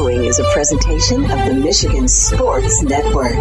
following is a presentation of the Michigan Sports Network.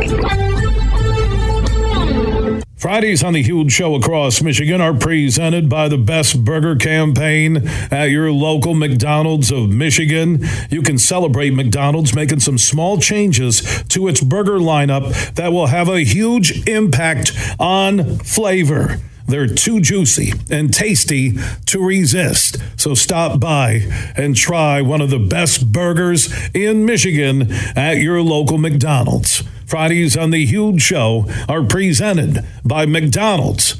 Fridays on the Huge Show across Michigan are presented by the Best Burger Campaign at your local McDonald's of Michigan. You can celebrate McDonald's making some small changes to its burger lineup that will have a huge impact on flavor. They're too juicy and tasty to resist. So stop by and try one of the best burgers in Michigan at your local McDonald's. Fridays on the Huge Show are presented by McDonald's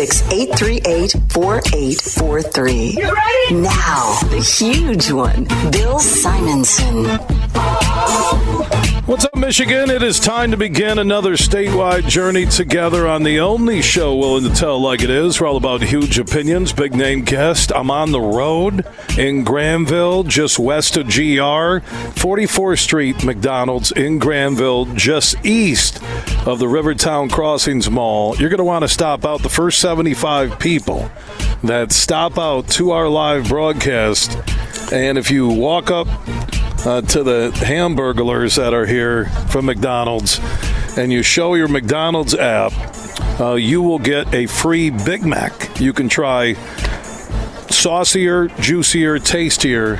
838 4843. Now, the huge one, Bill Simonson. What's up, Michigan? It is time to begin another statewide journey together on the only show willing to tell like it is. We're all about huge opinions, big name guest. I'm on the road in Grandville, just west of GR, 44th Street McDonald's in Grandville, just east of the Rivertown Crossings Mall. You're going to want to stop out the first 75 people that stop out to our live broadcast. And if you walk up uh, to the hamburglers that are here from McDonald's and you show your McDonald's app, uh, you will get a free Big Mac. You can try saucier, juicier, tastier,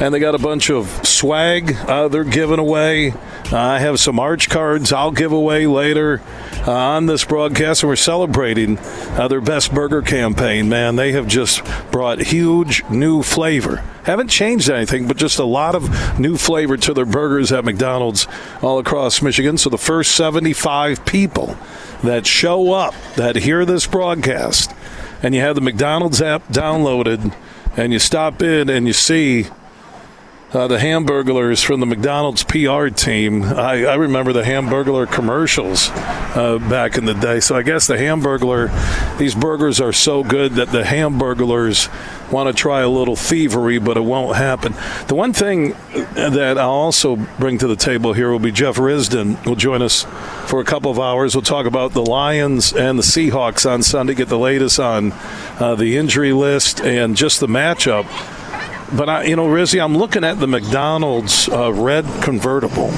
and they got a bunch of swag uh, they're giving away. I have some arch cards I'll give away later uh, on this broadcast, and we're celebrating uh, their best burger campaign. Man, they have just brought huge new flavor. Haven't changed anything, but just a lot of new flavor to their burgers at McDonald's all across Michigan. So the first 75 people that show up that hear this broadcast, and you have the McDonald's app downloaded, and you stop in and you see uh, the Hamburglers from the McDonald's PR team. I, I remember the Hamburglar commercials uh, back in the day. So I guess the Hamburglar, these burgers are so good that the Hamburglers want to try a little thievery, but it won't happen. The one thing that I'll also bring to the table here will be Jeff Risdon will join us for a couple of hours. We'll talk about the Lions and the Seahawks on Sunday, get the latest on uh, the injury list and just the matchup. But I, you know, Rizzy, I'm looking at the McDonald's uh, red convertible.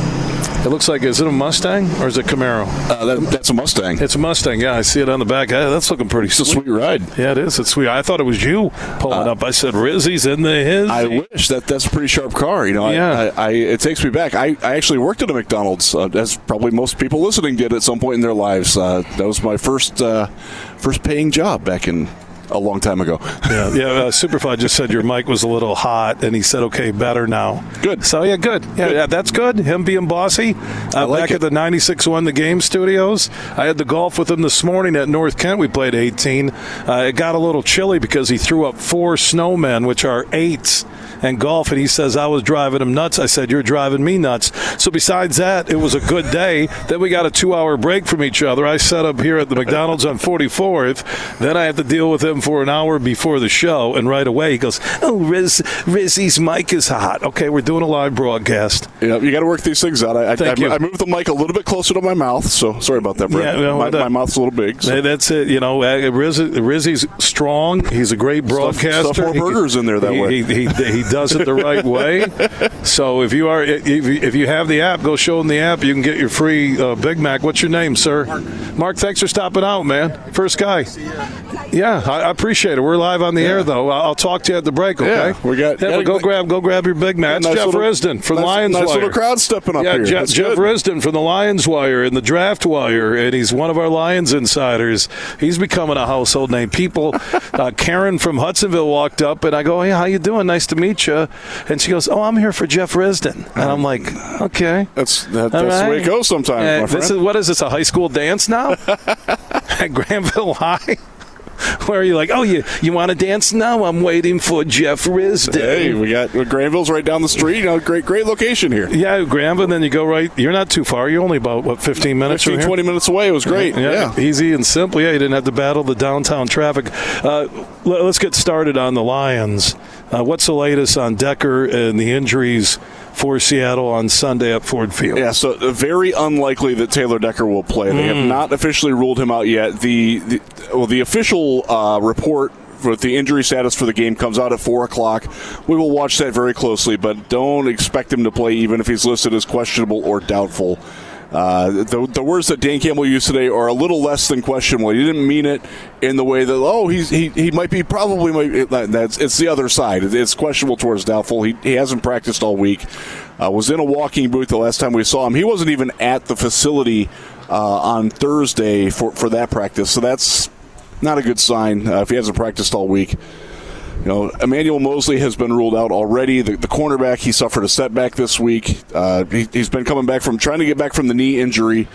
It looks like is it a Mustang or is it Camaro? Uh, that, that's a Mustang. It's a Mustang. Yeah, I see it on the back. Uh, that's looking pretty. It's a sweet ride. Yeah, it is. It's sweet. I thought it was you pulling Uh, up. I said Rizzy's in the his. I wish that that's a pretty sharp car. You know, I- Yeah. I, I, it takes me back. I, I actually worked at a McDonald's, uh, as probably most people listening did at some point in their lives. Uh, that was my first uh, first paying job back in a long time ago. Yeah, yeah. Uh, Superfly just said your mic was a little hot, and he said, "Okay, better now." Good. So yeah, good. Yeah, Good. yeah that's good. Him being bossy. Uh, like back it. at the '96 One the Game Studios, I had the golf with him this morning at North Kent. We played 18. Uh, it got a little chilly because he threw up four snowmen, which are eights. And golf, and he says I was driving him nuts. I said you're driving me nuts. So besides that, it was a good day. Then we got a two-hour break from each other. I set up here at the McDonald's on 44th. Then I had to deal with him for an hour before the show, and right away he goes, "Oh, Riz, Rizzy's mic is hot." Okay, we're doing a live broadcast. You, know, you got to work these things out. I, I, Thank I, you. I moved the mic a little bit closer to my mouth, so sorry about that, Brett. Yeah, well, my, that- my mouth's a little big. So. That's it. You know, uh, Riz, Rizzy's strong. He's a great broadcaster. stuff more He- burgers in there that he, way. He, he, he does it the right way. So if you are if you, if you have the app, go show them the app. You can get your free uh, Big Mac. What's your name, sir? Mark. Mark, thanks for stopping out, man. First guy. Yeah, I, I appreciate it. We're live on the air though. I'll, talk to you at the break. Okay. Yeah, we got- Yeah, gotta- go grab go grab your Big. Yeah, nice Jeff little- Risdon from nice- Lions nice Wire. little crowd stepping up yeah, here. Jeff, Jeff good. Risdon from the Lions Wire and the Draft Wire, and he's one of our Lions insiders. He's becoming a household name. People, uh, Karen from Hudsonville walked up, and I go, "Hey, how you doing? Nice to meet you." And she goes, "Oh, I'm here for Jeff Risdon," and I'm like, "Okay." That's that, that's the way it goes sometimes, Uh, my friend. this is what is this a high school dance now at Grandville High? where you're you like, oh, you you want to dance? No, I'm waiting for Jeff Risdon. Hey, we got Grandville's right down the street. You know, great great location here. Yeah, Grandville. Then you go right. You're not too far. You're only about what 15 minutes. 15, 20 minutes away. It was great. Yeah, yeah, easy and simple. Yeah, you didn't have to battle the downtown traffic. Uh, let's get started on the Lions. Uh, what's the latest on Decker and the injuries? For Seattle on Sunday at Ford Field. Yeah, so uh, very unlikely that Taylor Decker will play. They mm. have not officially ruled him out yet. The, the well, the official uh, report for the injury status for the game comes out at four o'clock. We will watch that very closely, but don't expect him to play even if he's listed as questionable or doubtful. Uh, the, the words that Dan Campbell used today are a little less than questionable. He didn't mean it in the way that oh he's he, he might be probably might, that's it's the other side. It's questionable towards doubtful. He, he hasn't practiced all week. Uh, was in a walking booth the last time we saw him. He wasn't even at the facility uh, on Thursday for for that practice. So that's not a good sign uh, if he hasn't practiced all week. You know, Emmanuel Moseley has been ruled out already. The, the cornerback, he suffered a setback this week. Uh, he, has been coming back from trying to get back from the knee injury,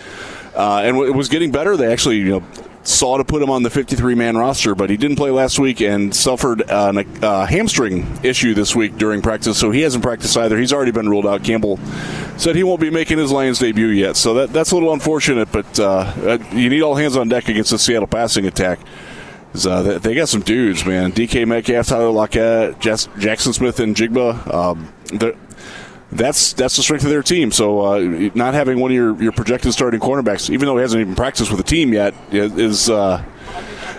uh, and it was getting better. They actually, you know, saw to put him on the 53 man roster, but he didn't play last week and suffered a uh, hamstring issue this week during practice, so he hasn't practiced either. He's already been ruled out. Campbell said he won't be making his Lions debut yet, so that, that's a little unfortunate, but uh, uh you need all hands on deck against the Seattle passing attack. Uh, they got some dudes, man. DK Metcalf, Tyler Lockett, Jackson Smith-Njigba. Um, that's that's the strength of their team. So uh, not having one of your, your projected starting cornerbacks, even though he hasn't even practiced with the team yet, is uh,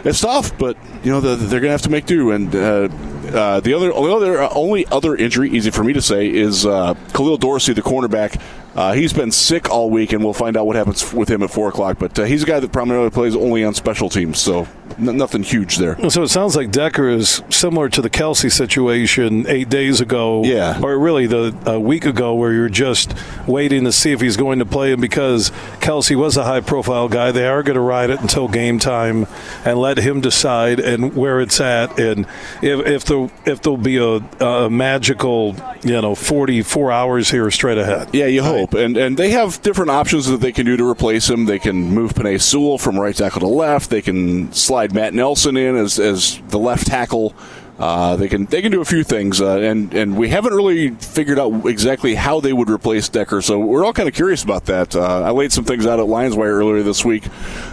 it's tough. But you know the, they're going to have to make do. And uh, uh, the other only other only other injury, easy for me to say, is uh, Khalil Dorsey, the cornerback. Uh, he's been sick all week, and we'll find out what happens with him at four o'clock. But uh, he's a guy that primarily plays only on special teams, so n- nothing huge there. So it sounds like Decker is similar to the Kelce situation eight days ago, yeah, or really the a week ago, where you're just waiting to see if he's going to play. And because Kelce was a high-profile guy, they are going to ride it until game time and let him decide and where it's at. And if, if the if there'll be a, a magical, you know, 44 hours here straight ahead. Yeah, you hope. And and they have different options that they can do to replace him. They can move Penei Sewell from right tackle to left. They can slide Matt Nelson in as, as the left tackle. Uh, they can they can do a few things, uh, and and we haven't really figured out exactly how they would replace Decker. So we're all kind of curious about that. Uh, I laid some things out at Lionswire earlier this week,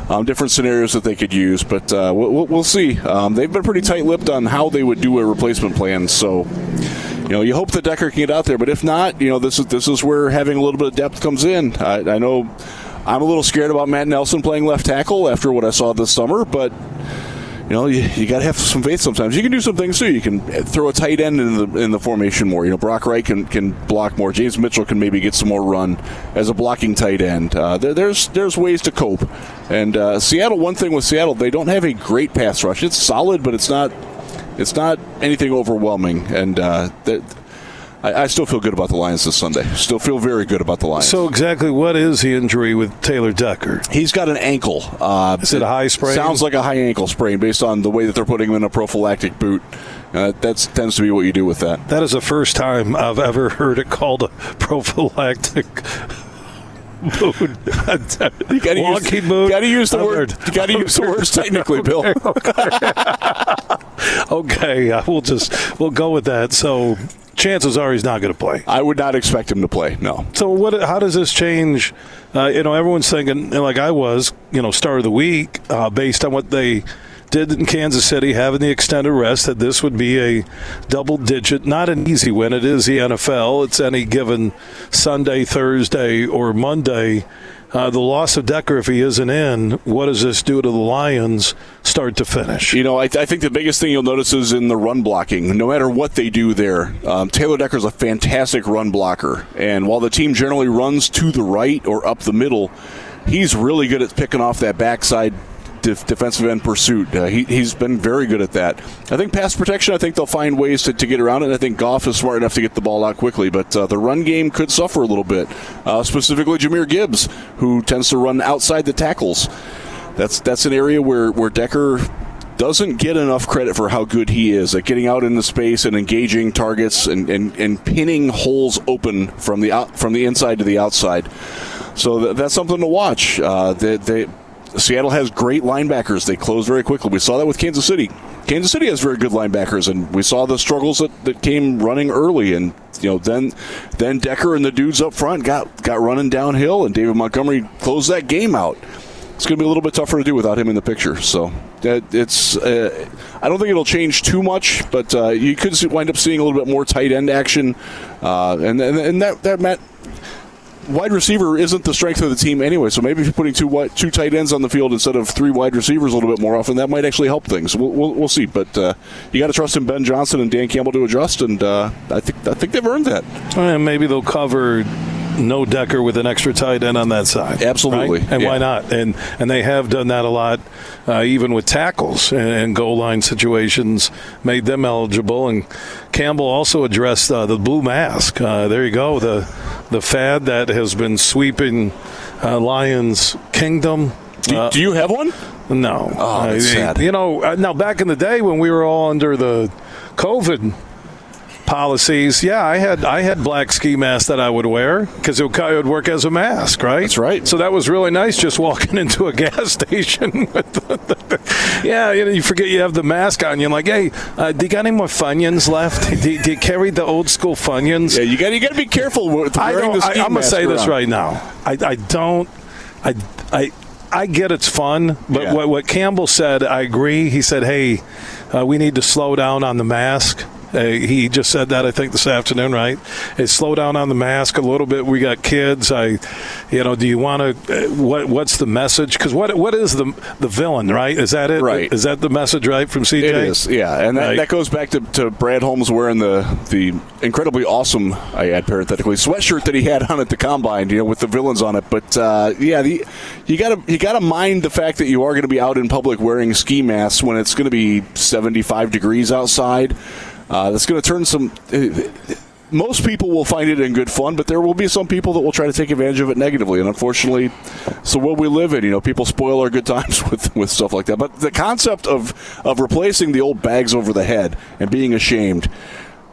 um, different scenarios that they could use, but uh, we'll, we'll, see. Um, they've been pretty tight-lipped on how they would do a replacement plan. So you know, you hope that Decker can get out there, but if not, you know, this is this is where having a little bit of depth comes in. I, I know I'm a little scared about Matt Nelson playing left tackle after what I saw this summer, but you know, you, you got to have some faith sometimes. You can do some things too. You can throw a tight end in the in the formation more. You know, Brock Wright can, can block more. James Mitchell can maybe get some more run as a blocking tight end. Uh, there, there's there's ways to cope. And uh, Seattle, one thing with Seattle, they don't have a great pass rush. It's solid, but it's not it's not anything overwhelming, and uh, that. I, I, still feel good about the Lions this Sunday. Still feel very good about the Lions. So, exactly what is the injury with Taylor Decker? He's got an ankle. Uh, is it a high sprain? Sounds like a high ankle sprain based on the way that they're putting him in a prophylactic boot. Uh, that tends to be what you do with that. That is the first time I've ever heard it called a prophylactic mood. you got to use. Gotta use the word. You got to use the words technically, Bill. okay, uh, we'll just we'll go with that. So chances are he's not going to play. I would not expect him to play. No. So what? How does this change? Uh, you know, everyone's thinking like I was. You know, start of the week uh, based on what they did in Kansas City, having the extended rest, that this would be a double digit, not an easy win. It is the NFL. It's any given Sunday, Thursday, or Monday uh, the loss of Decker, if he isn't in, what does this do to the Lions start to finish? You know, I, th- I think the biggest thing you'll notice is in the run blocking. No matter what they do there, um, Taylor Decker is a fantastic run blocker. And while the team generally runs to the right or up the middle, he's really good at picking off that backside def- defensive end pursuit. Uh, he, has been very good at that. I think pass protection, I think they'll find ways to, to get around it. And I think Goff is smart enough to get the ball out quickly, but uh, the run game could suffer a little bit. Uh, specifically, Jahmyr Gibbs, who tends to run outside the tackles. That's that's an area where, where Decker doesn't get enough credit for how good he is at getting out into space and engaging targets and, and, and pinning holes open from the out, from the inside to the outside. So th- that's something to watch. Uh, they, they Seattle has great linebackers. They close very quickly. We saw that with Kansas City. Kansas City has very good linebackers, and we saw the struggles that, that came running early. And you know, then then Decker and the dudes up front got got running downhill, and David Montgomery closed that game out. It's going to be a little bit tougher to do without him in the picture. So it's uh, I don't think it'll change too much, but uh, you could wind up seeing a little bit more tight end action, uh, and, and and that that Matt wide receiver isn't the strength of the team anyway. So maybe if you're putting two two tight ends on the field instead of three wide receivers a little bit more often, that might actually help things. We'll, we'll, we'll see. But uh, you got to trust in Ben Johnson and Dan Campbell to adjust, and uh, I think I think they've earned that. And maybe they'll cover no Decker with an extra tight end on that side. Absolutely, right? and yeah. why not? And and they have done that a lot, uh, even with tackles and, and, goal line situations, made them eligible. And Campbell also addressed uh, the blue mask. Uh, there you go, the the fad that has been sweeping uh, Lions Kingdom. Do, uh, do, you have one? No. Oh, that's sad. You know, now back in the day when we were all under the COVID policies. Yeah, I had I had black ski masks that I would wear because it, it, would work as a mask, right? That's right. So that was really nice just walking into a gas station. With the, the, yeah, you, know, you forget you have the mask on. You're like, hey, uh, do you got any more Funyuns left? Do, do, you carry the old school Funyuns? Yeah, you got you got to be careful with wearing the ski I, I'm gonna say around. this right now. I, I don't. I I. I get it's fun, but yeah. what, what, Campbell said, I agree. He said, "Hey, uh, we need to slow down on the mask." Uh, he just said that I think this afternoon, right? Hey, slow down on the mask a little bit. We got kids. I, you know, do you want to? Uh, what What's the message? Because what what is the the villain? Right? Is that it? Right. Is that the message? Right from CJ? It is. Yeah, and that, right. that goes back to, to Brad Holmes wearing the the incredibly awesome, I add parenthetically, sweatshirt that he had on at the combine. You know, with the villains on it. But uh, yeah, the, you got to you got to mind the fact that you are going to be out in public wearing ski masks when it's going to be 75 degrees outside. Uh, that's going to turn some. Uh, most people will find it in good fun, but there will be some people that will try to take advantage of it negatively. And unfortunately, so what we live in, you know, people spoil our good times with, with stuff like that. But the concept of of replacing the old bags over the head and being ashamed.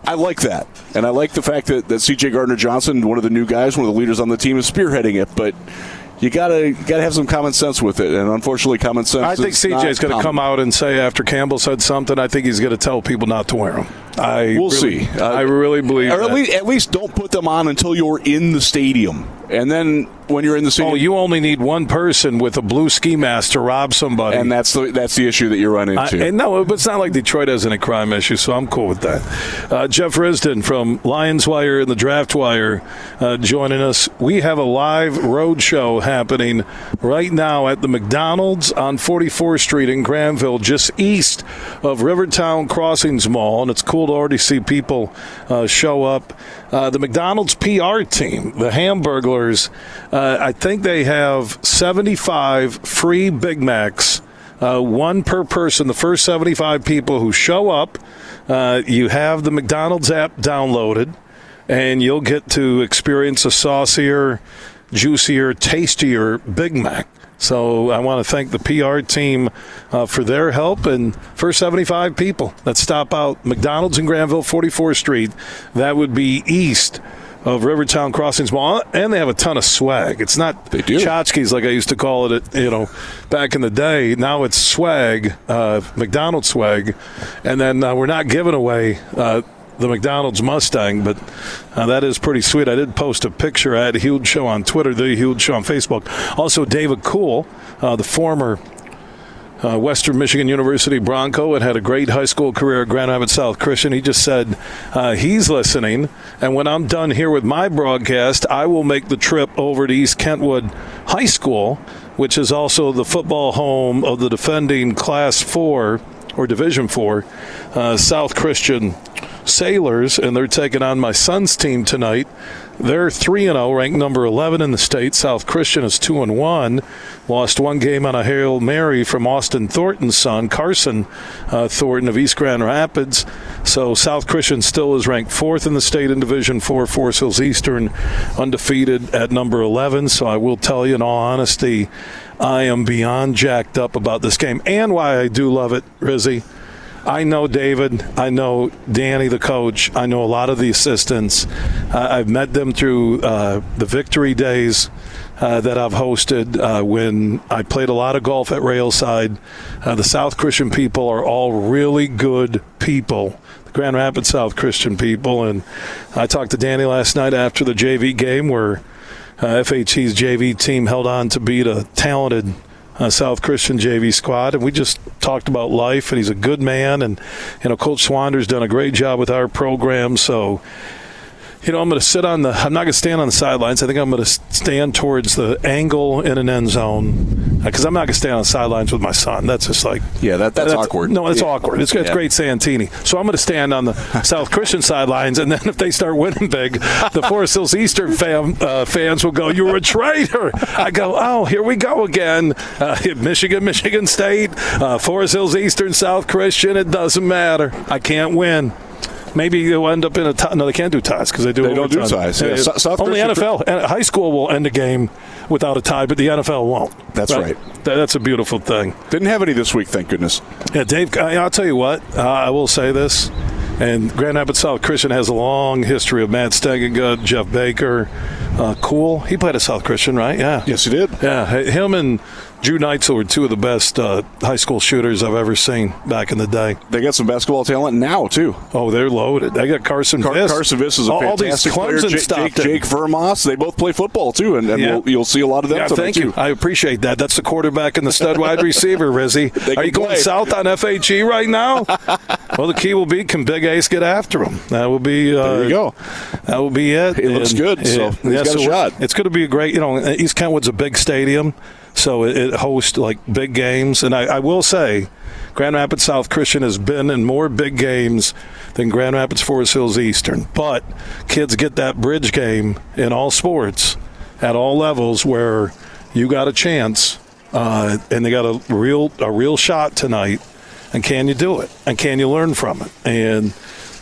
I like that. And I like the fact that, that CJ Gardner Johnson, one of the new guys, one of the leaders on the team, is spearheading it. But you gotta you gotta have some common sense with it, and unfortunately, common sense. I think CJ is going to come out and say after Campbell said something. I think he's going to tell people not to wear them. I we'll really, see. Uh, I really believe, or at that. least, at least don't put them on until you're in the stadium, and then when you're in the stadium, oh, you only need one person with a blue ski mask to rob somebody, and that's the that's the issue that you run into. I, and no, but it's not like Detroit has any crime issue, so I'm cool with that. Uh, Jeff Risdon from Lions Wire and the Draft Wire uh, joining us. We have a live road show happening right now at the McDonald's on 44th Street in Grandville, just east of Rivertown Crossings Mall, and it's cool to already see people uh, show up. Uh, the McDonald's PR team, the Hamburglers, uh, I think they have 75 free Big Macs. Uh, one per person. The first 75 people who show up, uh, you have the McDonald's app downloaded, and you'll get to experience a saucier, juicier, tastier Big Mac. So I want to thank the PR team uh, for their help and for 75 people that stop out McDonald's in Grandville, 44th Street. That would be east of Rivertown Crossings Mall, and they have a ton of swag. It's not they do. tchotchkes like I used to call it, you know, back in the day. Now it's swag, uh, McDonald's swag, and then uh, we're not giving away uh, the McDonald's Mustang, but uh, that is pretty sweet. I did post a picture. I had a huge show on Twitter, the huge show on Facebook. Also, David Kool, uh, the former uh, Western Michigan University Bronco and had a great high school career at Grand Rapids South Christian. He just said uh, he's listening, and when I'm done here with my broadcast, I will make the trip over to East Kentwood High School, which is also the football home of the defending Class 4 or Division 4 uh, South Christian Sailors, and they're taking on my son's team tonight. They're 3 0, ranked number 11 in the state. South Christian is 2 and 1. Lost one game on a Hail Mary from Austin Thornton's son, Carson uh, Thornton of East Grand Rapids. So South Christian still is ranked fourth in the state in Division 4. Forest Hills Eastern undefeated at number 11. So I will tell you, in all honesty, I am beyond jacked up about this game and why I do love it, Rizzy. I know David. I know Danny, the coach. I know a lot of the assistants. Uh, I've met them through uh, the victory days uh, that I've hosted uh, when I played a lot of golf at Railside. Uh, the South Christian people are all really good people. The Grand Rapids South Christian people. And I talked to Danny last night after the JV game where uh, FHC's JV team held on to beat a talented uh, South Christian JV squad, and we just talked about life. And he's a good man, and you know, Coach Swander's done a great job with our program. So you know, I'm going to sit on the. I'm not going to stand on the sidelines. I think I'm going to stand towards the angle in an end zone because I'm not going to stand on the sidelines with my son. That's just like yeah, that, that's, that's awkward. No, it's yeah. awkward. It's, it's yeah. great Santini. So I'm going to stand on the South Christian sidelines, and then if they start winning big, the Forest Hills Eastern fam, uh, fans will go, "You were a traitor." I go, "Oh, here we go again." Uh, Michigan, Michigan State, uh, Forest Hills Eastern, South Christian. It doesn't matter. I can't win maybe they'll end up in a tie. No, they can't do ties because they do. They don't do ties. Yeah. South Only NFL, high school will end a game without a tie, but the NFL won't. That's right. right. That's a beautiful thing. Didn't have any this week, thank goodness. Yeah, Dave. I'll tell you what. Uh, I will say this. And Grand Rapids South Christian has a long history of Matt Stegengut, Jeff Baker, uh, Kool. He played at South Christian, right? Yeah. Yes, he did. Yeah, him and Drew Neitzel were two of the best uh, high school shooters I've ever seen back in the day. They got some basketball talent now too. Oh, they're loaded. They got Carson Car- Viss. Carson Viss is a all, fantastic all player. Jake, Jake, Jake, Vermas. They both play football too, and, and yeah. we'll, you'll see a lot of them. Yeah, thank you. Too. I appreciate that. That's the quarterback and the stud wide receiver, Rizzy. Are you going south on FHE right now? well, the key will be can Big Ace get after him? That will be. Uh, there you go. That will be it. It and, looks good. So yeah, so a shot. It's going to be a great. You know, East Kentwood's a big stadium. So it, it hosts like big games. And I, I will say, Grand Rapids South Christian has been in more big games than Grand Rapids Forest Hills Eastern. But kids get that bridge game in all sports at all levels where you got a chance uh, and they got a real a real shot tonight. And can you do it? And can you learn from it? And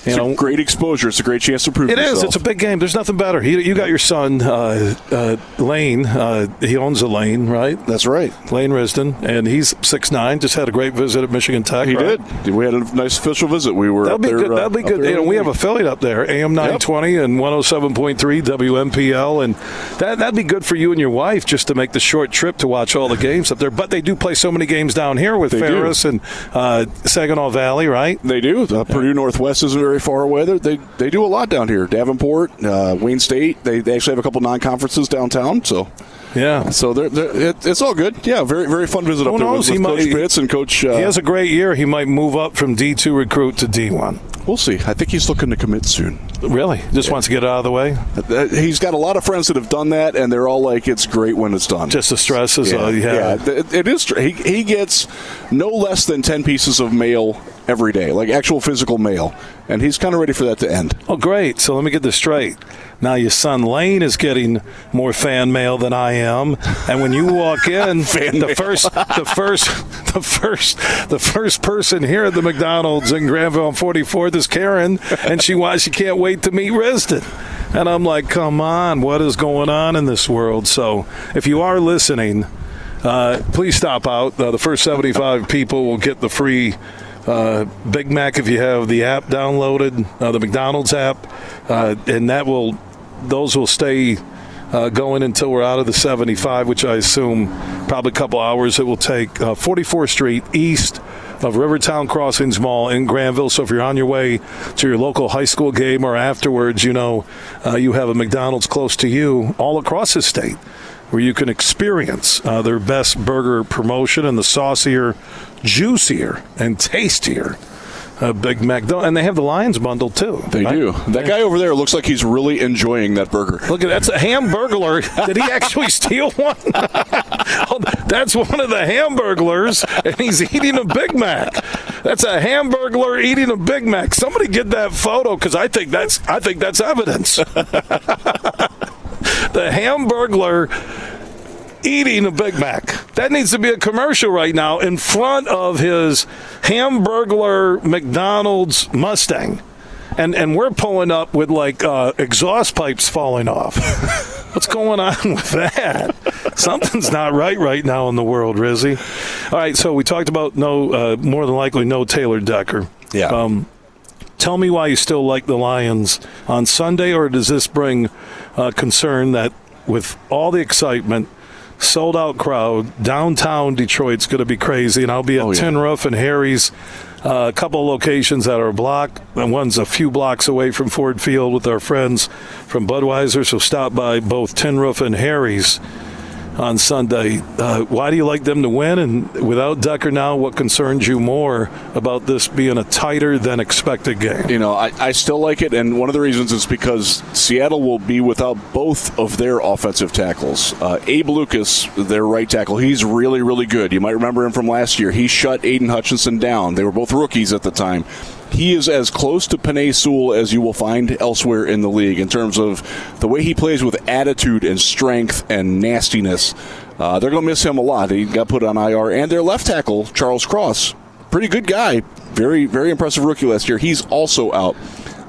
you it's know, great exposure. It's a great chance to prove it yourself. is. It's a big game. There's nothing better. You, you got your son, uh, uh, Lane. Uh, he owns a lane, right? That's right. Lane Risdon, and he's six nine. Just had a great visit at Michigan Tech. He right? did. We had a nice official visit. We were that'll be there, good. That'll be uh, good. You know, we have a affiliate up there, AM nine twenty yep. and one hundred seven point three WMPL, and that that'd be good for you and your wife just to make the short trip to watch all the games up there. But they do play so many games down here with they Ferris do. and uh, Saginaw Valley, right? They do. Purdue Northwest isn't very far away. They're, they they do a lot down here. Davenport, uh, Wayne State. They, they actually have a couple non conferences downtown. So yeah. So they're, they're, it, it's all good. Yeah, very very fun visit Who up knows? there with, with Coach Pitts and Coach. Uh, he has a great year. He might move up from D two recruit to D one. We'll see. I think he's looking to commit soon. Really? Just yeah. wants to get out of the way? Uh, he's got a lot of friends that have done that, and they're all like, it's great when it's done. Just the stresses. Yeah. Uh, yeah. yeah. It, it is. He, he gets no less than 10 pieces of mail every day, like actual physical mail. And he's kind of ready for that to end. Oh, great. So let me get this straight. Now your son Lane is getting more fan mail than I am, and when you walk in, the mail. first, the first, the first, the first person here at the McDonald's in Grandville on 44th is Karen, and she wants she can't wait to meet Risdon. And I'm like, come on, what is going on in this world? So if you are listening, uh, please stop out. Uh, the first 75 people will get the free uh, Big Mac if you have the app downloaded, uh, the McDonald's app, uh, and that will those will stay uh, going until we're out of the 75, which I assume probably a couple hours it will take. 44th uh, Street East of Rivertown Crossings Mall in Grandville. So if you're on your way to your local high school game or afterwards, you know uh, you have a McDonald's close to you all across the state where you can experience uh, their best burger promotion and the saucier, juicier, and tastier a Big Mac. And they have the Lions bundle too. They right? do. That guy over there looks like he's really enjoying that burger. Look at that's a hamburglar. Did he actually steal one? oh, that's one of the hamburglers, and he's eating a Big Mac. That's a hamburglar eating a Big Mac. Somebody get that photo because I think that's I think that's evidence. the hamburglar eating a Big Mac. That needs to be a commercial right now in front of his Hamburglar McDonald's Mustang. And, and we're pulling up with like uh, exhaust pipes falling off. What's going on with that? Something's not right right now in the world, Rizzy. All right, so we talked about no, uh, more than likely no Taylor Decker. Yeah. Um, tell me why you still like the Lions on Sunday, or does this bring uh, concern that with all the excitement, sold out crowd. Downtown Detroit's going to be crazy, and I'll be at Oh, yeah. Tin Roof and Harry's. Uh, a couple locations that are a block, and one's a few blocks away from Ford Field with our friends from Budweiser. So stop by both Tin Roof and Harry's on Sunday. Uh, why do you like them to win? And without Decker now, what concerns you more about this being a tighter than expected game? You know, I, I still like it, and one of the reasons is because Seattle will be without both of their offensive tackles. Uh, Abe Lucas, their right tackle, he's really, really good. You might remember him from last year. He shut Aidan Hutchinson down. They were both rookies at the time. He is as close to Penei Sewell as you will find elsewhere in the league in terms of the way he plays with attitude and strength and nastiness. Uh, they're going to miss him a lot. He got put on IR. And their left tackle, Charles Cross, pretty good guy. Very, very impressive rookie last year. He's also out.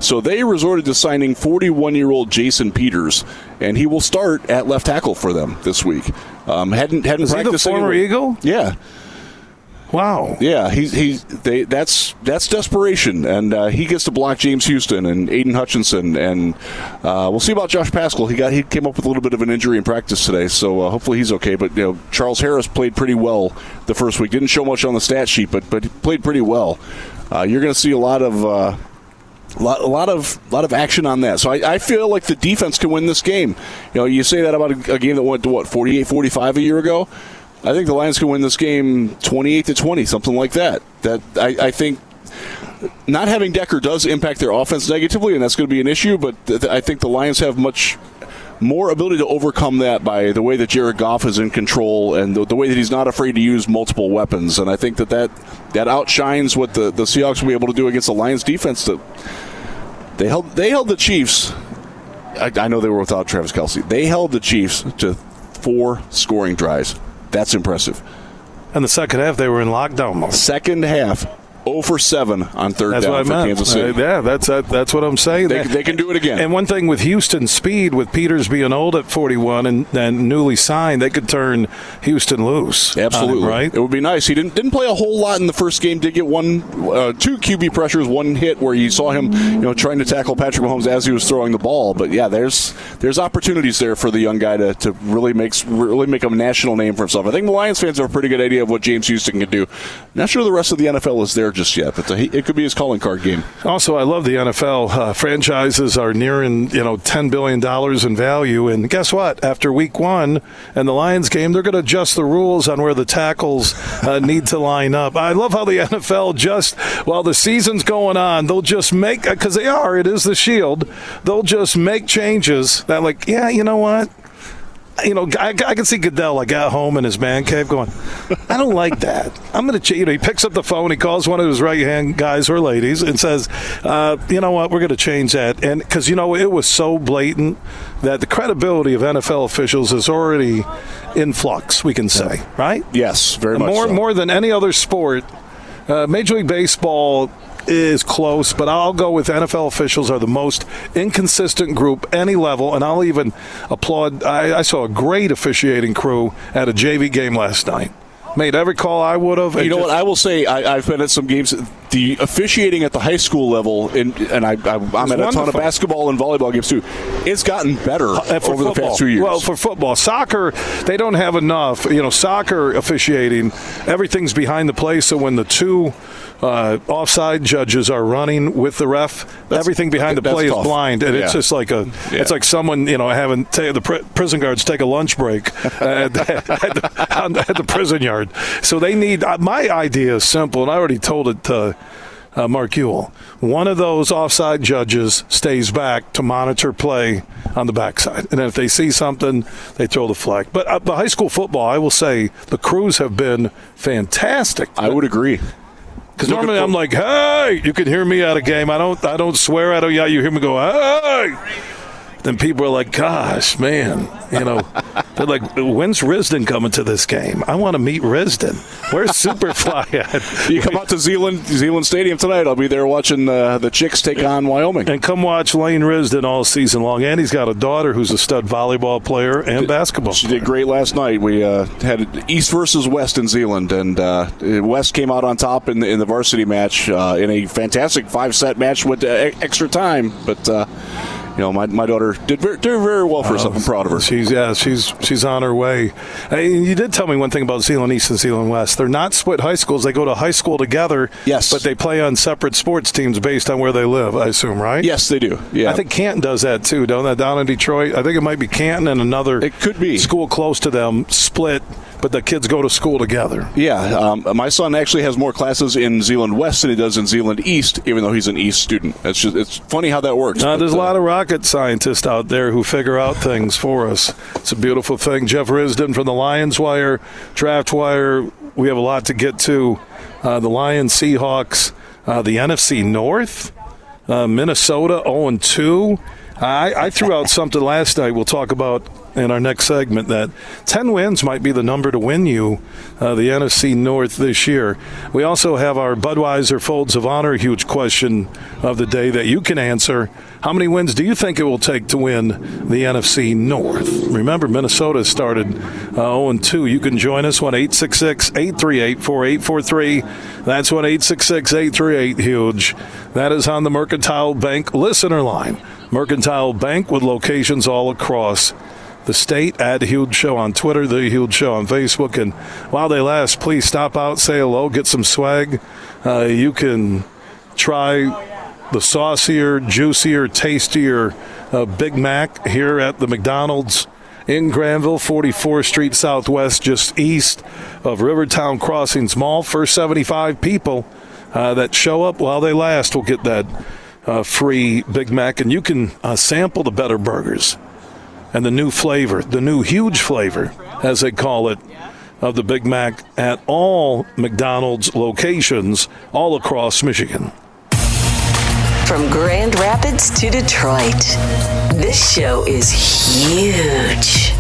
So they resorted to signing 41 year old Jason Peters, and he will start at left tackle for them this week. Um, hadn't hadn't Is he the former anywhere. Eagle? Yeah, Wow. yeah. He's he's they that's that's desperation, and uh, he gets to block James Houston and Aidan Hutchinson, and uh, we'll see about Josh Paschal. He got he came up with a little bit of an injury in practice today, so uh, hopefully he's okay. But you know, Charles Harris played pretty well the first week. Didn't show much on the stat sheet, but but he played pretty well. Uh, you're going to see a lot of. Uh, a lot, a lot of lot of action on that. So I, I feel like the defense can win this game. You know, you say that about a, a game that went to what 48-45 a year ago. I think the Lions can win this game 28 to 20, something like that. That I, I think not having Decker does impact their offense negatively, and that's going to be an issue. But th- I think the Lions have much more ability to overcome that by the way that Jared Goff is in control and the, the way that he's not afraid to use multiple weapons. And I think that that, that outshines what the, the Seahawks will be able to do against the Lions defense. That they held they held the Chiefs. I, I know they were without Travis Kelce. They held the Chiefs to four scoring drives. That's impressive. And the second half, they were in lockdown mode. Second half, 0 for 7 on third That's down for meant. Kansas City. Yeah, that's that, that's what I'm saying. They- they can do it again. And one thing with Houston speed, with Peters being old at 41 and, and newly signed, they could turn Houston loose. him, Absolutely, right? It would be nice. He didn't didn't play a whole lot in the first game. Did get one, uh, two QB pressures, one hit where you saw him, you know, trying to tackle Patrick Mahomes as he was throwing the ball. But yeah, there's there's opportunities there for the young guy to, to really make really make a national name for himself. I think the Lions fans have a pretty good idea of what James Houston can do. Not sure the rest of the NFL is there just yet, but the, it could be his calling card game. Also, I love the NFL. Uh, franchises are nearing, you know, $10 billion in value. And guess what? After week one and the Lions game, they're going to adjust the rules on where the tackles uh, need to line up. I love how the NFL just, while the season's going on, they'll just make, because they are, it is the shield, they'll just make changes that, like, yeah, you know what? You know, I, I can see Goodell like at home in his man cave going, I don't like that. I'm going to, ch-. you know, he picks up the phone, he calls one of his right hand guys or ladies and says, uh, you know what, we're going to change that. And because, you know, it was so blatant that the credibility of NFL officials is already in flux, we can say, right? Yes, very much more so. more than any other sport. Uh, Major League Baseball is close, but I'll go with NFL officials are the most inconsistent group any level, and I'll even applaud. I, I saw a great officiating crew at a JV game last night. Made every call I would have. You know what? I will say I, I've been at some games. The officiating at the high school level, and, and I, I'm at a ton of basketball and volleyball games too. It's gotten better Uh, over for the past few years. Well, for football, soccer, they don't have enough. You know, soccer officiating, everything's behind the play. So when the two uh, offside judges are running with the ref, everything behind the play tough. is blind, and it's just like a, Yeah. it's like someone you know having ta- the pr- prison guards take a lunch break at, at, the, on- at the prison yard. So they need. Uh, my idea is simple, and I already told it to uh, Mark Ewell. One of those offside judges stays back to monitor play on the backside, and then if they see something, they throw the flag. But uh, the high school football, I will say, the crews have been fantastic. I would agree. Because normally I'm like, "Hey!" You can hear me at a game. I don't. I don't swear. I don't. Yeah, you hear me go, "Hey!" Then people are like, "Gosh, man!" You know, they're like, "When's Risdon coming to this game? I want to meet Risdon. Where's Superfly at?" You come out to Zeeland Zeeland Stadium tonight. I'll be there watching uh, the Chix take on Wyoming. And come watch Lane Risdon all season long. And he's got a daughter who's a stud volleyball player and basketball. She did great last night. We uh, had East versus West in Zeeland, and uh, West came out on top in the, in the varsity match uh, in a fantastic five set match. with e- extra time, but uh, you know, my, my daughter did very, did very well for herself. I'm proud of her. She's yeah, she's she's on her way. And you did tell me one thing about Zeeland East and Zeeland West. They're not split high schools. They go to high school together. Yes, but they play on separate sports teams based on where they live. I assume, right? Yes, they do. Yeah, I think Canton does that too, don't they? Down in Detroit, I think it might be Canton and another. It could be school close to them split but the kids go to school together. Yeah, um, my son actually has more classes in Zeeland West than he does in Zeeland East, even though he's an East student. It's just it's funny how that works. Uh, there's a lot of rocket scientists out there who figure out things for us. It's a beautiful thing. Jeff Risdon from the Lions Wire, Draft Wire. We have a lot to get to. Uh, the Lions, Seahawks, uh, the NFC North, uh, Minnesota 0 2. I, I threw out something last night. We'll talk about in our next segment that 10 wins might be the number to win you uh, the NFC North this year. We also have our Budweiser Folds of Honor huge question of the day that you can answer. How many wins do you think it will take to win the NFC North? Remember, Minnesota started uh, 0 2. You can join us 1 866 838 4843. That's 1 866 838 Huge. That is on the Mercantile Bank listener line. Mercantile Bank with locations all across the state at Huge Show on Twitter, the Huge Show on Facebook. And while they last, please stop out, say hello, get some swag. Uh, you can try the saucier, juicier, tastier uh, Big Mac here at the McDonald's in Grandville, 44th Street Southwest, just east of Rivertown Crossings Mall. First 75 people uh, that show up while they last will get that uh, free Big Mac, and you can uh, sample the better burgers and the new flavor, the new huge flavor, as they call it, of the Big Mac at all McDonald's locations all across Michigan. From Grand Rapids to Detroit, this show is huge.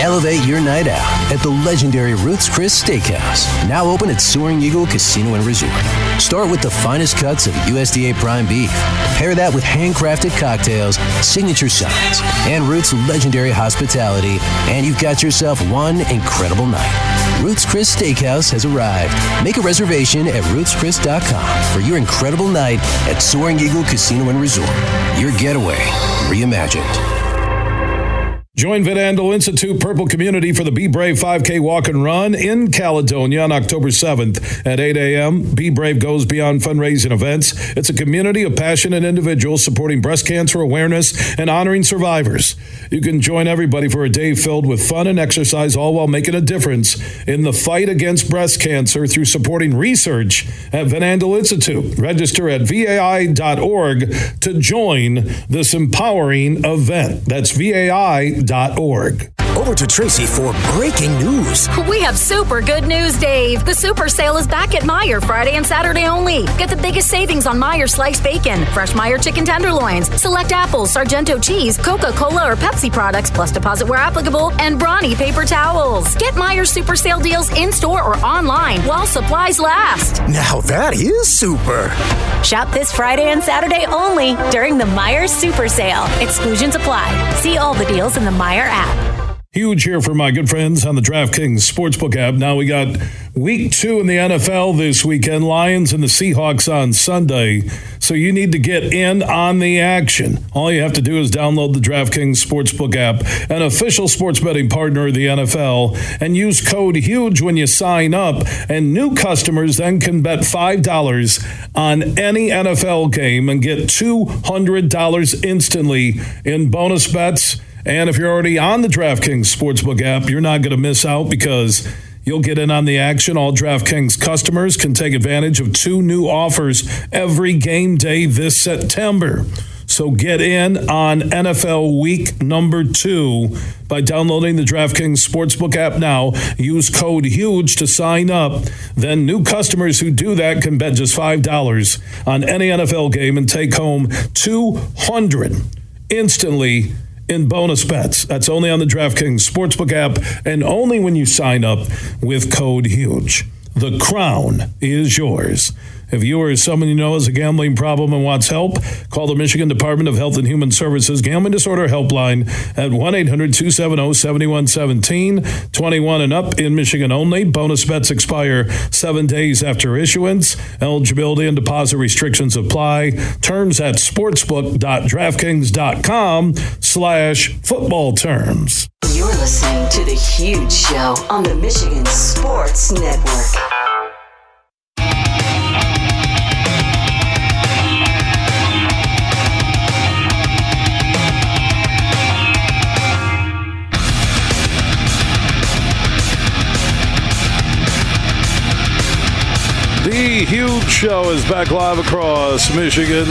Elevate your night out at the legendary Ruth's Chris Steakhouse, now open at Soaring Eagle Casino and Resort. Start with the finest cuts of USDA prime beef. Pair that with handcrafted cocktails, signature sides, and Ruth's legendary hospitality, and you've got yourself one incredible night. Ruth's Chris Steakhouse has arrived. Make a reservation at ruthschris.com for your incredible night at Soaring Eagle Casino and Resort. Your getaway reimagined. Join Van Andel Institute Purple Community for the Be Brave 5K Walk and Run in Caledonia on October 7th at 8 a.m. Be Brave goes beyond fundraising events. It's a community of passionate individuals supporting breast cancer awareness and honoring survivors. You can join everybody for a day filled with fun and exercise, all while making a difference in the fight against breast cancer through supporting research at Van Andel Institute. Register at vai.org to join this empowering event. That's vai org. Over to Tracy for breaking news. We have super good news, Dave. The super sale is back at Meijer Friday and Saturday only. Get the biggest savings on Meijer sliced bacon, fresh Meijer chicken tenderloins, select apples, Sargento cheese, Coca Cola or Pepsi products, plus deposit where applicable, and Brawny paper towels. Get Meijer super sale deals in store or online while supplies last. Now that is super. Shop this Friday and Saturday only during the Meijer super sale. Exclusions apply. See all the deals in the Meijer app. Huge here for my good friends on the DraftKings Sportsbook app. Now we got week two in the NFL this weekend Lions and the Seahawks on Sunday. So you need to get in on the action. All you have to do is download the DraftKings Sportsbook app, an official sports betting partner of the NFL, and use code HUGE when you sign up. And new customers then can bet $5 on any NFL game and get $200 instantly in bonus bets and if you're already on the DraftKings Sportsbook app, you're not going to miss out because you'll get in on the action. All DraftKings customers can take advantage of two new offers every game day this September. So get in on NFL week number two by downloading the DraftKings Sportsbook app now. Use code HUGE to sign up. Then new customers who do that can bet just $5 on any NFL game and take home 200 instantly in bonus bets. That's only on the DraftKings Sportsbook app and only when you sign up with code HUGE. The crown is yours. If you or someone you know has a gambling problem and wants help, call the Michigan Department of Health and Human Services Gambling Disorder Helpline at 1 800 270 7117. 21 and up in Michigan only. Bonus bets expire seven days after issuance. Eligibility and deposit restrictions apply. Terms at sportsbook.draftkings.com slash football terms. You're listening to The Huge Show on the Michigan Sports Network. Huge show is back live across Michigan.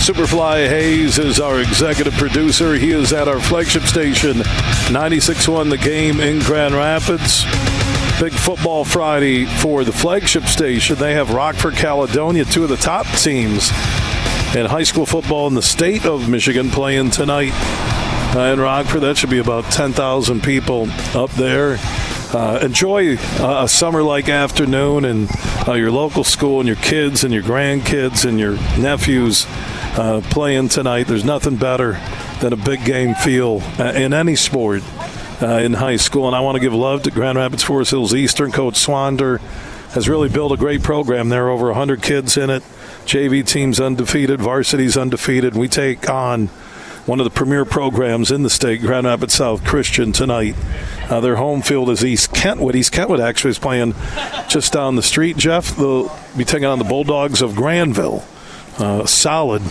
Superfly Hayes is our executive producer. He is at our flagship station, 96.1 The Game in Grand Rapids. Big football Friday for the flagship station. They have Rockford, Caledonia, two of the top teams in high school football in the state of Michigan playing tonight. In Rockford, that should be about 10,000 people up there uh, enjoy uh, a summer like afternoon and uh, your local school and your kids and your grandkids and your nephews uh, playing tonight. There's nothing better than a big game feel uh, in any sport uh, in high school. And I want to give love to Grand Rapids Forest Hills Eastern. Coach Swander has really built a great program there, over 100 kids in it. JV team's undefeated, varsity's undefeated. We take on one of the premier programs in the state, Grand Rapids South Christian, tonight. Uh, their home field is East Kentwood. East Kentwood actually is playing just down the street. Jeff, they'll be taking on the Bulldogs of Grandville. Uh, solid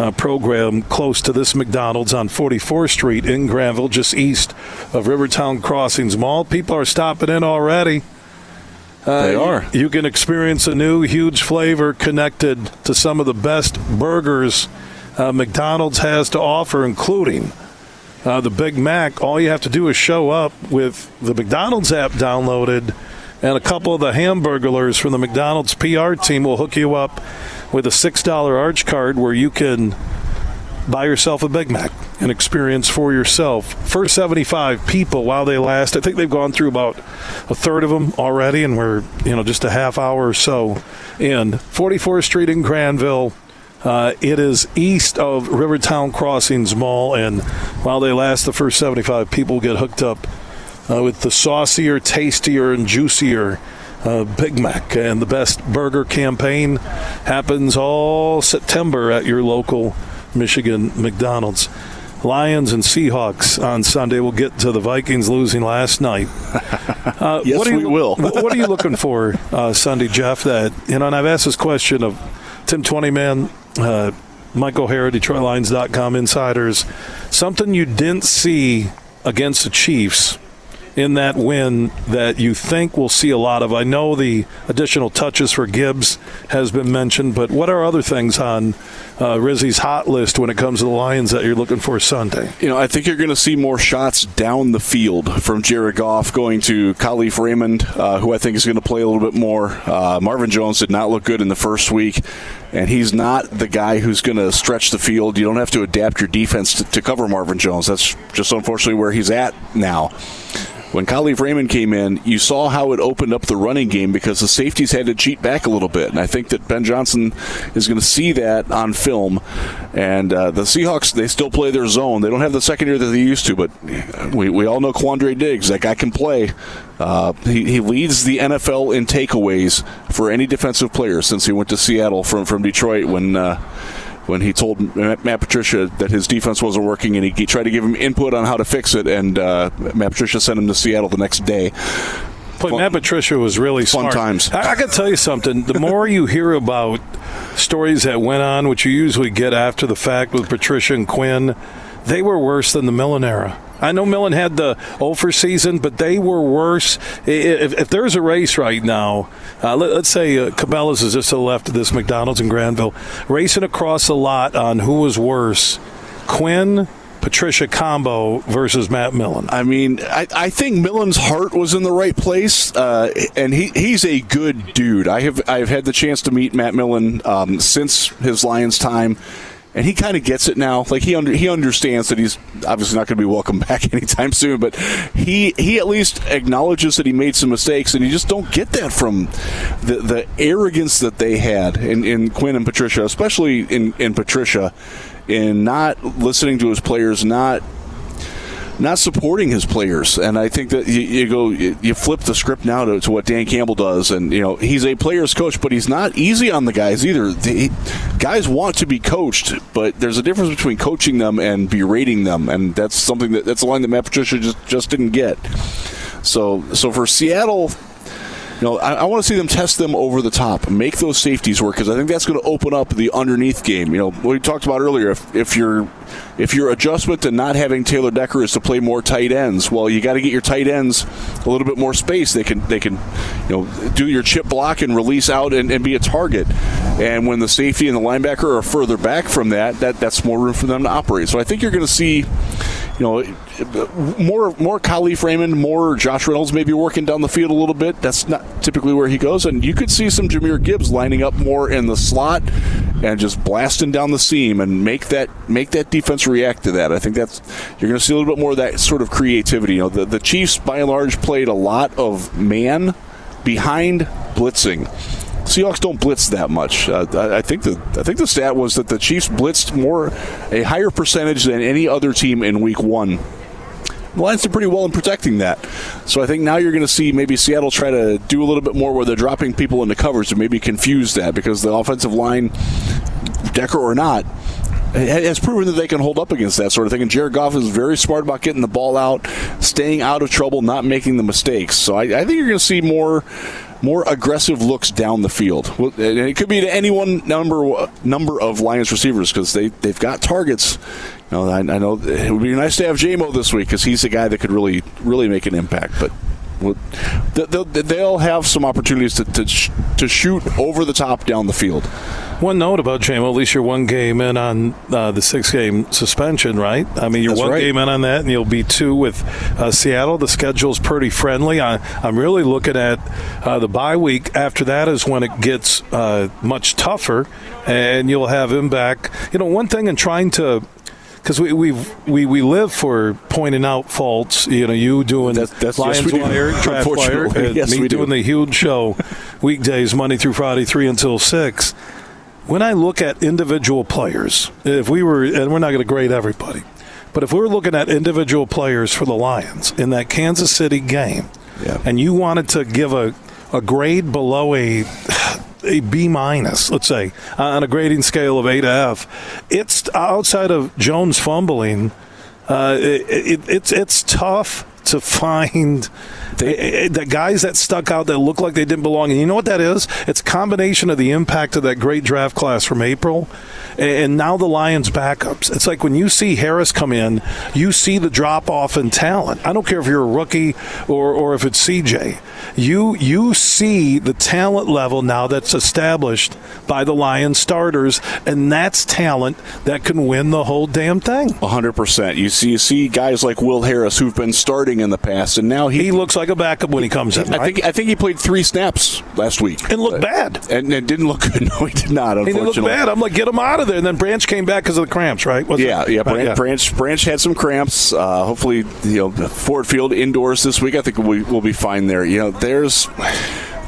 uh, program close to this McDonald's on 44th Street in Grandville, just east of Rivertown Crossings Mall. People are stopping in already. Uh, they are. You, you can experience a new huge flavor connected to some of the best burgers uh, McDonald's has to offer, including uh, the Big Mac. All you have to do is show up with the McDonald's app downloaded, and a couple of the hamburglers from the McDonald's PR team will hook you up with a $6 arch card where you can buy yourself a Big Mac and experience for yourself. First 75 people while they last. I think they've gone through about a third of them already, and we're, you know, just a half hour or so in. 44th Street in Grandville. Uh, it is east of Rivertown Crossings Mall, and while they last, the first 75 people get hooked up uh, with the saucier, tastier, and juicier uh, Big Mac. And the best burger campaign happens all September at your local Michigan McDonald's. Lions and Seahawks on Sunday. We'll get to the Vikings losing last night. Uh, yes, what you, we will. what are you looking for uh, Sunday, Jeff? That you know, and I've asked this question of Tim Twentyman uh, Mike O'Hara, DetroitLions.com insiders. Something you didn't see against the Chiefs in that win that you think we'll see a lot of? I know the additional touches for Gibbs has been mentioned, but what are other things on uh, Rizzy's hot list when it comes to the Lions that you're looking for Sunday? You know, I think you're going to see more shots down the field from Jared Goff going to Kalif Raymond, uh, who I think is going to play a little bit more. Uh, Marvin Jones did not look good in the first week and he's not the guy who's going to stretch the field. You don't have to adapt your defense to, to, cover Marvin Jones. That's just unfortunately where he's at now. When Kalif Raymond came in, you saw how it opened up the running game because the safeties had to cheat back a little bit. And I think that Ben Johnson is going to see that on film. And uh, the Seahawks, they still play their zone. They don't have the secondary that they used to, but we, we all know Quandre Diggs. That guy can play. Uh, he, he leads the NFL in takeaways for any defensive player since he went to Seattle from, from Detroit when. Uh, when he told Matt Patricia that his defense wasn't working, and he, tried to give him input on how to fix it, and uh, Matt Patricia sent him to Seattle the next day. But Matt Patricia was really fun smart. times. I, I can tell you something. The more you hear about stories that went on, which you usually get after the fact with Patricia and Quinn, they were worse than the Millen era. I know Millen had the over season, but they were worse. If, if there's a race right now, uh, let, us say uh, Cabela's is just to the left of this McDonald's in Grandville, racing across the lot on who was worse, Quinn. Patricia combo versus Matt Millen. I mean, I, I think Millen's heart was in the right place, uh, and he, he's a good dude. I have I've had the chance to meet Matt Millen um, since his Lions time and he kind of gets it now. Like he under, he understands that he's obviously not going to be welcome back anytime soon, but he he at least acknowledges that he made some mistakes, and you just don't get that from the the arrogance that they had in, in Quinn and Patricia, especially in in Patricia, in not listening to his players, not not supporting his players. And I think that you, you go, you, flip the script now to, to, what Dan Campbell does. And, you know, he's a player's coach, but he's not easy on the guys either. The, guys want to be coached, but there's a difference between coaching them and berating them. And that's something that, that's a line that Matt Patricia just, just didn't get. So, so for Seattle, you know, I, I want to see them test them over the top, make those safeties work because I think that's going to open up the underneath game. You know, we talked about earlier. If, if you're if your adjustment to not having Taylor Decker is to play more tight ends, well, you got to get your tight ends a little bit more space. They can they can you know do your chip block and release out and, and be a target. And when the safety and the linebacker are further back from that, that that's more room for them to operate. So I think you're going to see you know, more more Kalif Raymond, more Josh Reynolds maybe working down the field a little bit. That's not typically where he goes, and you could see some Jahmyr Gibbs lining up more in the slot and just blasting down the seam and make that make that defense react to that. I think that's you're going to see a little bit more of that sort of creativity. You know, the, the Chiefs by and large played a lot of man behind blitzing. Seahawks don't blitz that much. Uh, I think the I think the stat was that the Chiefs blitzed more, a higher percentage than any other team in Week One. The Lions did pretty well in protecting that. So I think now you're going to see maybe Seattle try to do a little bit more where they're dropping people into covers to maybe confuse that because the offensive line, Decker or not, has proven that they can hold up against that sort of thing. And Jared Goff is very smart about getting the ball out, staying out of trouble, not making the mistakes. So I, I think you're going to see more more aggressive looks down the field. it could be to any one number number of Lions receivers because they they've got targets. Know, I, I, know it would be nice to have Jamo this week because he's a guy that could really really make an impact. But they'll, they'll have some opportunities to, to, to shoot over the top down the field. One note about Jamo, at least you're one game in on uh, the six game suspension, right? I mean, you're That's one right. game in on that, and you'll be two with uh, Seattle. The schedule's pretty friendly. I, am really looking at uh, the bye week. After that is when it gets uh, much tougher, and you'll have him back. You know, one thing in trying to because we we we live for pointing out faults. You know, you doing that's, that's Lions yes, Wire, Draft Wire, and yes, me doing do. the huge show weekdays, Monday through Friday, three until six. When I look at individual players, if we were, and we're not going to grade everybody, but if we were looking at individual players for the Lions in that Kansas City game, yeah. and you wanted to give a a grade below a a B minus, let's say, on a grading scale of A to F. It's outside of Jones fumbling. Uh, it, it, it's it's tough to find the, eh, eh, the guys that stuck out that look like they didn't belong. And you know what that is? It's a combination of the impact of that great draft class from April and now the Lions backups. It's like when you see Harris come in, you see the drop off in talent. I don't care if you're a rookie or, or if it's CJ. You you see the talent level now that's established by the Lions starters, and that's talent that can win the whole damn thing. hundred percent. You see you see guys like Will Harris who've been starting in the past, and now he, he looks like a backup when he comes in. Right? I think I think he played three snaps last week and looked uh, bad, and, and, didn't look good. No, he did not. Unfortunately, he looked bad. I'm like, get him out of there. And then Branch came back because of the cramps, right? Was yeah, it? yeah. Branch, yeah. Branch Branch had some cramps. Uh, hopefully, you know, Ford Field indoors this week. I think we will be fine there. You know, there's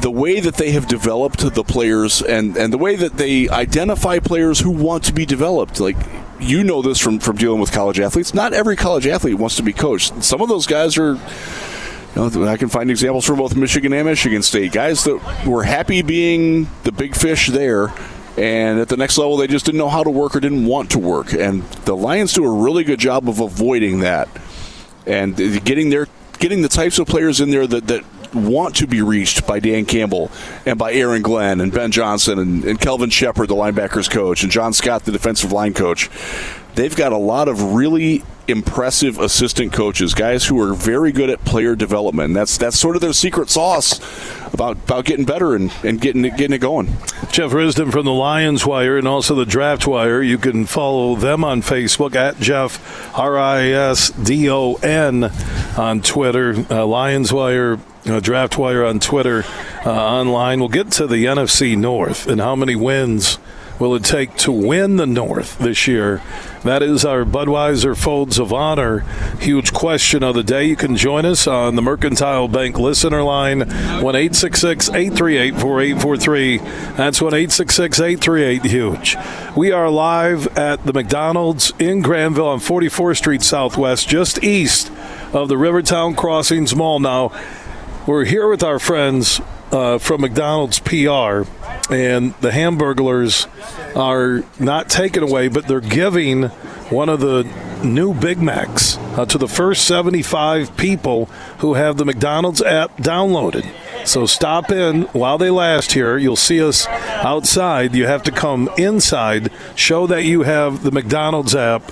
the way that they have developed the players and, and the way that they identify players who want to be developed. Like you know this from, from dealing with college athletes. Not every college athlete wants to be coached. Some of those guys are I can find examples from both Michigan and Michigan State. Guys that were happy being the big fish there, and at the next level, they just didn't know how to work or didn't want to work. And the Lions do a really good job of avoiding that and getting their getting the types of players in there that, that want to be reached by Dan Campbell and by Aaron Glenn and Ben Johnson and, and Kelvin Sheppard, the linebackers coach, and John Scott, the defensive line coach. They've got a lot of really impressive assistant coaches, guys who are very good at player development. That's that's sort of their secret sauce about about getting better and, and getting it, getting it going. Jeff Risdon from the Lions Wire and also the Draft Wire. You can follow them on Facebook at Jeff R I S D O N on Twitter. Uh, Lions Wire. Uh, Draft Wire on Twitter, uh, online. We'll get to the NFC North and how many wins will it take to win the North this year? That is our Budweiser Folds of Honor huge question of the day. You can join us on the Mercantile Bank listener line, 1 888 4843. That's 1 838 Huge. We are live at the McDonald's in Grandville on 44th Street Southwest, just east of the Rivertown Crossings Mall. Now, we're here with our friends uh, from McDonald's PR, and the Hamburglers are not taken away, but they're giving one of the new Big Macs uh, to the first 75 people who have the McDonald's app downloaded. So stop in while they last here. You'll see us outside. You have to come inside, show that you have the McDonald's app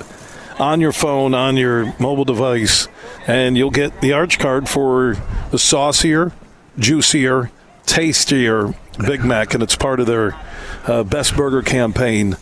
on your phone, on your mobile device, and you'll get the arch card for the saucier, juicier, tastier Big Mac, and it's part of their uh, Best Burger campaign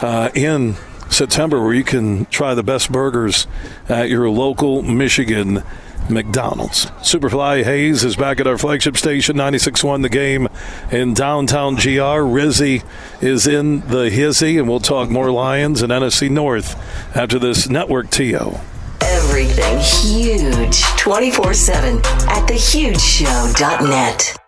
uh, in September, where you can try the best burgers at your local Michigan McDonald's. Superfly Hayes is back at our flagship station, 96.1 The Game in downtown GR. Rizzy is in the hizzy, and we'll talk more Lions and NFC North after this network TO. Everything huge 24 7 at thehugeshow.net.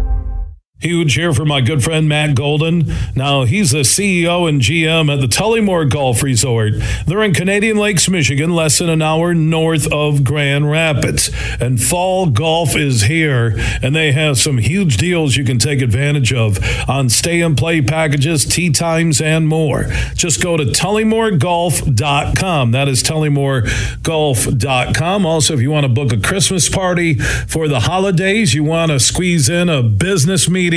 Huge here for my good friend Matt Golden. Now, he's the CEO and GM at the Tullymore Golf Resort. They're in Canadian Lakes, Michigan, less than an hour north of Grand Rapids. And fall golf is here, and they have some huge deals you can take advantage of on stay and play packages, tee times, and more. Just go to tullymoregolf.com. That is tullymoregolf.com. Also, if you want to book a Christmas party for the holidays, you want to squeeze in a business meeting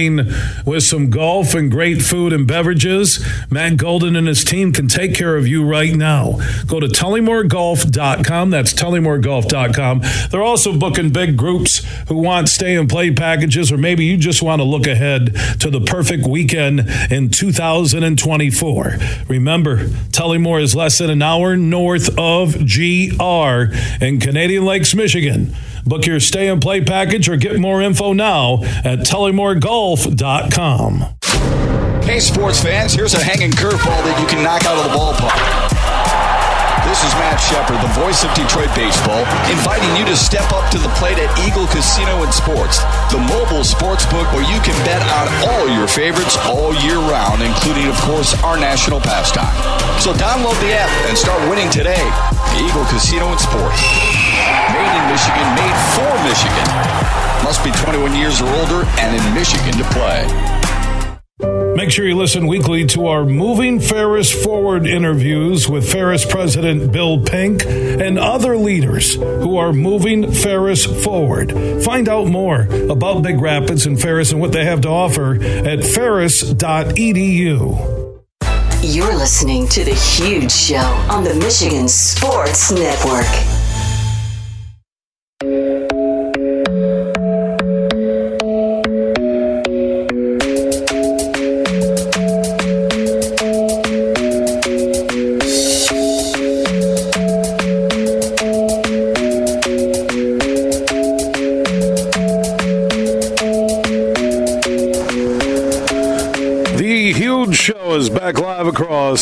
with some golf and great food and beverages, Matt Golden and his team can take care of you right now. Go to tullymoregolf.com. That's tullymoregolf.com. They're also booking big groups who want stay and play packages, or maybe you just want to look ahead to the perfect weekend in 2024. Remember, Tullymore is less than an hour north of GR in Canadian Lakes, Michigan. Book your stay and play package or get more info now at tullymoregolf.com. Hey, sports fans, here's a hanging curveball that you can knock out of the ballpark. This is Matt Shepard, the voice of Detroit baseball, inviting you to step up to the plate at Eagle Casino and Sports, the mobile sports book where you can bet on all your favorites all year round, including, of course, our national pastime. So download the app and start winning today. Eagle Casino and Sports. Made in Michigan, made for Michigan. Must be 21 years or older and in Michigan to play. Make sure you listen weekly to our Moving Ferris Forward interviews with Ferris President Bill Pink and other leaders who are moving Ferris forward. Find out more about Big Rapids and Ferris and what they have to offer at ferris.edu. You're listening to The Huge Show on the Michigan Sports Network.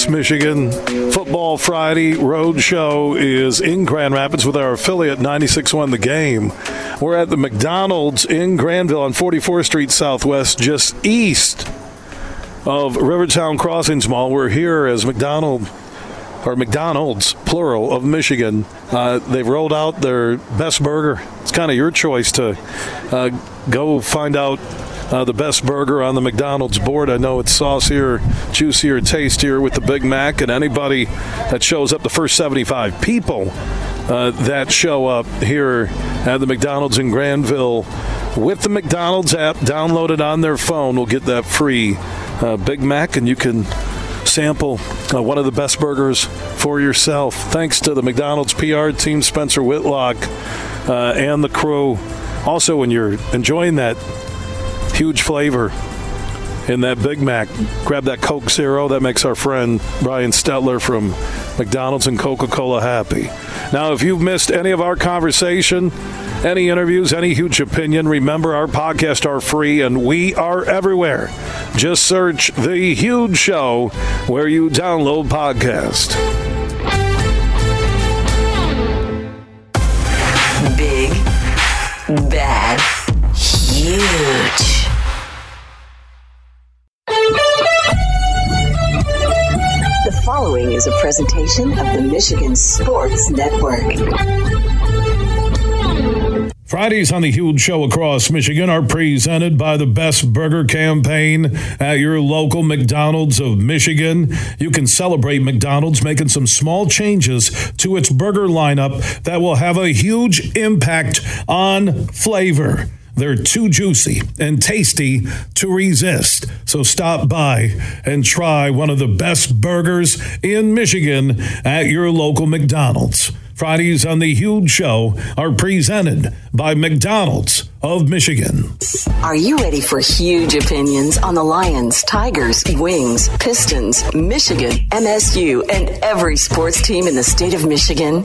Michigan. Football Friday Road Show is in Grand Rapids with our affiliate 96.1 The Game. We're at the McDonald's in Grandville on 44th Street Southwest, just east of Rivertown Crossings Mall. We're here as McDonald or McDonald's, plural, of Michigan. Uh, they've rolled out their best burger. It's kind of your choice to uh, go find out uh, the best burger on the McDonald's board. I know it's saucier, juicier, tastier with the Big Mac, and anybody that shows up, the first 75 people uh, that show up here at the McDonald's in Grandville with the McDonald's app downloaded on their phone will get that free uh, Big Mac, and you can sample uh, one of the best burgers for yourself. Thanks to the McDonald's PR team, Spencer Whitlock, uh, and the crew. Also, when you're enjoying that huge flavor in that Big Mac, grab that Coke Zero. That makes our friend Brian Stetler from McDonald's and Coca Cola happy. Now, if you've missed any of our conversation, any interviews, any huge opinion, remember our podcasts are free and we are everywhere. Just search The Huge Show where you download podcast. Big, bad, huge. Is a presentation of the Michigan Sports Network. Fridays on the Huge Show across Michigan are presented by the Best Burger Campaign at your local McDonald's of Michigan. You can celebrate McDonald's making some small changes to its burger lineup that will have a huge impact on flavor. They're too juicy and tasty to resist. So stop by and try one of the best burgers in Michigan at your local McDonald's. Fridays on the Huge Show are presented by McDonald's of Michigan. Are you ready for huge opinions on the Lions, Tigers, Wings, Pistons, Michigan, MSU, and every sports team in the state of Michigan?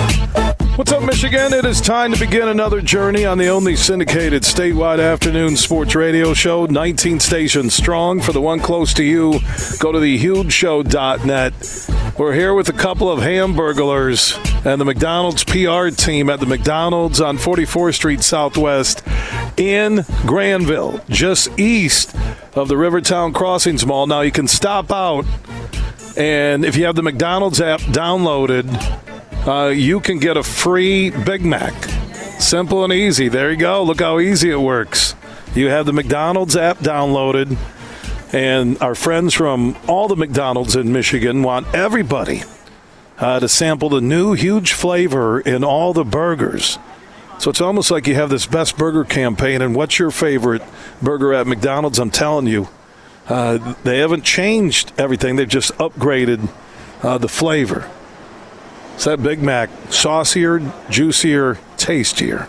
What's up, Michigan? It is time to begin another journey on the only syndicated statewide afternoon sports radio show, 19 stations strong. For the one close to you, go to thehugeshow.net. We're here with a couple of hamburglers and the McDonald's PR team at the McDonald's on 44th Street Southwest in Grandville, just east of the Rivertown Crossings Mall. Now, you can stop out, and if you have the McDonald's app downloaded, uh, you can get a free Big Mac. Simple and easy. There you go. Look how easy it works. You have the McDonald's app downloaded, and our friends from all the McDonald's in Michigan want everybody uh, to sample the new huge flavor in all the burgers. So it's almost like you have this best burger campaign. And what's your favorite burger at McDonald's? I'm telling you, uh, they haven't changed everything, they've just upgraded uh, the flavor. It's that Big Mac, saucier, juicier, tastier.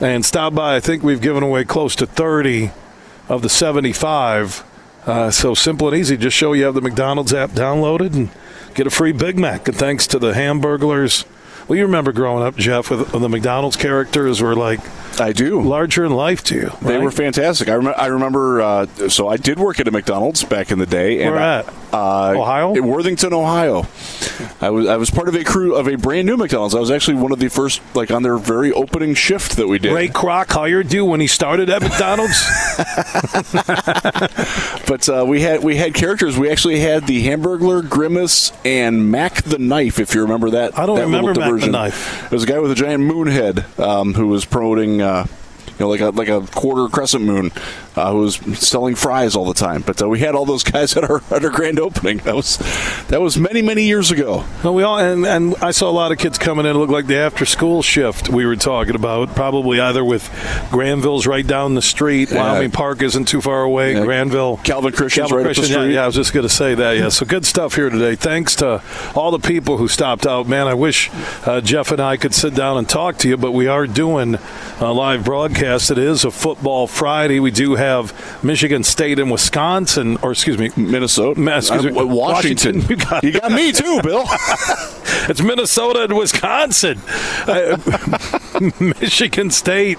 And stop by. I think we've given away close to 30 of the 75. Uh, so simple and easy. Just show you have the McDonald's app downloaded and get a free Big Mac. And thanks to the Hamburglers. Well, you remember growing up, Jeff, with, the McDonald's characters were like I do. larger in life to you. They were fantastic. I, rem- I remember. Uh, so I did work at a McDonald's back in the day. And Where I- at? Uh, Ohio? In Worthington, Ohio. I was I was part of a crew of a brand new McDonald's. I was actually one of the first, like on their very opening shift that we did. Ray Kroc hired you when he started at McDonald's. But uh, we had we had characters. We actually had the Hamburglar, Grimace, and Mac the Knife. If you remember that, I don't that remember Mac the diversion. Knife. It was a guy with a giant moon head um, who was promoting. Uh, know, like a like a quarter crescent moon, uh, who was selling fries all the time. But uh, we had all those guys at our at our grand opening. That was that was many many years ago. No, we all and, and I saw a lot of kids coming in. It looked like the after school shift we were talking about. Probably either with Grandville's right down the street. Yeah. Wyoming Park isn't too far away. Yeah. Grandville, Calvin Christian's Calvin right Christian, yeah. Yeah, I was just going to say that. Yeah, so good stuff here today. Thanks to all the people who stopped out. Man, I wish uh, Jeff and I could sit down and talk to you, but we are doing a live broadcast. It is a football Friday. We do have Michigan State and Wisconsin, or excuse me, Minnesota, excuse me, Uh, Washington. Washington. You got- you got me too, Bill. It's Minnesota and Wisconsin, Uh, Michigan State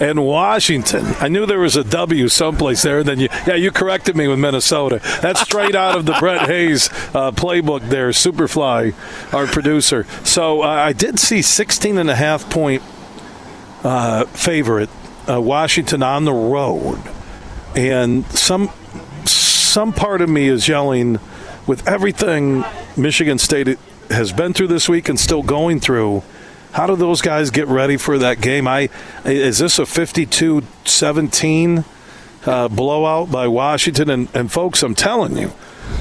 and Washington. I knew there was a W someplace there. And then you, yeah, you corrected me with Minnesota. That's straight out of the Brett Hayes uh, playbook. There, Superfly, our producer. So uh, I did see 16 and a half point uh, favorite uh, Washington on the road, and some some part of me is yelling with everything Michigan State has been through this week and still going through. How do those guys get ready for that game? I is this a 52-17 uh, blowout by Washington? And, and folks, I'm telling you,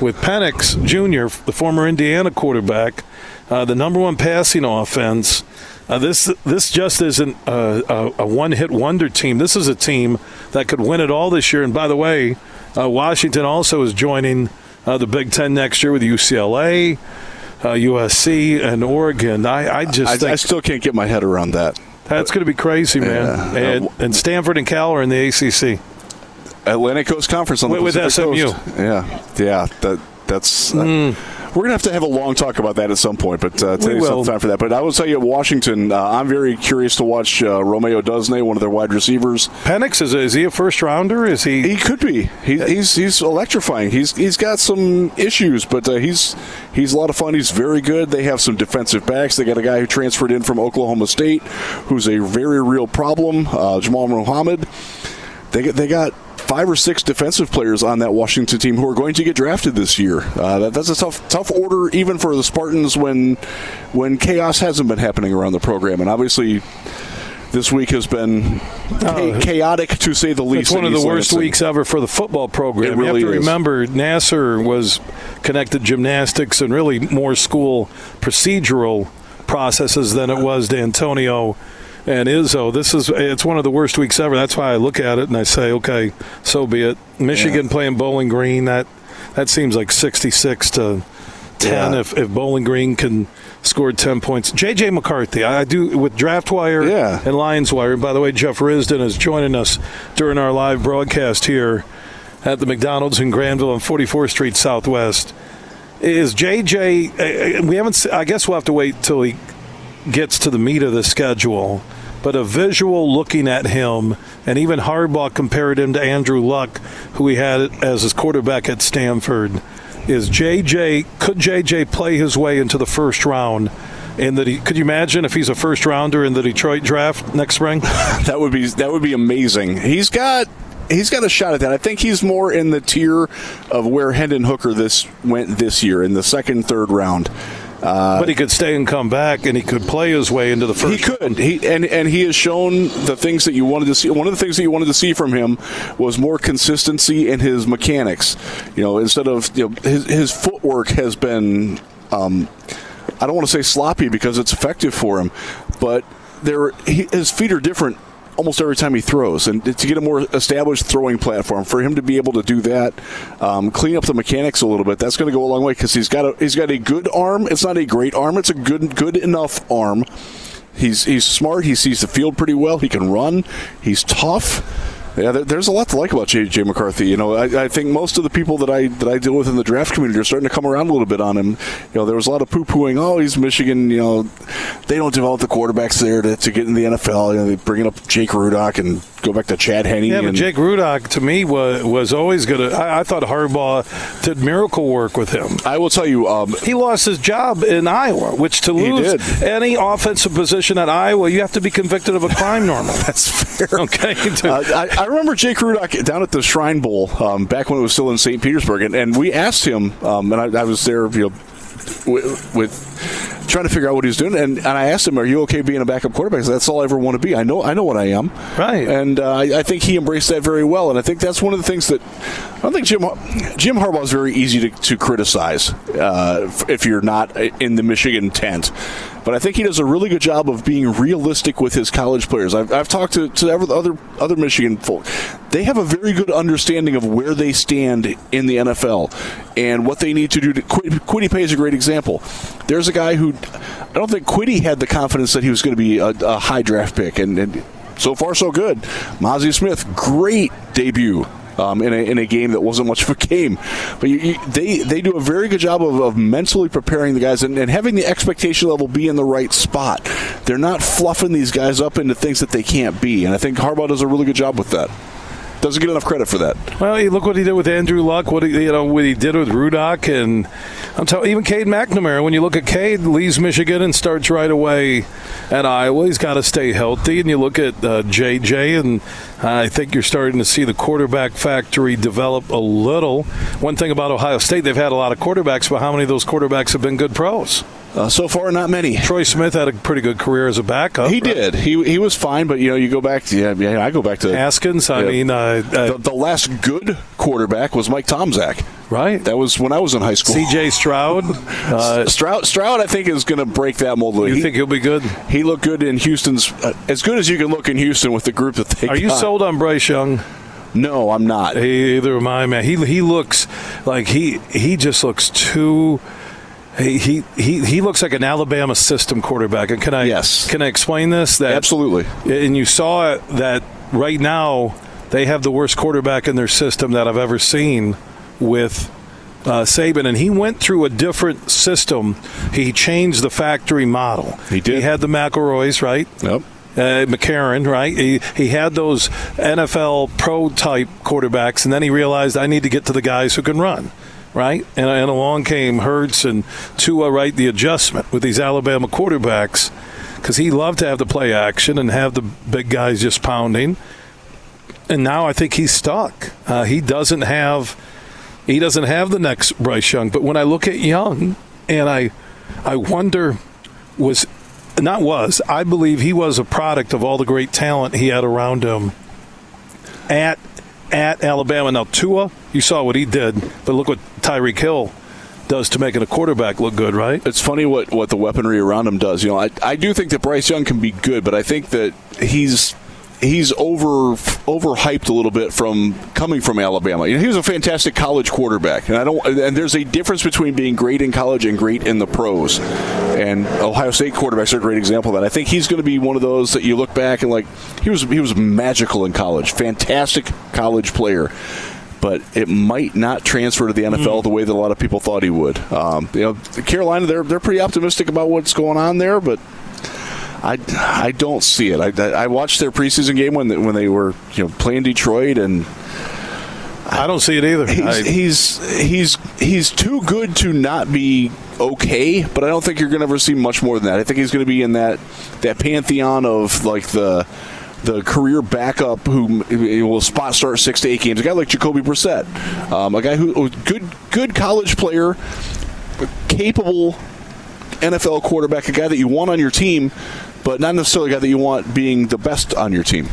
with Penix Jr., the former Indiana quarterback, uh, the number one passing offense. Uh, this this just isn't a, a, a one-hit wonder team. This is a team that could win it all this year. And by the way, uh, Washington also is joining uh, the Big Ten next year with UCLA, uh, USC, and Oregon. I, I just I, think I still can't get my head around that. that's going to be crazy, man. Yeah. And, and Stanford and Cal are in the ACC. Atlantic Coast Conference on the With- with SMU. Coast. Yeah, yeah. That that's. uh, we're gonna have to have a long talk about that at some point, but uh, today's not time for that. But I will tell you, Washington. Uh, I'm very curious to watch uh, Rome Odunze, one of their wide receivers. Penix is, is he a first rounder? Is he? He could be. He, he's he's electrifying. He's he's got some issues, but uh, he's he's a lot of fun. He's very good. They have some defensive backs. They got a guy who transferred in from Oklahoma State, who's a very real problem. Uh, Jamal Muhammad. They they got five or six defensive players on that Washington team who are going to get drafted this year. Uh, that, that's a tough tough order even for the Spartans when when chaos hasn't been happening around the program. And obviously, this week has been cha- chaotic to say the least. It's one of the worst weeks ever for the football program. It really you have to is. remember, Nassar was connected gymnastics and really more school procedural processes than it was to Antonio and Izzo. This is it's one of the worst weeks ever. That's why I look at it and I say, okay, so be it. Michigan playing Bowling Green that that seems like sixty six to ten Yeah. if if Bowling Green can score ten points. JJ McCarthy, I do with DraftWire Yeah. and Lions Wire. And by the way, Jeff Risdon is joining us during our live broadcast here at the McDonald's in Grandville on 44th Street Southwest. Is JJ? uh, We haven't, I guess we'll have to wait till he gets to the meat of the schedule. But a visual looking at him, and even Harbaugh compared him to Andrew Luck, who he had as his quarterback at Stanford. Is JJ? Could JJ play his way into the first round? And that he could you imagine if he's a first rounder in the Detroit draft next spring? That would be that would be amazing. He's got he's got a shot at that. I think he's more in the tier of where Hendon Hooker this went this year in the second third round. Uh, but he could stay and come back, and he could play his way into the first. He could. He and and he has shown the things that you wanted to see. One of the things that you wanted to see from him was more consistency in his mechanics. You know, instead of you know his his footwork has been. Um, I don't want to say sloppy because it's effective for him, but there he, his feet are different almost every time he throws, and to get a more established throwing platform for him to be able to do that, um, clean up the mechanics a little bit. That's going to go a long way because he's got a he's got a good arm. It's not a great arm. It's a good good enough arm. He's he's smart. He sees the field pretty well. He can run. He's tough. Yeah, there's a lot to like about J.J. McCarthy. You know, I, I think most of the people that I that I deal with in the draft community are starting to come around a little bit on him. You know, there was a lot of poo pooing. Oh, he's Michigan. You know, they don't develop the quarterbacks there to, to get in the NFL. You know, they bring up Jake Rudock and go back to Chad Henne. Yeah, but and, Jake Rudock to me was was always to. I, I thought Harbaugh did miracle work with him. I will tell you, um, He lost his job in Iowa, which to lose any offensive position at Iowa, you have to be convicted of a crime. Normal. that's fair. okay. Uh, I, I remember Jake Rudock down at the Shrine Bowl um, back when it was still in St. Petersburg, and, and we asked him, um, and I, I was there, you know, with, with trying to figure out what he was doing, and, and I asked him, "Are you okay being a backup quarterback?" Said, That's all I ever want to be. I know, I know what I am, Right. And uh, I, I think he embraced that very well, and I think that's one of the things that I don't think Jim Jim Harbaugh is very easy to, to criticize uh, if you're not in the Michigan tent. But I think he does a really good job of being realistic with his college players. I've, I've talked to, to other other Michigan folk. They have a very good understanding of where they stand in the NFL and what they need to do. To, Quid- Kwity Paye is a great example. There's a guy who I don't think Kwity had the confidence that he was going to be a, a high draft pick, and, and so far so good. Mazi Smith, great debut um, in, a, in a game that wasn't much of a game. But you, you, they they do a very good job of, of mentally preparing the guys and, and having the expectation level be in the right spot. They're not fluffing these guys up into things that they can't be, and I think Harbaugh does a really good job with that. Doesn't get enough credit for that. Well, you look what he did with Andrew Luck. What he, you know, what he did with Rudock, and I'm telling even Cade McNamara. When you look at Cade, leaves Michigan and starts right away at Iowa. He's got to stay healthy. And you look at uh, JJ, and I think you're starting to see the quarterback factory develop a little. One thing about Ohio State, they've had a lot of quarterbacks, but how many of those quarterbacks have been good pros? Uh, so far, not many. Troy Smith had a pretty good career as a backup. He right? did. He he was fine, but you know, you go back to yeah, yeah I go back to Haskins. I yeah. mean, uh, the, the, last good quarterback was Mike Tomczak. Right. That was when I was in high school. C.J. Stroud. Uh, Stroud. Stroud, I think, is going to break that mold. League. You he, think he'll be good? He looked good in Houston's uh, as good as you can look in Houston with the group that they. Are got. you sold on Bryce Young? No, I'm not. Either am I, man. He he looks like he he just looks too. He, he he he looks like an Alabama system quarterback. And can I yes. can I explain this? That absolutely. And you saw that right now they have the worst quarterback in their system that I've ever seen with uh, Saban, and he went through a different system. He changed the factory model. He did. He had the McElroys, right? Yep. Uh, McCarron, right? He, he had those NFL pro type quarterbacks, and then he realized I need to get to the guys who can run, right? And, and along came Hurts and Tua, right? The adjustment with these Alabama quarterbacks because he loved to have the play action and have the big guys just pounding. And now I think he's stuck. Uh, he doesn't have he doesn't have the next Bryce Young. But when I look at Young, and I I wonder was not was I believe he was a product of all the great talent he had around him at at Alabama. Now Tua, you saw what he did, but look what Tyreek Hill does to making a quarterback look good, right? It's funny what, what the weaponry around him does. You know, I, I do think that Bryce Young can be good, but I think that he's he's over overhyped a little bit from coming from Alabama. You know, he was a fantastic college quarterback, and I don't. And there's a difference between being great in college and great in the pros. And Ohio State quarterbacks are a great example of that. I think he's going to be one of those that you look back and like he was he was magical in college, fantastic college player. But it might not transfer to the NFL mm. the way that a lot of people thought he would. Um, you know, Carolina, they're they're pretty optimistic about what's going on there, but I, I don't see it. I, I watched their preseason game when they, when they were you know playing Detroit and. I don't see it either. He's, I, he's he's he's too good to not be okay, but I don't think you're going to ever see much more than that. I think he's going to be in that that pantheon of like the the career backup who will spot start six to eight games. A guy like Jacoby Brissett, um, a guy who good good college player, a capable NFL quarterback, a guy that you want on your team, but not necessarily a guy that you want being the best on your team.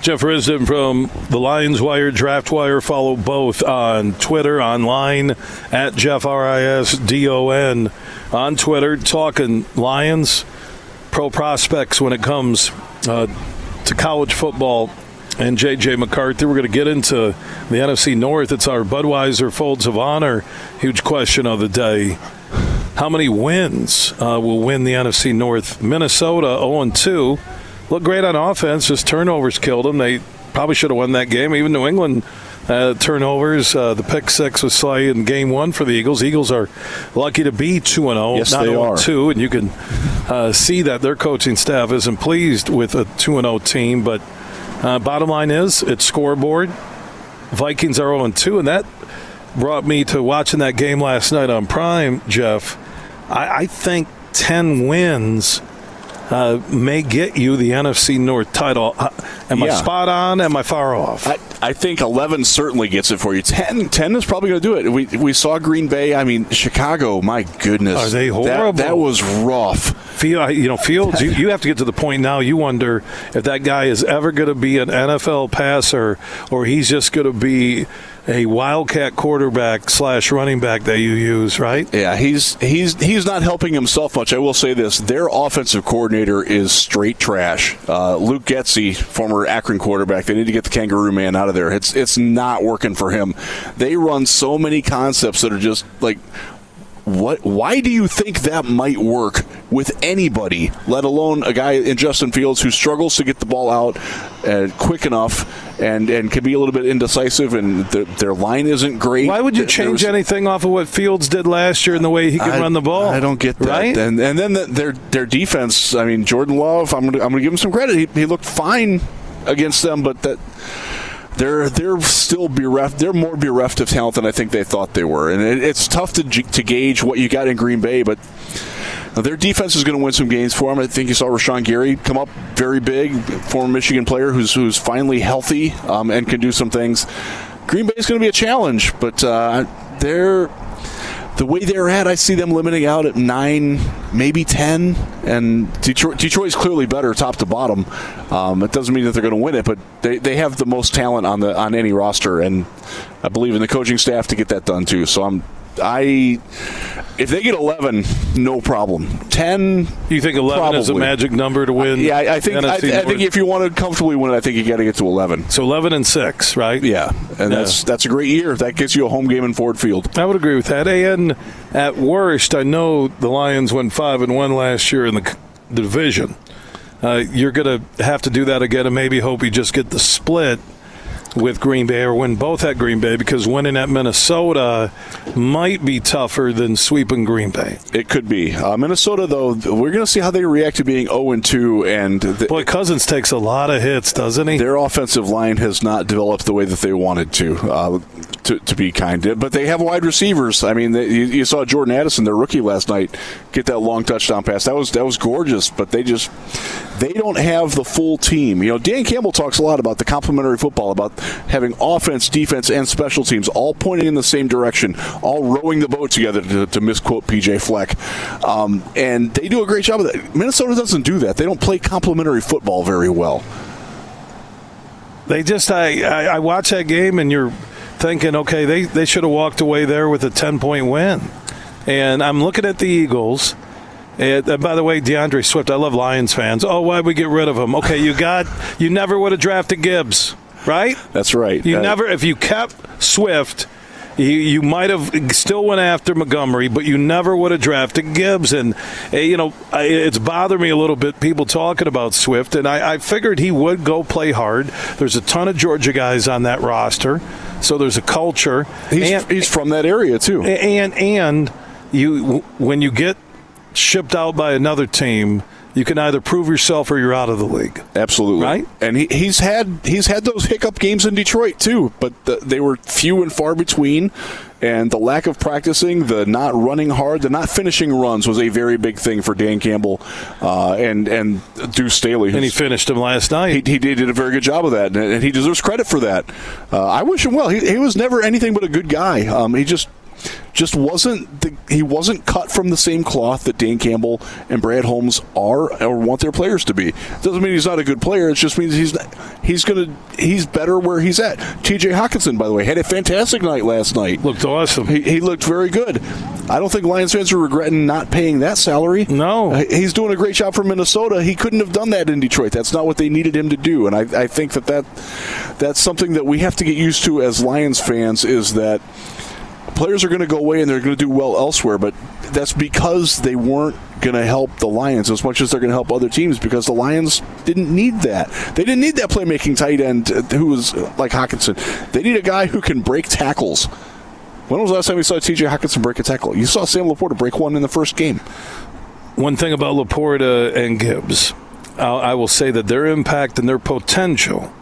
Jeff Risdon from the Lions Wire, Draft Wire. Follow both on Twitter, online at Jeff R I S D O N on Twitter, talking Lions pro prospects when it comes uh, to college football. And JJ McCarthy, we're going to get into the NFC North. It's our Budweiser Folds of Honor. Huge question of the day. How many wins uh, will win the NFC North? Minnesota 0 2. Look great on offense. Just turnovers killed them. They probably should have won that game. Even New England uh, turnovers. Uh, the pick six was Slay in game one for the Eagles. Eagles are lucky to be 2 0, yes, not 0 2. And you can uh, see that their coaching staff isn't pleased with a 2 0 team. But uh, bottom line is, it's scoreboard. Vikings are 0 2, and that brought me to watching that game last night on Prime, Jeff. I, I think 10 wins uh, may get you the NFC North title. Uh, am yeah. I spot on? Am I far off? I, I, think 11 certainly gets it for you. 10, 10 is probably going to do it. We, we saw Green Bay. I mean, Chicago, my goodness. Are they horrible? That, that was rough. Feel, you know, Fields, you, you have to get to the point now you wonder if that guy is ever going to be an NFL passer or he's just going to be a wildcat quarterback slash running back that you use, right? Yeah, he's he's he's not helping himself much. I will say this: their offensive coordinator is straight trash. Uh, Luke Getsy, former Akron quarterback, they need to get the Kangaroo Man out of there. It's it's not working for him. They run so many concepts that are just like what why do you think that might work with anybody let alone a guy in justin fields who struggles to get the ball out uh, quick enough and and can be a little bit indecisive and the, their line isn't great? Why would you change was, anything off of what fields did last year in the way he could I, run the ball i don't get that. right? and and then the, their their defense i mean jordan love i'm gonna, I'm gonna give him some credit. He, he looked fine against them but that they're they're still bereft. They're more bereft of talent than I think they thought they were, and it, it's tough to to gauge what you got in Green Bay. But their defense is going to win some games for them. I think you saw Rashan Gary come up very big, former Michigan player who's who's finally healthy um, and can do some things. Green Bay is going to be a challenge, but uh, they're the way they're at, I see them limiting out at nine, maybe ten. And Detroit, Detroit's clearly better, top to bottom. Um, it doesn't mean that they're going to win it, but they, they have the most talent on the on any roster, and I believe in the coaching staff to get that done too. So I'm I if they get 11, no problem. 10, you think 11 probably. is a magic number to win? Uh, yeah, I, I think I, I, think if you want to comfortably win it, I think you got to get to 11. So 11 and 6, right? Yeah. And Yeah. that's that's a great year. If that gets you a home game in Ford Field. I would agree with that. And at worst, I know the Lions went five and one last year in the, the division. Uh, you're going to have to do that again, and maybe hope you just get the split with Green Bay or win both at Green Bay because winning at Minnesota might be tougher than sweeping Green Bay. It could be. Uh, Minnesota though, we're going to see how they react to being 0 and 2 and the, Boy, Cousins takes a lot of hits, doesn't he? their offensive line has not developed the way that they wanted to. Uh, to, to be kind, but they have wide receivers. I mean, they, you, you saw Jordan Addison, their rookie last night, get that long touchdown pass. That was that was gorgeous. But they just they don't have the full team. You know, Dan Campbell talks a lot about the complementary football, about having offense, defense, and special teams all pointing in the same direction, all rowing the boat together. To, to misquote PJ Fleck, um, and they do a great job of that. Minnesota doesn't do that. They don't play complementary football very well. They just I, I I watch that game and you're thinking, okay, they they should have walked away there with a ten point win. And I'm looking at the Eagles. And, and by the way, D'Andre Swift, I love Lions fans. Oh, why'd we get rid of him? Okay, you got you never would have drafted Gibbs, right? That's right. You Uh, never if you kept Swift. You, you might have still went after Montgomery, but you never would have drafted Gibbs. And eh, you know, I- it's bothered me a little bit. People talking about Swift, and I, I figured he would go play hard. There's a ton of Georgia guys on that roster, so there's a culture. He's, and, he's from that area too. and and you when you get shipped out by another team, you can either prove yourself or you're out of the league. Absolutely, Right? And he, he's had he's had those hiccup games in Detroit too, but the, they were few and far between. And the lack of practicing, the not running hard, the not finishing runs was a very big thing for Dan Campbell uh, and and Deuce Staley. And he finished him last night. he, he did a very good job of that, and, and he deserves credit for that. Uh, I wish him well. He, he was never anything but a good guy. Um, he just just wasn't the, he wasn't cut from the same cloth that Dan Campbell and Brad Holmes are or want their players to be. Doesn't mean he's not a good player. It just means he's not, he's gonna he's better where he's at. T.J. Hockenson, by the way, had a fantastic night last night. Looked awesome. He, he looked very good. I don't think Lions fans are regretting not paying that salary. No. He's doing a great job for Minnesota. He couldn't have done that in Detroit. That's not what they needed him to do. And I, I think that, that that's something that we have to get used to as Lions fans is that players are going to go away and they're going to do well elsewhere, but that's because they weren't going to help the Lions as much as they're going to help other teams because the Lions didn't need that. They didn't need that playmaking tight end uh, who was uh, like Hockenson. They need a guy who can break tackles. When was the last time we saw T.J. Hockenson break a tackle? You saw Sam LaPorta break one in the first game. One thing about LaPorta and Gibbs, I will say that their impact and their potential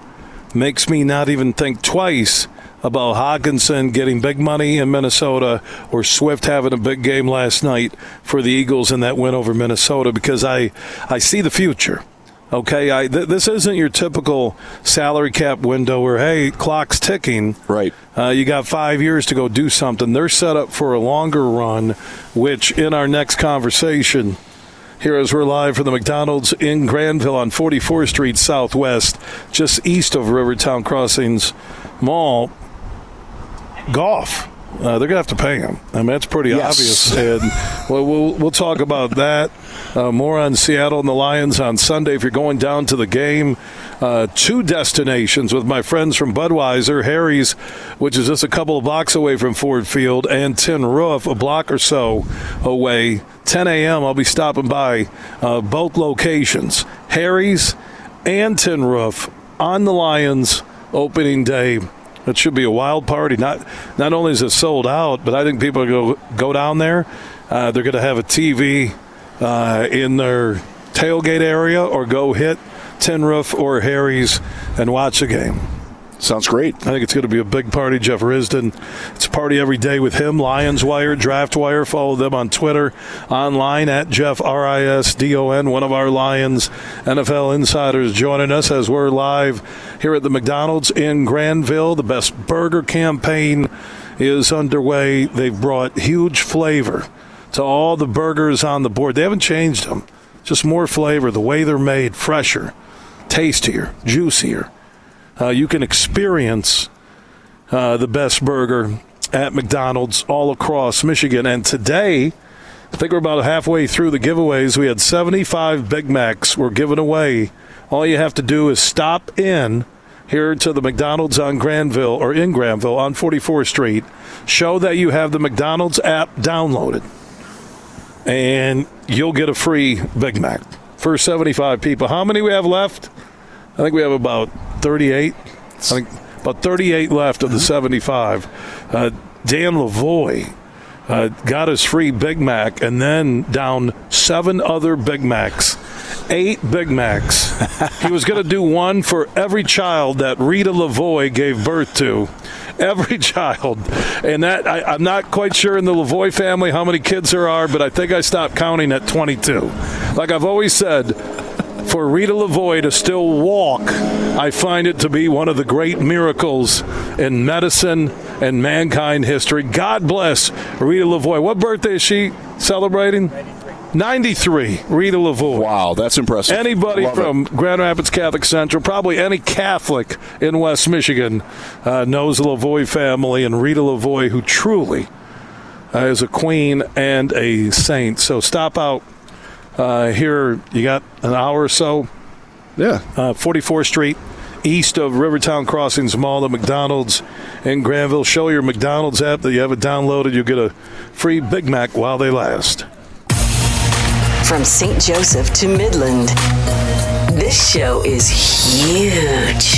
makes me not even think twice about Hockenson getting big money in Minnesota or Swift having a big game last night for the Eagles in that win over Minnesota because I, I see the future. Okay, I, th- this isn't your typical salary cap window where hey, clock's ticking. Right. Uh, you got five years to go do something. They're set up for a longer run, which in our next conversation, here as we're live from the McDonald's in Grandville on 44th Street Southwest, just east of Rivertown Crossings Mall, golf. Uh, they're gonna have to pay him. I mean, that's pretty Yes. obvious. And well, we'll we'll talk about that. Uh, more on Seattle and the Lions on Sunday. If you're going down to the game, uh, two destinations with my friends from Budweiser, Harry's, which is just a couple of blocks away from Ford Field, and Tin Roof, a block or so away. 10 a.m. I'll be stopping by uh, both locations, Harry's and Tin Roof, on the Lions opening day. It should be a wild party. Not not only is it sold out, but I think people go go down there. Uh, they're going to have a TV uh, in their tailgate area, or go hit Tin Roof or Harry's and watch a game. Sounds great. I think it's going to be a big party. Jeff Risdon. It's a party every day with him. Lions Wire, Draft Wire. Follow them on Twitter, online at Jeff R I S D O N. One of our Lions NFL insiders joining us as we're live here at the McDonald's in Grandville. The best burger campaign is underway. They've brought huge flavor to all the burgers on the board. They haven't changed them. Just more flavor. The way they're made, fresher, tastier, juicier uh, you can experience uh, the best burger at McDonald's all across Michigan. And today, I think we're about halfway through the giveaways. We had 75 Big Macs were given away. All you have to do is stop in here to the McDonald's on Grandville or in Grandville on 44th Street. Show that you have the McDonald's app downloaded, and you'll get a free Big Mac for 75 people. How many we have left? I think we have about 38. I think about 38 left of the 75. Uh, Dan Lavoie uh, got his free Big Mac and then down seven other Big Macs. Eight Big Macs. he was going to do one for every child that Rita Lavoie gave birth to every child. And that I, am not quite sure in the Lavoie family how many kids there are, but I think I stopped counting at 22. Like I've always said, for Rita Lavoie to still walk, I find it to be one of the great miracles in medicine and mankind history. God bless Rita Lavoie. What birthday is she celebrating? 93, Rita Lavoie. Wow, that's impressive. Anybody Love from it. Grand Rapids Catholic Central, probably any Catholic in West Michigan, uh, knows the Lavoie family and Rita Lavoie, who truly uh, is a queen and a saint. So stop out uh, here, you got an hour or so. Yeah. Uh, 44th Street, east of Rivertown Crossings Mall, the McDonald's in Grandville. Show your McDonald's app that you have it downloaded. You'll get a free Big Mac while they last. From St. Joseph to Midland, this show is huge.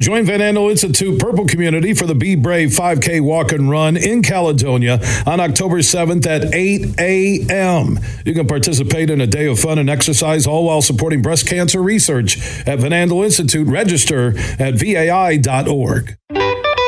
Join Van Andel Institute Purple Community for the Be Brave 5K Walk and Run in Caledonia on October 7th at 8 a.m. You can participate in a day of fun and exercise, all while supporting breast cancer research at Van Andel Institute. Register at vai.org.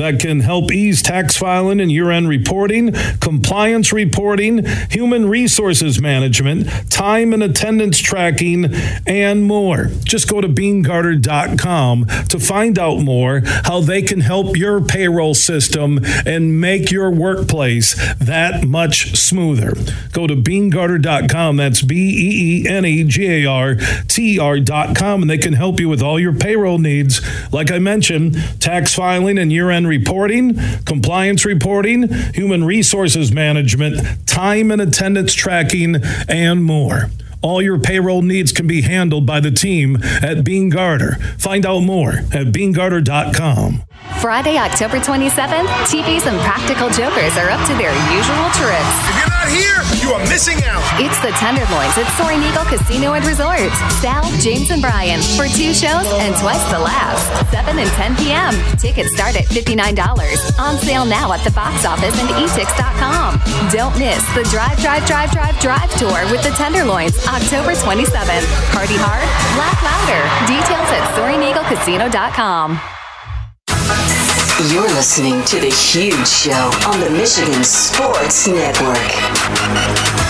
That can help ease tax filing and year end reporting, compliance reporting, human resources management, time and attendance tracking, and more. Just go to beenegarter.com to find out more how they can help your payroll system and make your workplace that much smoother. Go to beenegarter.com. That's B E E N E G A R T R.com, and they can help you with all your payroll needs. Like I mentioned, tax filing and year end reporting, compliance reporting, human resources management, time and attendance tracking, and more. All your payroll needs can be handled by the team at Beene Garter. Find out more at beenegarter.com. Friday, October 27th, TVs Impractical Jokers are up to their usual tricks. If you're not here, you are missing out. It's the Tenderloins at Soaring Eagle Casino and Resort. Sal, James, and Brian for two shows and twice the laughs. 7 and 10 p.m. Tickets start at $59. On sale now at the box office and etix.com. Don't miss the Drive, Drive, Drive, Drive, Drive tour with the Tenderloins October 27th. Party hard, laugh louder. Details at SoaringEagleCasino.com. You're listening to The Huge Show on the Michigan Sports Network.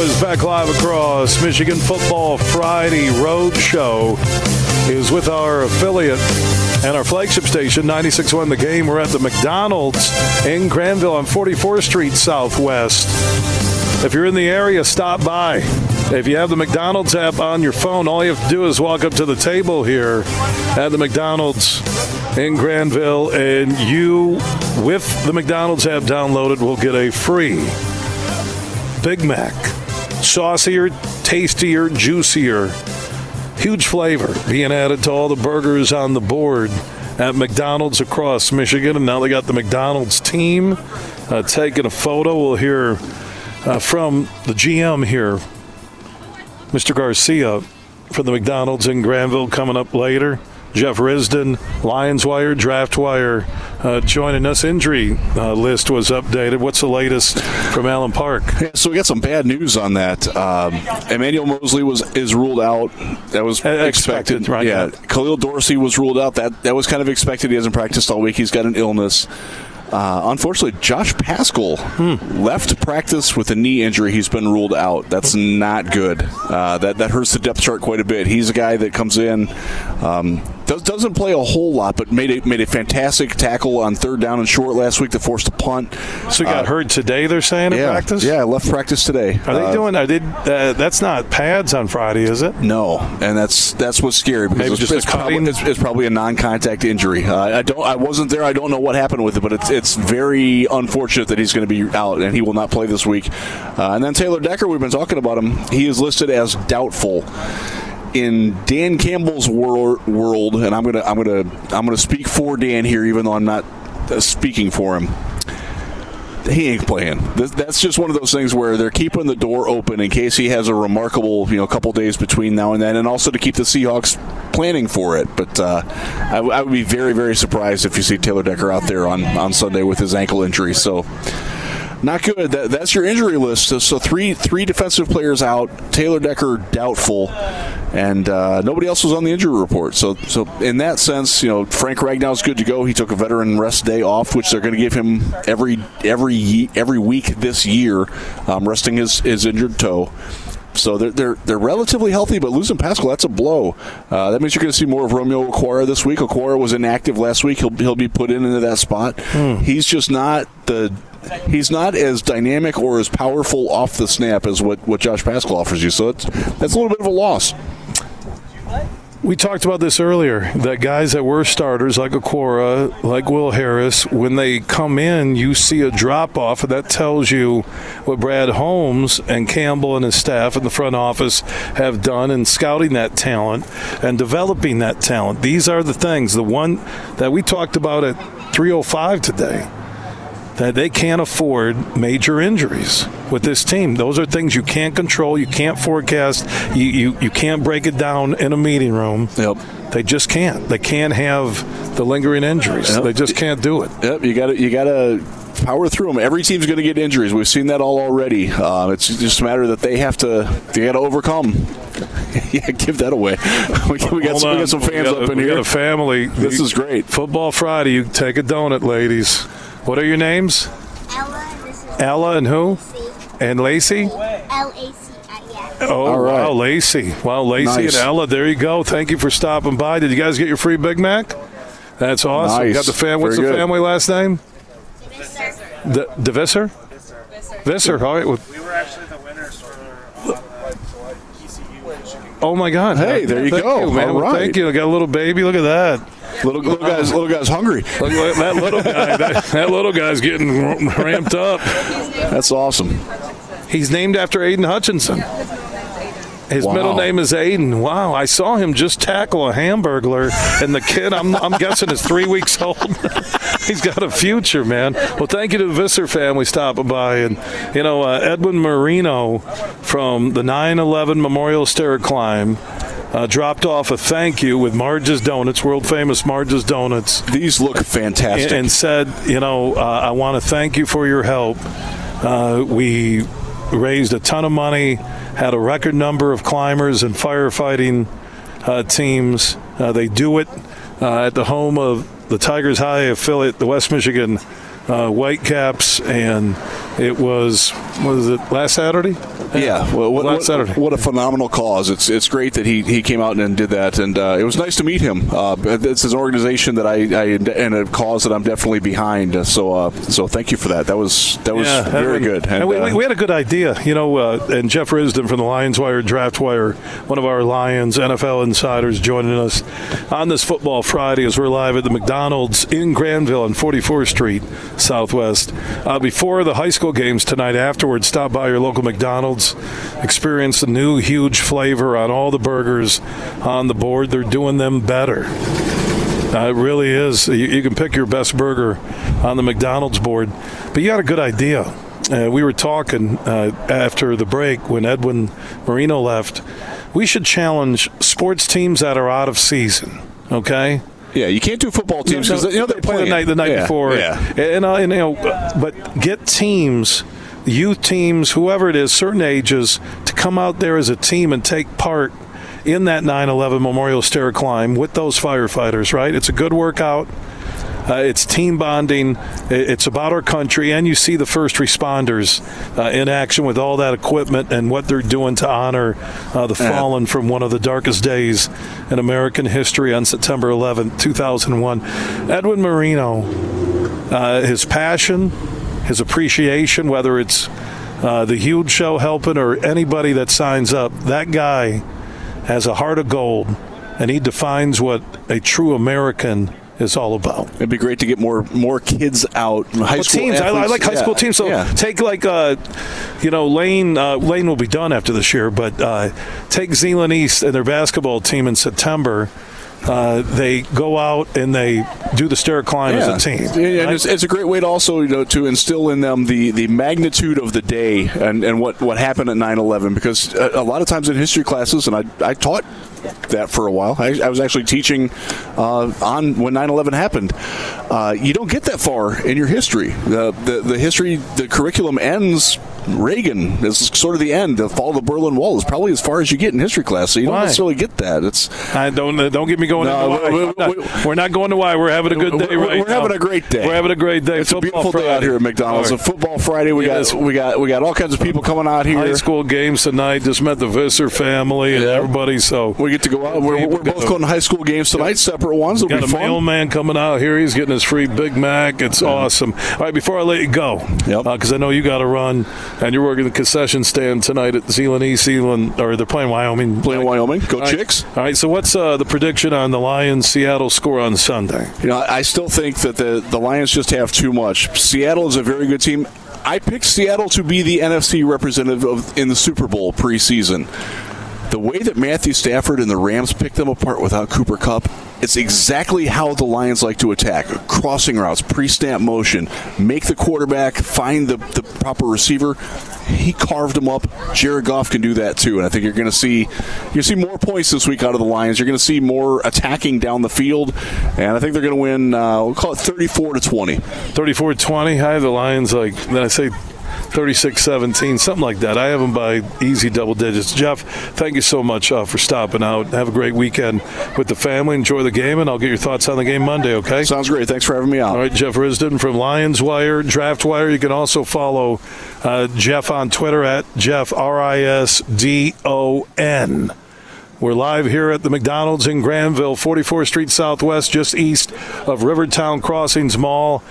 Is back live across Michigan Football Friday Road Show is with our affiliate and our flagship station, 96.1 The Game. We're at the McDonald's in Grandville on 44th Street Southwest. If you're in the area, stop by. If you have the McDonald's app on your phone, all you have to do is walk up to the table here at the McDonald's in Grandville, and you, with the McDonald's app downloaded, will get a free Big Mac. Saucier, tastier, juicier. Huge flavor being added to all the burgers on the board at McDonald's across Michigan. And now they got the McDonald's team uh, taking a photo. We'll hear uh, from the GM here, Mr. Garcia, from the McDonald's in Grandville coming up later. Jeff Risdon, Lions Wire, Draft Wire, uh, joining us. Injury uh, list was updated. What's the latest from Allen Park? Yeah, so we got some bad news on that. Um, Emmanuel Moseley was is ruled out. That was expected. expected, right, Yeah. yeah. Khalil Dorsey was ruled out. That that was kind of expected. He hasn't practiced all week. He's got an illness. Uh, unfortunately, Josh Paschal left practice with a knee injury. He's been ruled out. That's not good. Uh, that that hurts the depth chart quite a bit. He's a guy that comes in, um, does, doesn't play a whole lot, but made a made a fantastic tackle on third down and short last week to force the punt. So he got Uh, hurt today. They're saying in yeah, practice. Yeah, left practice today. Are they Uh, doing? Are they? Uh, that's not pads on Friday, is it? No, and that's that's what's scary because it's, just it's, probably, it's, it's probably a non-contact injury. Uh, I don't, I wasn't there. I don't know what happened with it, but it's it's very unfortunate that he's going to be out and he will not play this week. Uh, and then Taylor Decker, we've been talking about him. He is listed as doubtful. In Dan Campbell's wor- world, and I'm gonna I'm gonna I'm gonna speak for Dan here, even though I'm not uh, speaking for him he ain't playing. That's just one of those things where they're keeping the door open in case he has a remarkable, you know, couple days between now and then, and also to keep the Seahawks planning for it. But uh, I, I would be very, very surprised if you see Taylor Decker out there on, on Sunday with his ankle injury. So. Not good. That, that's your injury list. So, so three three defensive players out. Taylor Decker doubtful, and uh, nobody else was on the injury report. So so in that sense, you know Frank Ragnow's good to go. He took a veteran rest day off, which they're going to give him every every every week this year, um, resting his, his injured toe. So they're, they're they're relatively healthy, but losing Paschal that's a blow. Uh, that means you're going to see more of Romeo Okwara this week. Okwara was inactive last week. He'll he'll be put in into that spot. He's just not the he's not as dynamic or as powerful off the snap as what, what Josh Paschal offers you. So it's that's a little bit of a loss. We talked about this earlier. That guys that were starters, like Okwara, like Will Harris, when they come in, you see a drop off, and that tells you what Brad Holmes and Campbell and his staff in the front office have done in scouting that talent and developing that talent. These are the things. The one that we talked about at 305 today that they can't afford major injuries with this team. Those are things you can't control, you can't forecast, you, you, you can't break it down in a meeting room. Yep. They just can't. They can't have the lingering injuries. Yep. They just can't do it. Yep, you got to you got to power through them. Every team's going to get injuries. We've seen that all already. Uh, it's just a matter that they have to they got to overcome. yeah, give that away. we, got, we, got some, we got some fans got- up in we here. got a family. This is great. Football Friday. You take a donut, ladies. What are your names? Ella, Ella and who? And Lacey? L A C I, yeah. Oh, All right. wow, Lacey. Wow, Lacey Nice. and Ella. There you go. Thank you for stopping by. Did you guys get your free Big Mac? That's awesome. Nice. Got the fam. What's Very the good. family last name? The DeVisser? Visser. All right. Well, We were actually the winners for uh, ECU oh my God. Hey, there you Thank go. You, man. All Well, thank you. I got a little baby. Look at that. Little, little guys, little guys hungry. Look at that little guy. That, that little guy's getting ramped up. That's awesome. He's named after Aidan Hutchinson. His Wow. middle name is Aiden. Wow, I saw him just tackle a hamburglar, and the kid, I'm, I'm guessing, is three weeks old. he's got a future, man. Well, thank you to the Visser family stopping by, and you know uh, Edwin Marino from the 9/11 Memorial Stair Climb. Uh, dropped off a thank you with Marge's Donuts, world famous Marge's Donuts. These look fantastic. And, and said, you know, uh, I want to thank you for your help. Uh, we raised a ton of money, had a record number of climbers and firefighting uh, teams. Uh, they do it uh, at the home of the Tigers High affiliate, the West Michigan uh, Whitecaps, and it was was it last Saturday? Yeah, well, what, last what, Saturday. what a phenomenal cause! It's it's great that he, he came out and did that, and uh, it was nice to meet him. Uh, it's an organization that I, I and a cause that I'm definitely behind. So uh, so thank you for that. That was that was Yeah, very and- good. And we, uh, we had a good idea, you know. Uh, and Jeff Risdon from the Lions Wire Draft Wire, one of our Lions NFL insiders, joining us on this Football Friday as we're live at the McDonald's in Grandville on 44th Street Southwest. Uh, before the high school games tonight, afterwards, stop by your local McDonald's, experience the new huge flavor on all the burgers on the board. They're doing them better. Uh, it really is. You, you can pick your best burger on the McDonald's board, but you got a good idea. Uh, we were talking uh, after the break when Edwin Marino left. We should challenge sports teams that are out of season. Okay. Yeah, you can't do football teams because you know they they're play the playing. night the night Yeah, before. Yeah. And, uh, and you know, but get teams, youth teams, whoever it is, certain ages, to come out there as a team and take part in that 9/11 Memorial Stair Climb with those firefighters. Right? It's a good workout. Uh, it's team bonding. It's about our country, and you see the first responders uh, in action with all that equipment and what they're doing to honor uh, the fallen from one of the darkest days in American history on September 11, 2001. Edwin Marino, uh, his passion, his appreciation, whether it's uh, the huge show helping or anybody that signs up, that guy has a heart of gold, and he defines what a true American is all about. It'd be great to get more more kids out. High Well, school teams. I, I like high Yeah. school teams. So yeah. take like, uh, you know, Lane. Uh, Lane will be done after this year, but uh, take Zeeland East and their basketball team in September. Uh, they go out and they do the stair climb as a team. Yeah, and it's, it's a great way to also you know to instill in them the, the magnitude of the day and, and what, what happened at 9-11 because a, a lot of times in history classes and I, I taught that for a while. I, I was actually teaching uh, on when 9-11 happened. Uh, you don't get that far in your history. The, the, the history the curriculum ends Reagan is sort of the end the fall of the Berlin Wall is probably as far as you get in history class so you don't necessarily get that it's I don't uh, don't get me going. No, why. we- I'm not- we're not going to why. We're having a good day We're- right we're having a great day. We're having a great day. It's a Football beautiful day out Friday. here at McDonald's. On Football Friday, we Yes. got we got we got all kinds of people coming out here. High school games tonight. Just met the Visser family and everybody. So We get to go out. We're, we're both going to high school games tonight, separate ones. It'll Got be a fun. mailman coming out here. He's getting his free Big Mac. It's awesome. All right, before I let you go, because I know you got to run, and you're working the concession stand tonight at Zeeland East, Zeeland, or they're playing Wyoming. Playing Wyoming. Go All right. Chix. All right, so what's uh, the prediction on the Lions Seattle score on Sunday? You know, I still think that the the Lions just have too much. Seattle is a very good team. I picked Seattle to be the NFC representative of, in the Super Bowl preseason. The way that Matthew Stafford and the Rams pick them apart without Cooper Kupp, it's exactly how the Lions like to attack. Crossing routes, pre-snap motion, make the quarterback find the, the proper receiver. He carved them up. Jared Goff can do that too, and I think you're going to see you see more points this week out of the Lions. You're going to see more attacking down the field, and I think they're going to win. Uh, we'll call it 34 to 20. 34 20. I have the Lions like, then I say 36 17, something like that. I have them by easy double digits. Jeff, thank you so much uh, for stopping out. Have a great weekend with the family. Enjoy the game, and I'll get your thoughts on the game Monday, okay? Sounds great. Thanks for having me out. All right, Jeff Risdon from Lions Wire, Draft Wire. You can also follow uh, Jeff on Twitter at Jeff, R I S D O N. We're live here at the McDonald's in Grandville, 44th Street Southwest, just east of Rivertown Crossings Mall.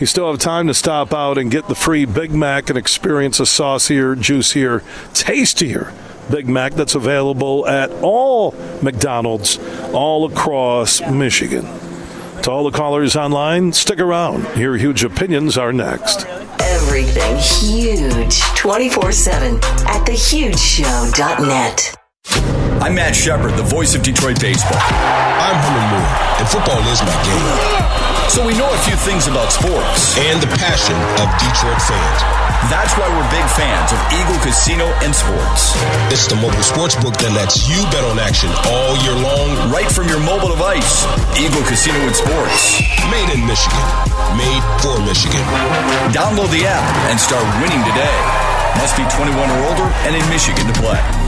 You still have time to stop out and get the free Big Mac and experience a saucier, juicier, tastier Big Mac that's available at all McDonald's all across Michigan. To all the callers online, stick around. Your huge opinions are next. Everything huge 24 7 at thehugeshow.net. I'm Matt Shepard, the voice of Detroit baseball. I'm Herman Moore, and football is my game. So we know a few things about sports. And the passion of Detroit fans. That's why we're big fans of Eagle Casino and Sports. It's the mobile sports book that lets you bet on action all year long. Right from your mobile device. Eagle Casino and Sports. Made in Michigan. Made for Michigan. Download the app and start winning today. Must be 21 or older and in Michigan to play.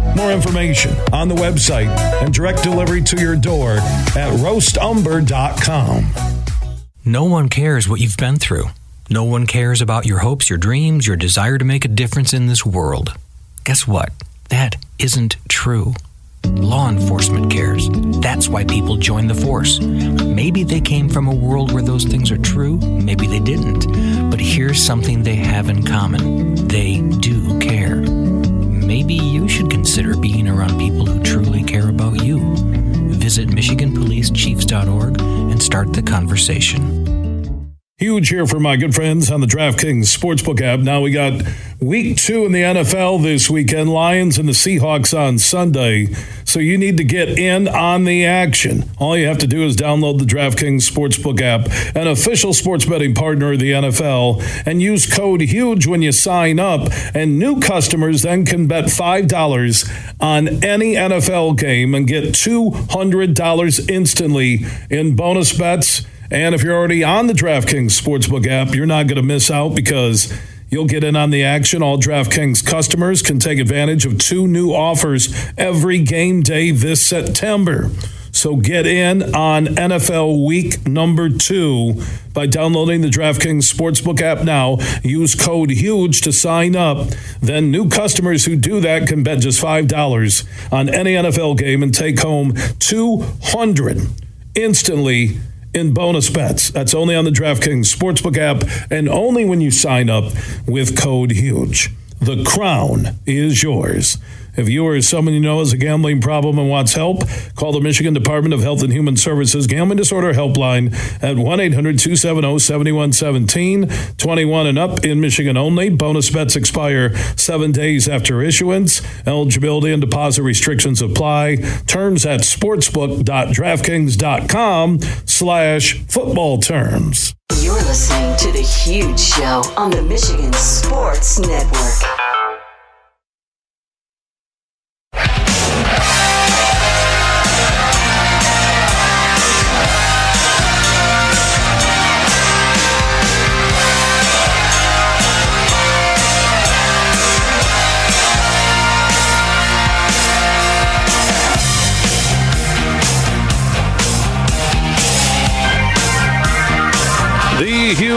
More information on the website and direct delivery to your door at roastumber.com. No one cares what you've been through. No one cares about your hopes, your dreams, your desire to make a difference in this world. Guess what? That isn't true. Law enforcement cares. That's why people join the force. Maybe they came from a world where those things are true, maybe they didn't. But here's something they have in common they do. Maybe you should consider being around people who truly care about you. Visit MichiganPoliceChiefs.org and start the conversation. Huge here for my good friends on the DraftKings Sportsbook app. Now we got week two in the NFL this weekend Lions and the Seahawks on Sunday. So you need to get in on the action. All you have to do is download the DraftKings Sportsbook app, an official sports betting partner of the NFL, and use code HUGE when you sign up. And new customers then can bet $5 on any NFL game and get $200 instantly in bonus bets. And if you're already on the DraftKings Sportsbook app, you're not going to miss out because you'll get in on the action. All DraftKings customers can take advantage of two new offers every game day this September. So get in on NFL week number two by downloading the DraftKings Sportsbook app now. Use code HUGE to sign up. Then new customers who do that can bet just $5 on any NFL game and take home 200 instantly in bonus bets. That's only on the DraftKings Sportsbook app and only when you sign up with code HUGE. The crown is yours. If you or someone you know has a gambling problem and wants help, call the Michigan Department of Health and Human Services Gambling Disorder Helpline at 1 800 270 7117. 21 and up in Michigan only. Bonus bets expire seven days after issuance. Eligibility and deposit restrictions apply. Terms at sportsbook.draftkings.com slash football terms. You're listening to The Huge Show on the Michigan Sports Network.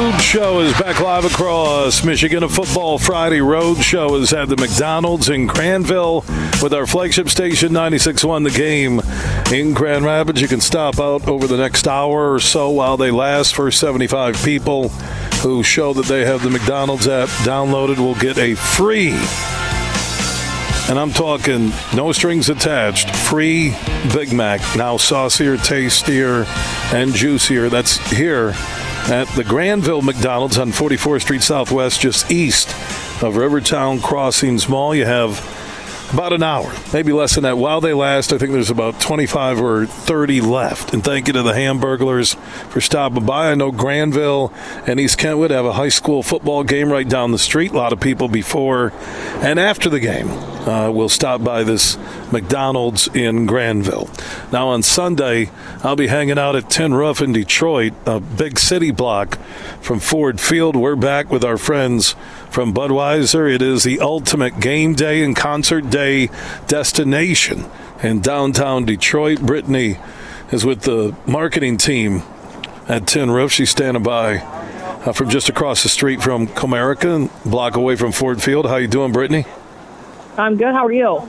Huge Show is back live across Michigan. A football Friday road show is at the McDonald's in Grandville with our flagship station 96.1 The Game in Grand Rapids. You can stop out over the next hour or so while they last. First 75 people who show that they have the McDonald's app downloaded will get a free and I'm talking no strings attached, free Big Mac, now saucier, tastier, and juicier. That's here at the Grandville McDonald's on 44th Street Southwest, just east of Rivertown Crossings Mall. You have about an hour, maybe less than that. While they last, I think there's about 25 or 30 left. And thank you to the Hamburglers for stopping by. I know Grandville and East Kentwood have a high school football game right down the street. A lot of people before and after the game uh, will stop by this McDonald's in Grandville. Now on Sunday, I'll be hanging out at Tin Roof in Detroit, a big city block from Ford Field. We're back with our friends from Budweiser. It is the ultimate game day and concert day destination in downtown Detroit. Brittany is with the marketing team at Tin Roof. She's standing by uh, from just across the street from Comerica, block away from Ford Field. How you doing, Brittany? I'm good. How are you?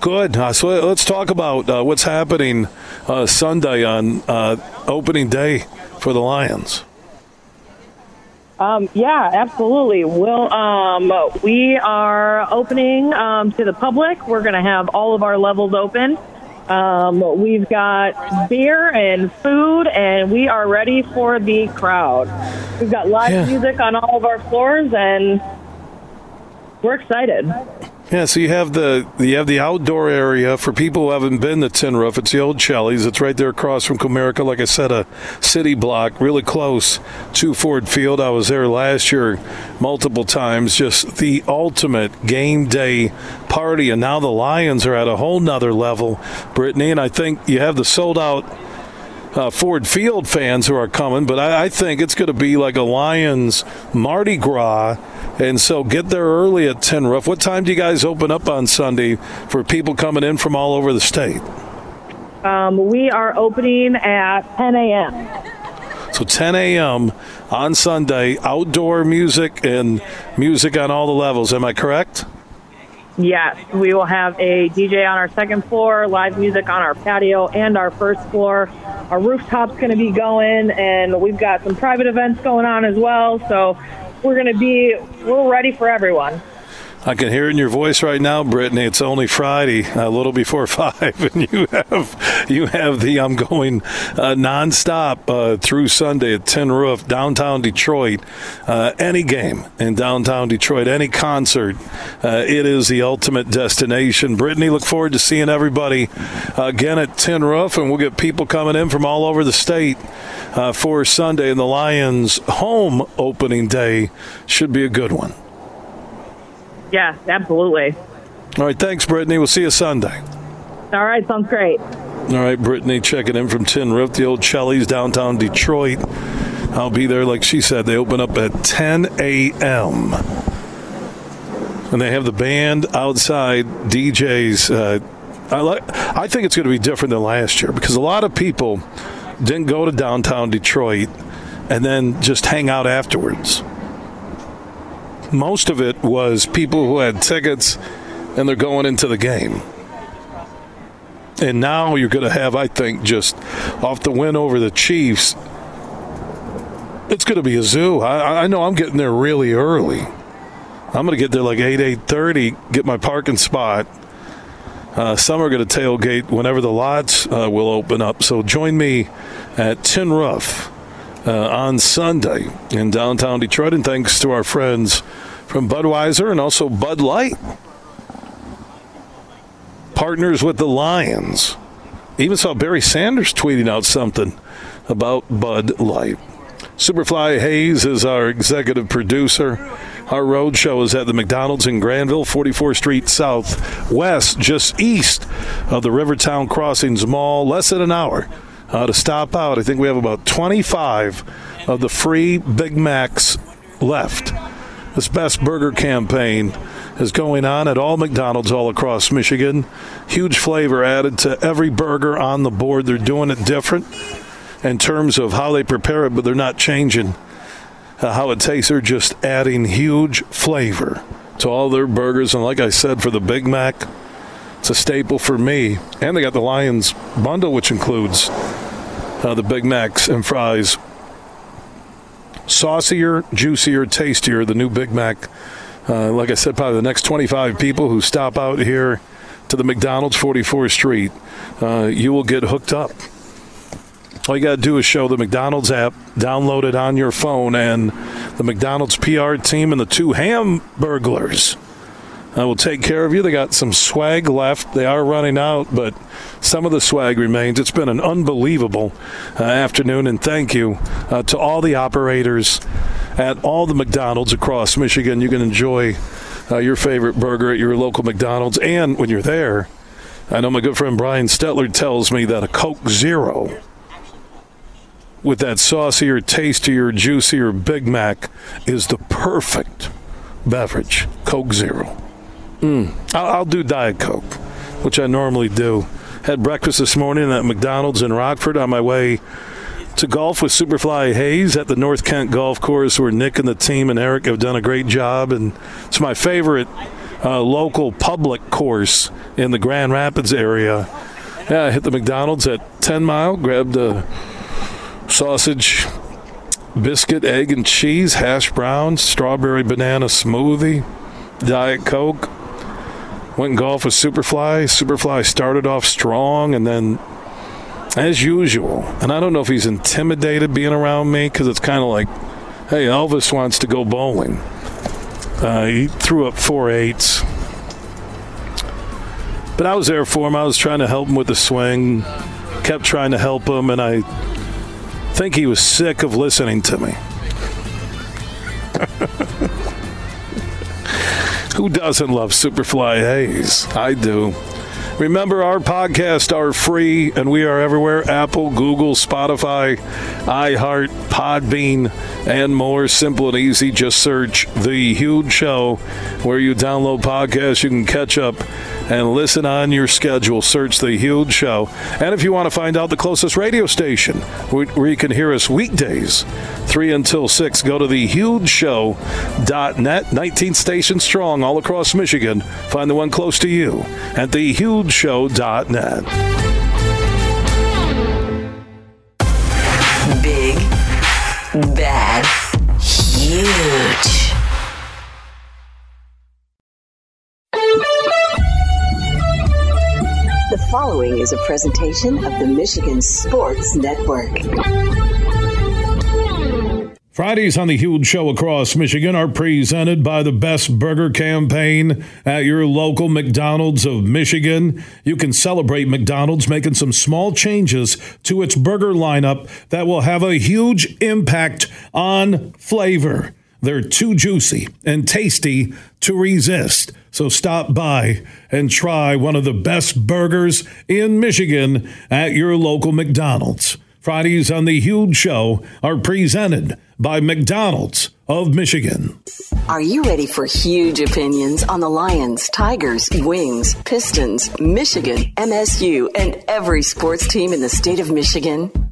Good. Uh, so let's talk about uh, what's happening uh, Sunday on uh, opening day for the Lions. Um, yeah, absolutely. We'll, um, we are opening um, to the public. We're going to have all of our levels open. Um, we've got beer and food, and we are ready for the crowd. We've got live Yeah. music on all of our floors, and we're excited. Yeah, so you have the you have the outdoor area for people who haven't been to Tin Roof. It's the old Shelley's. It's right there across from Comerica. Like I said, a city block, really close to Ford Field. I was there last year multiple times. Just the ultimate game day party, and now the Lions are at a whole nother level, Brittany. And I think you have the sold out uh, Ford Field fans who are coming, but I, I think it's going to be like a Lions Mardi Gras. And so get there early at Tin Roof. What time do you guys open up on Sunday for people coming in from all over the state? Um, we are opening at 10 a.m. So 10 a.m. on Sunday, outdoor music and music on all the levels. Am I correct? Yes, we will have a DJ on our second floor, live music on our patio and our first floor. Our rooftop's going to be going, and we've got some private events going on as well. So we're going to be we're ready for everyone. I can hear it in your voice right now, Brittany. It's only Friday, a little before five, and you have you have the I'm going uh, nonstop uh, through Sunday at Tin Roof, downtown Detroit. Uh, any game in downtown Detroit, any concert, uh, it is the ultimate destination. Brittany, look forward to seeing everybody again at Tin Roof, and we'll get people coming in from all over the state uh, for Sunday. And the Lions' home opening day should be a good one. Yeah, absolutely. All right, thanks, Brittany. We'll see you Sunday. All right, sounds great. All right, Brittany checking in from Tin Roof, the old Shelley's downtown Detroit. I'll be there, like she said. They open up at 10 a.m. And they have the band outside, DJs. Uh, I, like, I think it's going to be different than last year because a lot of people didn't go to downtown Detroit and then just hang out afterwards. Most of it was people who had tickets and they're going into the game. And now you're going to have, I think, just off the win over the Chiefs, it's going to be a zoo. I, I know I'm getting there really early. I'm going to get there like 8, 8.30, get my parking spot. Uh, some are going to tailgate whenever the lots uh, will open up. So join me at Tin Roof uh, on Sunday in downtown Detroit. And thanks to our friends from Budweiser and also Bud Light partners with the Lions. Even saw Barry Sanders tweeting out something about Bud Light. Superfly Hayes is our executive producer. Our road show is at the McDonald's in Grandville, 44th Street Southwest, just east of the Rivertown Crossings Mall. Less than an hour uh, to stop out. I think we have about 25 of the free Big Macs left. This Best Burger campaign is going on at all McDonald's all across Michigan. Huge flavor added to every burger on the board. They're doing it different in terms of how they prepare it, but they're not changing uh, how it tastes. They're just adding huge flavor to all their burgers. And like I said, for the Big Mac, it's a staple for me. And they got the Lions bundle, which includes uh, the Big Macs and fries. Saucier, juicier, tastier, the new Big Mac. Uh, like I said, probably the next 25 people who stop out here to the McDonald's 44th Street, uh, you will get hooked up. All you got to do is show the McDonald's app, download it on your phone, and the McDonald's PR team and the two Hamburglers uh, will take care of you. They got some swag left. They are running out, but some of the swag remains. It's been an unbelievable uh, afternoon, and thank you uh, to all the operators at all the McDonald's across Michigan. You can enjoy uh, your favorite burger at your local McDonald's, and when you're there, I know my good friend Brian Stetler tells me that a Coke Zero with that saucier, tastier, juicier Big Mac is the perfect beverage. Coke Zero. Mm. I'll, I'll do Diet Coke, which I normally do. Had breakfast this morning at McDonald's in Rockford on my way to golf with Superfly Hayes at the North Kent Golf Course, where Nick and the team and Eric have done a great job, and it's my favorite uh, local public course in the Grand Rapids area. Yeah, I hit the McDonald's at 10 Mile, grabbed a sausage, biscuit, egg, and cheese, hash browns, strawberry banana smoothie, Diet Coke. Went golf with Superfly. Superfly started off strong and then, as usual, and I don't know if he's intimidated being around me because it's kind of like, hey, Elvis wants to go bowling. Uh, he threw up four eights. But I was there for him. I was trying to help him with the swing, kept trying to help him, and I think he was sick of listening to me. Who doesn't love Superfly Hayes? I do. Remember, our podcasts are free and we are everywhere Apple, Google, Spotify, iHeart, Podbean, and more. Simple and easy. Just search The Huge Show where you download podcasts. You can catch up and listen on your schedule. Search The Huge Show. And if you want to find out the closest radio station where you can hear us weekdays, 3 until 6, go to thehugeshow.net. 19 stations strong all across Michigan. Find the one close to you at thehugeshow.net. Big, bad, huge. Following is a presentation of the Michigan Sports Network. Fridays on the Huge Show across Michigan are presented by the Best Burger Campaign at your local McDonald's of Michigan. You can celebrate McDonald's making some small changes to its burger lineup that will have a huge impact on flavor. They're too juicy and tasty to resist. So stop by and try one of the best burgers in Michigan at your local McDonald's. Fridays on the Huge Show are presented by McDonald's of Michigan. Are you ready for huge opinions on the Lions, Tigers, Wings, Pistons, Michigan, MSU, and every sports team in the state of Michigan?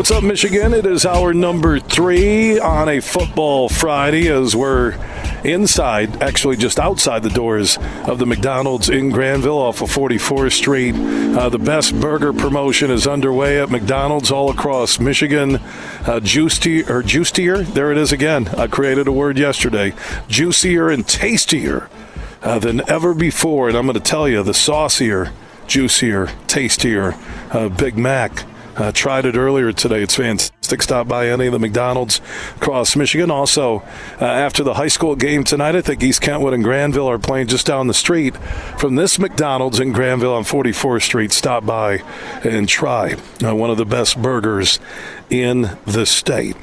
What's up, Michigan? It is our number three on a football Friday as we're inside, actually just outside the doors of the McDonald's in Grandville off of 44th Street. Uh, the best burger promotion is underway at McDonald's all across Michigan. Uh, juicier, or juicier, there it is again. I created a word yesterday. Juicier and tastier uh, than ever before. And I'm going to tell you, the saucier, juicier, tastier uh, Big Mac uh, tried it earlier today. It's fantastic. Stop by any of the McDonald's across Michigan. Also, uh, after the high school game tonight, I think East Kentwood and Grandville are playing just down the street from this McDonald's in Grandville on 44th Street. Stop by and try uh, one of the best burgers in the state.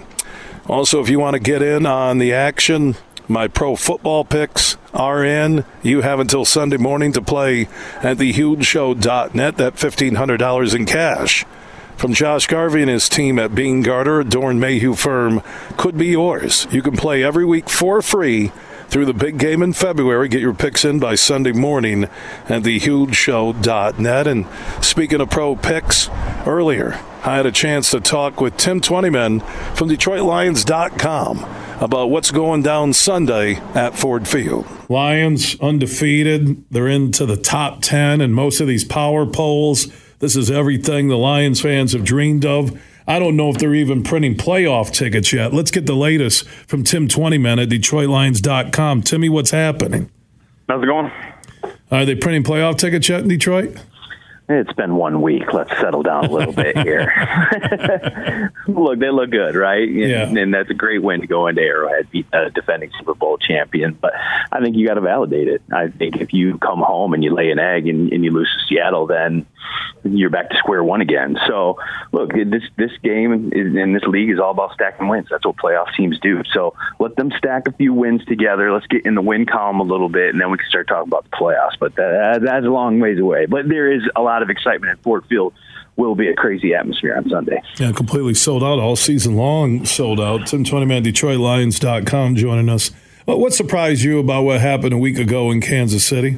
Also, if you want to get in on the action, my pro football picks are in. You have until Sunday morning to play at thehugeshow.net. That $1,500 in cash from Josh Garvey and his team at Beene Garter, Doeren Mayhew firm, could be yours. You can play every week for free through the big game in February. Get your picks in by Sunday morning at thehugeshow.net. And speaking of pro picks, earlier I had a chance to talk with Tim Twentyman from DetroitLions.com about what's going down Sunday at Ford Field. Lions undefeated. They're into the top 10 in most of these power polls. This is everything the Lions fans have dreamed of. I don't know if they're even printing playoff tickets yet. Let's get the latest from Tim Twentyman at DetroitLions.com. Timmy, what's happening? How's it going? Are they printing playoff tickets yet in Detroit? It's been one week. Let's settle down a little bit here. look, they look good, right? And, Yeah. and that's a great win to go into Arrowhead, beat a defending Super Bowl champion. But I think you got to validate it. I think if you come home and you lay an egg and, and you lose to Seattle, then you're back to square one again. So, look, this this game is, in this league is all about stacking wins. That's what playoff teams do. So, let them stack a few wins together. Let's get in the win column a little bit, and then we can start talking about the playoffs. But that, that's a long ways away. But there is a lot of excitement at Ford Field. Will be a crazy atmosphere on Sunday. Yeah, completely sold out all season long. Sold out. Tim Twentyman, DetroitLions.com, joining us. What surprised you about what happened a week ago in Kansas City?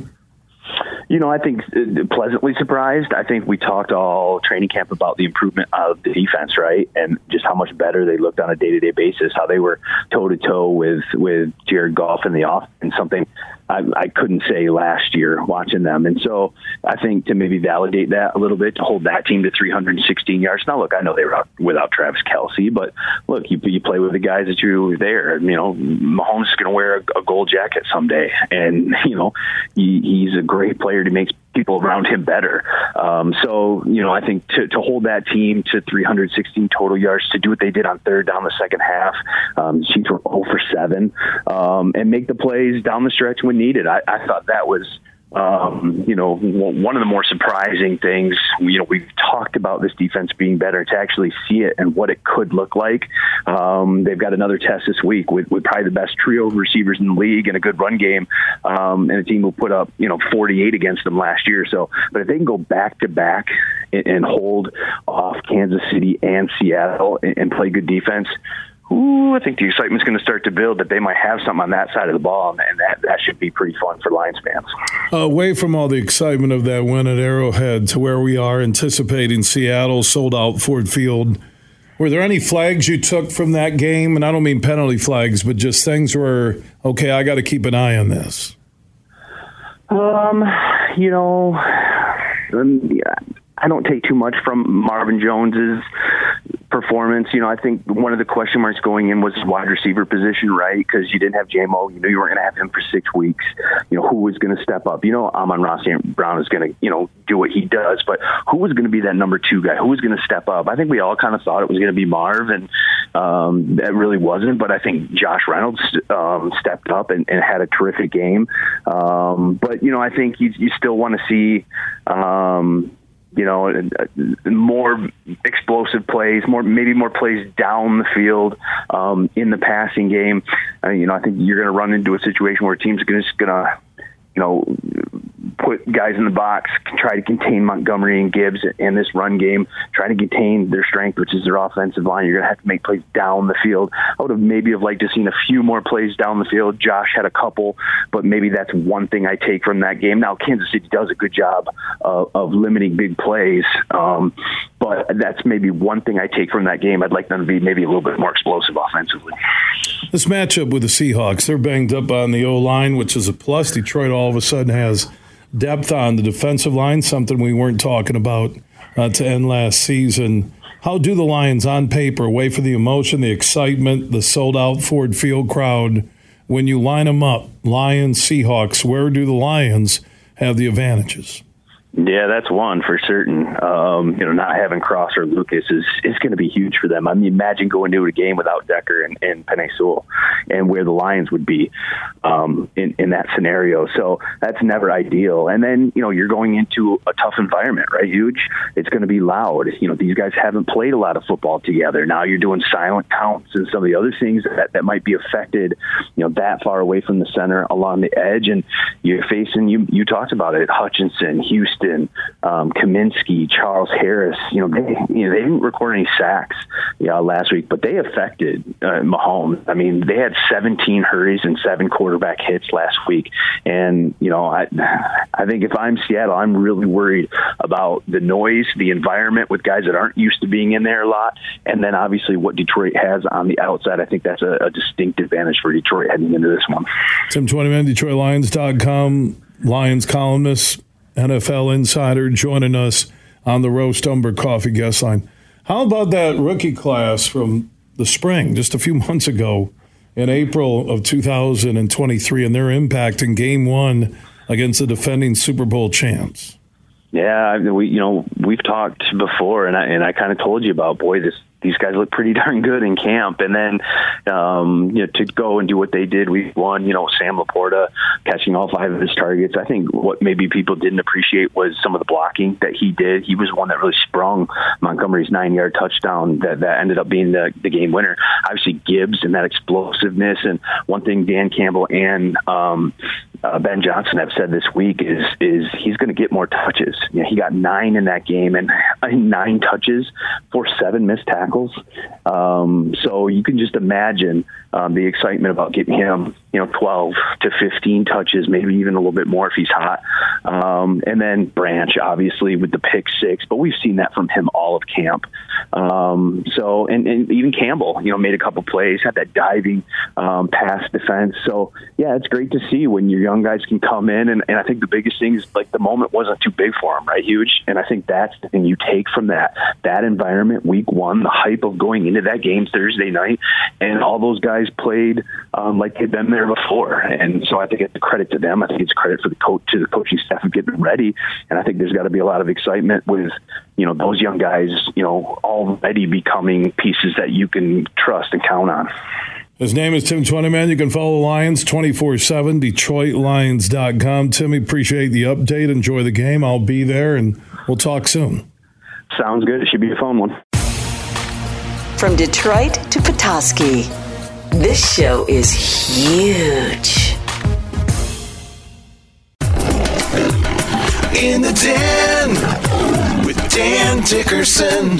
You know, I think uh, pleasantly surprised. I think we talked all training camp about the improvement of the defense, right, and just how much better they looked on a day to day basis. How they were toe to toe with with Jared Goff in the off, and something I, I couldn't say last year watching them. And so I think to maybe validate that a little bit, to hold that team to 316 yards. Now, look, I know they were out without Travis Kelce, but look, you, you play with the guys that you there. You know, Mahomes is going to wear a, a gold jacket someday, and you know he, he's a great player to make people around him better. Um, so, you know, I think to, to hold that team to 316 total yards, to do what they did on third down the second half, um, Chiefs were 0 for 7, um, and make the plays down the stretch when needed. I, I thought that was um, you know, one of the more surprising things, you know, we've talked about this defense being better to actually see it and what it could look like. Um, they've got another test this week with, with probably the best trio of receivers in the league and a good run game, um, and a team who put up, you know, 48 against them last year. So, but if they can go back to back and hold off Kansas City and Seattle and, and play good defense, Ooh, I think the excitement's going to start to build that they might have something on that side of the ball, and that, that should be pretty fun for Lions fans. Away from all the excitement of that win at Arrowhead to where we are anticipating Seattle sold out Ford Field, were there any flags you took from that game? And I don't mean penalty flags, but just things where, okay, I got to keep an eye on this. Um, you know, um, yeah, I don't take too much from Marvin Jones's performance. You know, I think one of the question marks going in was wide receiver position, right? Because you didn't have Jamo. You knew you weren't going to have him for six weeks. You know, who was going to step up? You know, Amon-Ra St. Brown is going to, you know, do what he does, but who was going to be that number two guy? Who was going to step up? I think we all kind of thought it was going to be Marv, and um, that really wasn't. But I think Josh Reynolds um, stepped up and, and had a terrific game. Um, but, you know, I think you, you still want to see. Um, you know, more explosive plays, more maybe more plays down the field um, in the passing game. Uh, you know, I think you're going to run into a situation where teams are just going to, you know, put guys in the box, try to contain Montgomery and Gibbs in this run game, try to contain their strength, which is their offensive line. You're going to have to make plays down the field. I would have maybe have liked to seen a few more plays down the field. Josh had a couple, but maybe that's one thing I take from that game. Now Kansas City does a good job of, of limiting big plays, um, but that's maybe one thing I take from that game. I'd like them to be maybe a little bit more explosive offensively. This matchup with the Seahawks, they're banged up on the O line, which is a plus. Detroit all of a sudden has depth on the defensive line, something we weren't talking about uh, to end last season. How do the Lions on paper wait for the emotion, the excitement, the sold out Ford Field crowd? When you line them up, Lions, Seahawks, where do the Lions have the advantages? Yeah, that's one for certain. Um, you know, not having Cross or Lucas is is going to be huge for them. I mean, imagine going to a game without Decker and, and and where the Lions would be um, in in that scenario. So that's never ideal. And then you know you're going into a tough environment, right? Huge. It's going to be loud. You know, these guys haven't played a lot of football together. Now you're doing silent counts and some of the other things that that might be affected. You know, that far away from the center along the edge, and you're facing you you talked about it, Hutchinson, Houston. Houston, um, Kaminsky, Charles Harris. You know, they you know they didn't record any sacks yeah, last week, but they affected uh, Mahomes. I mean, they had 17 hurries and seven quarterback hits last week, and you know, I I think if I'm Seattle, I'm really worried about the noise, the environment with guys that aren't used to being in there a lot, and then obviously what Detroit has on the outside. I think that's a, a distinct advantage for Detroit heading into this one. Tim Twentyman, DetroitLions.com, Lions columnist NFL insider, joining us on the Roast Umber Coffee guest line. How about that rookie class from the spring, just a few months ago in April of 2023, and their impact in game one against the defending Super Bowl champs? Yeah, we you know we've talked before, and I and I kind of told you about boy this these guys look pretty darn good in camp. And then, um, you know, to go and do what they did, we won, you know, Sam LaPorta catching all five of his targets. I think what maybe people didn't appreciate was some of the blocking that he did. He was one that really sprung Montgomery's nine yard touchdown that, that ended up being the, the game winner. Obviously, Gibbs and that explosiveness. And one thing Dan Campbell and, um, uh, Ben Johnson I've said this week is is he's going to get more touches. You know, he got nine in that game and nine touches for seven missed tackles. Um, so you can just imagine um, the excitement about getting him, you know, 12 to 15 touches, maybe even a little bit more if he's hot. Um, and then Branch, obviously, with the pick six, but we've seen that from him all of camp. Um, so, and, and even Campbell, you know, made a couple plays, had that diving um, pass defense. So, yeah, it's great to see when your young guys can come in. And, and I think the biggest thing is like the moment wasn't too big for him, right? Huge. And I think that's the thing you take from that, that environment, week one, the hype of going into that game Thursday night, and all those guys played um, like they'd been there before. And so I think it's a credit to them. I think it's credit for the coach to the coaching staff of getting ready. And I think there's got to be a lot of excitement with you know those young guys, you know, already becoming pieces that you can trust and count on. His name is Tim Twentyman. You can follow Lions 24 7, DetroitLions.com. Timmy, appreciate the update. Enjoy the game. I'll be there and we'll talk soon. Sounds good. It should be a fun one. From Detroit to Petoskey, this show is huge. In the den with Dan Dickerson.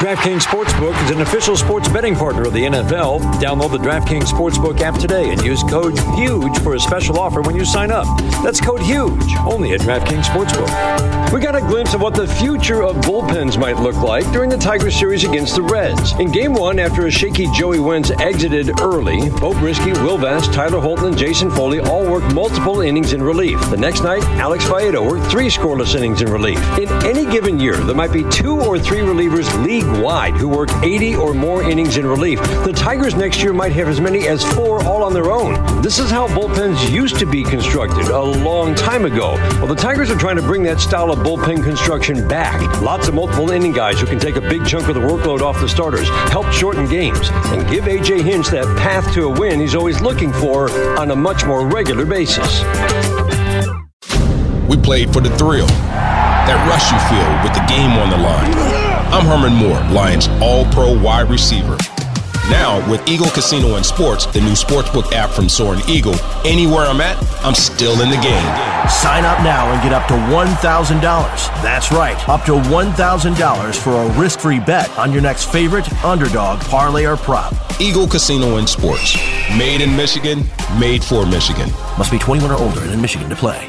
DraftKings Sportsbook is an official sports betting partner of the NFL. Download the DraftKings Sportsbook app today and use code HUGE for a special offer when you sign up. That's code HUGE, only at DraftKings Sportsbook. We got a glimpse of what the future of bullpens might look like during the Tigers series against the Reds. In game one, after a shaky Joey Wentz exited early, Beau Brieske, Will Vest, Tyler Holton, and Jason Foley all worked multiple innings in relief. The next night, Alex Faedo worked three scoreless innings in relief. In any given year, there might be two or three relievers league wide who work 80 or more innings in relief. The Tigers next year might have as many as four all on their own. This is how bullpens used to be constructed a long time ago. Well, the Tigers are trying to bring that style of bullpen construction back. Lots of multiple inning guys who can take a big chunk of the workload off the starters, help shorten games, and give AJ Hinch that path to a win he's always looking for on a much more regular basis. We played for the thrill, that rush you feel with the game on the line. I'm Herman Moore, Lions All Pro wide receiver. Now, with Eagle Casino and Sports, the new sportsbook app from Soaring Eagle, anywhere I'm at, I'm still in the game. Sign up now and get up to $1,000. That's right, up to $1,000 for a risk free bet on your next favorite underdog, parlay, or prop. Eagle Casino and Sports. Made in Michigan, made for Michigan. Must be 21 or older and in Michigan to play.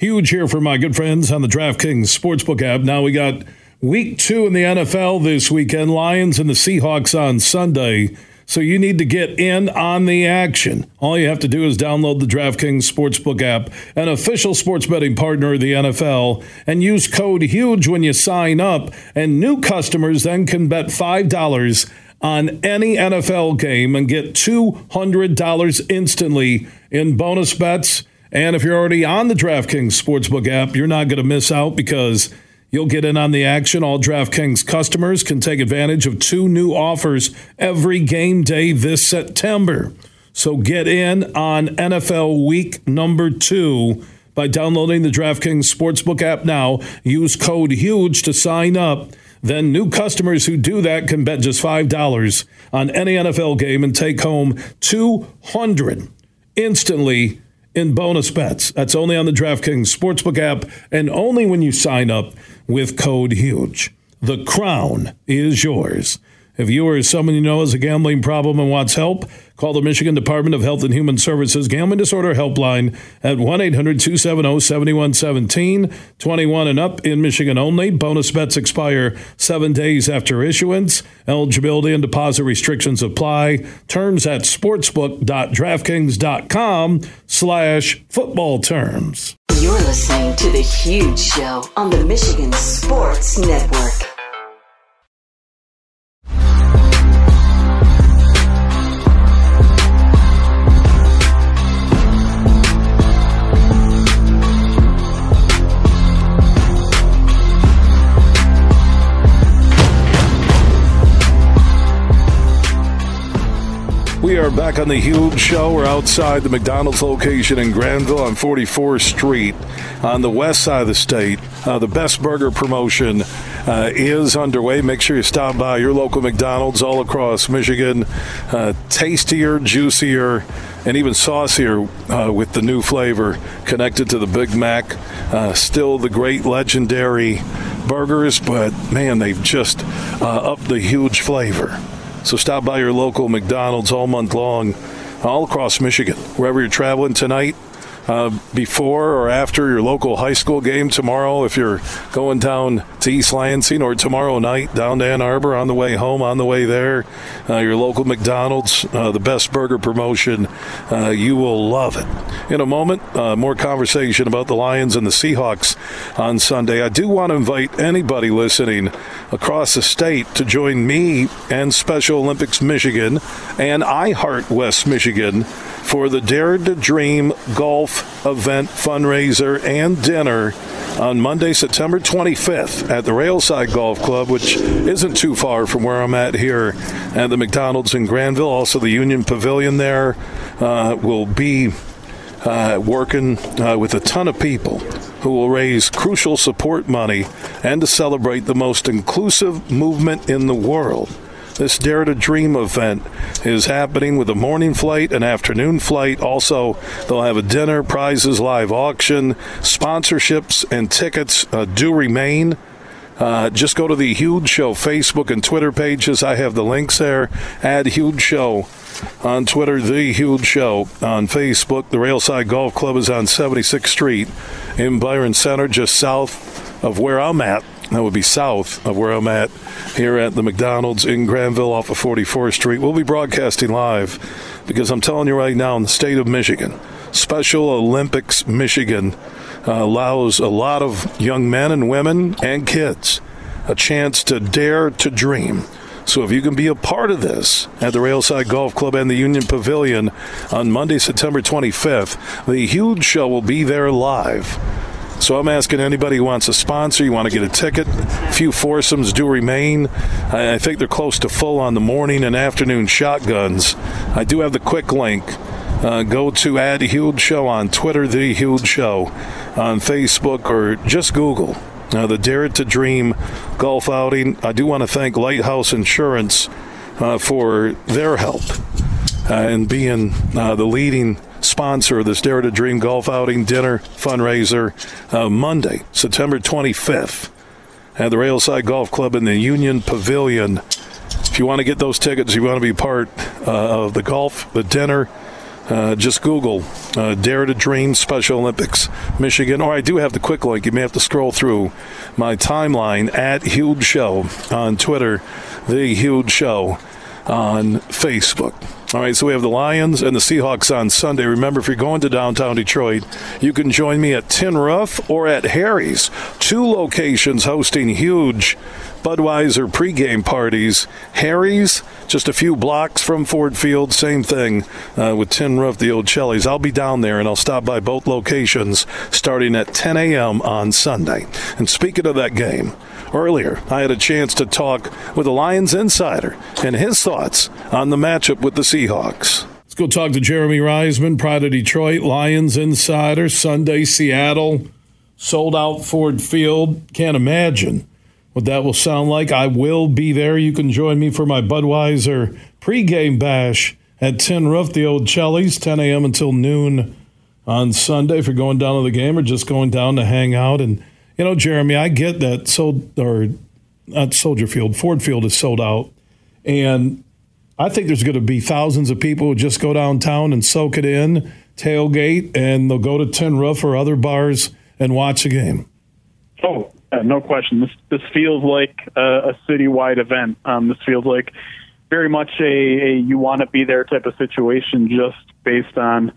Huge here for my good friends on the DraftKings Sportsbook app. Now we got week two in the NFL this weekend Lions and the Seahawks on Sunday. So you need to get in on the action. All you have to do is download the DraftKings Sportsbook app, an official sports betting partner of the NFL, and use code HUGE when you sign up. And new customers then can bet $5 on any NFL game and get $200 instantly in bonus bets. And if you're already on the DraftKings Sportsbook app, you're not going to miss out because you'll get in on the action. All DraftKings customers can take advantage of two new offers every game day this September. So get in on NFL week number two by downloading the DraftKings Sportsbook app now. Use code HUGE to sign up. Then new customers who do that can bet just $5 on any NFL game and take home 200 instantly in bonus bets. That's only on the DraftKings Sportsbook app and only when you sign up with code HUGE. The crown is yours. If you or someone you know has a gambling problem and wants help, call the Michigan Department of Health and Human Services Gambling Disorder Helpline at 1 800 270 7117. 21 and up in Michigan only. Bonus bets expire seven days after issuance. Eligibility and deposit restrictions apply. Terms at sportsbook.draftkings.com slash football terms. You're listening to The Huge Show on the Michigan Sports Network. Are back on the huge show. We're outside the McDonald's location in Grandville on 44th Street on the west side of the state. Uh, the best burger promotion uh, is underway. Make sure you stop by your local McDonald's all across Michigan. Uh, tastier, juicier, and even saucier uh, with the new flavor connected to the Big Mac. Uh, still the great legendary burgers, but man, they've just uh, upped the huge flavor. So stop by your local McDonald's all month long, all across Michigan, wherever you're traveling tonight. Uh, before or after your local high school game tomorrow, if you're going down to East Lansing, or tomorrow night down to Ann Arbor on the way home, on the way there, uh, your local McDonald's, uh, the best burger promotion, uh, you will love it. In a moment, uh, more conversation about the Lions and the Seahawks on Sunday. I do want to invite anybody listening across the state to join me and Special Olympics Michigan and iHeart West Michigan for the Dare to Dream Golf Event fundraiser and dinner on Monday, September 25th at the Railside Golf Club, which isn't too far from where I'm at here at the McDonald's in Grandville. Also, the Union Pavilion there uh, will be uh, working uh, with a ton of people who will raise crucial support money and to celebrate the most inclusive movement in the world. This Dare to Dream event is happening with a morning flight, an afternoon flight. Also, they'll have a dinner, prizes, live auction, sponsorships, and tickets uh, do remain. Uh, just go to the Huge Show Facebook and Twitter pages. I have the links there. Add Huge Show on Twitter, The Huge Show on Facebook. The Railside Golf Club is on 76th Street in Byron Center, just south of where I'm at. That would be south of where I'm at here at the McDonald's in Grandville off of 44th Street. We'll be broadcasting live because I'm telling you right now, in the state of Michigan, Special Olympics Michigan uh, allows a lot of young men and women and kids a chance to dare to dream. So if you can be a part of this at the Railside Golf Club and the Union Pavilion on Monday, September 25th, the huge show will be there live. So I'm asking anybody who wants a sponsor, you want to get a ticket. A few foursomes do remain. I, think they're close to full on the morning and afternoon shotguns. I do have the quick link. Uh, go to Add Huge Show on Twitter, The Huge Show on Facebook, or just Google uh, the Dare to Dream golf outing. I do want to thank Lighthouse Insurance uh, for their help uh, in being uh, the leading sponsor of this Dare to Dream golf outing dinner fundraiser uh, Monday, September 25th at the Railside Golf Club in the Union Pavilion. If you want to get those tickets, you want to be part uh, of the golf, the dinner, uh, just Google uh, Dare to Dream Special Olympics Michigan. Or I do have the quick link. You may have to scroll through my timeline at Huge Show on Twitter, The Huge Show on Facebook. All right, so we have the Lions and the Seahawks on Sunday. Remember, if you're going to downtown Detroit, you can join me at Tin Roof or at Harry's, two locations hosting huge Budweiser pregame parties. Harry's, just a few blocks from Ford Field, same thing uh, with Tin Roof, the old Cheli's. I'll be down there and I'll stop by both locations starting at 10 a.m. on Sunday. And speaking of that game, earlier I had a chance to talk with a Lions insider and his thoughts on the matchup with the Seahawks. Let's go talk to Jeremy Reisman, Pride of Detroit, Lions insider, Sunday, Seattle, sold out Ford Field. Can't imagine what that will sound like. I will be there. You can join me for my Budweiser pregame bash at Tin Roof, the old Cheli's, 10 a.m. until noon on Sunday if you're going down to the game or just going down to hang out. And you know, Jeremy, I get that. So or not Soldier Field, Ford Field is sold out, and I think there's going to be thousands of people who just go downtown and soak it in, tailgate, and they'll go to Tin Roof or other bars and watch a game. Oh, uh, no question. This this feels like a, a citywide event. Um, this feels like very much a, a you want to be there type of situation, just based on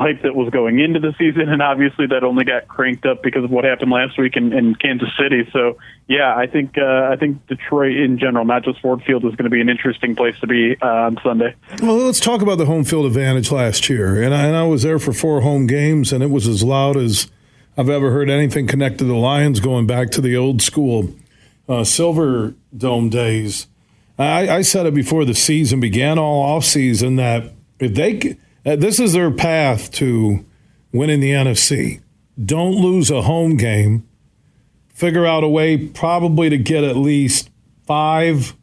hype that was going into the season, and obviously that only got cranked up because of what happened last week in, in Kansas City. So, yeah, I think uh, I think Detroit in general, not just Ford Field, is going to be an interesting place to be uh, on Sunday. Well, let's talk about the home field advantage last year, and I, and I was there for four home games, and it was as loud as I've ever heard anything connected to the Lions going back to the old school uh, Silver Dome days. I, I, said it before the season began, all off season, that if they this is their path to winning the NFC. Don't lose a home game. Figure out a way probably to get at least five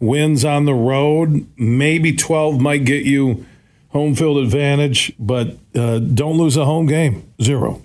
wins on the road. Maybe 12 might get you home field advantage, but uh, don't lose a home game. Zero.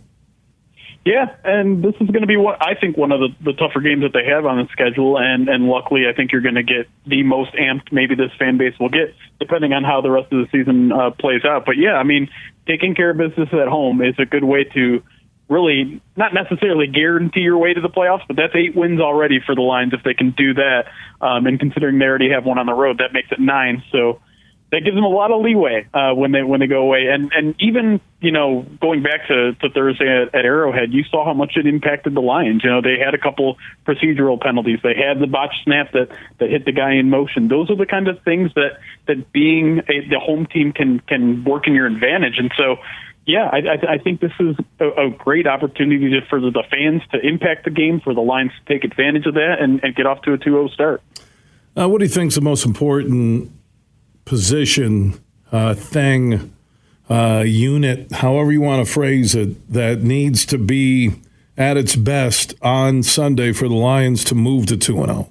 Yeah, and this is going to be what I think one of the, the tougher games that they have on the schedule, and and luckily I think you're going to get the most amped maybe this fan base will get, depending on how the rest of the season uh, plays out. But yeah, I mean, taking care of business at home is a good way to really not necessarily guarantee your way to the playoffs, but that's eight wins already for the Lions if they can do that. Um, and considering they already have one on the road, that makes it nine. So that gives them a lot of leeway uh, when they when they go away. And and even you know going back to, to Thursday at, at Arrowhead, you saw how much it impacted the Lions. You know they had a couple procedural penalties. They had the botch snap that that hit the guy in motion. Those are the kind of things that that being a, the home team can can work in your advantage. And so. Yeah, I, I, I think this is a, a great opportunity to, for the fans to impact the game, for the Lions to take advantage of that and, and get off to a 2-0 start. Uh, what do you think is the most important position, uh, thing, uh, unit, however you want to phrase it, that needs to be at its best on Sunday for the Lions to move to 2 0?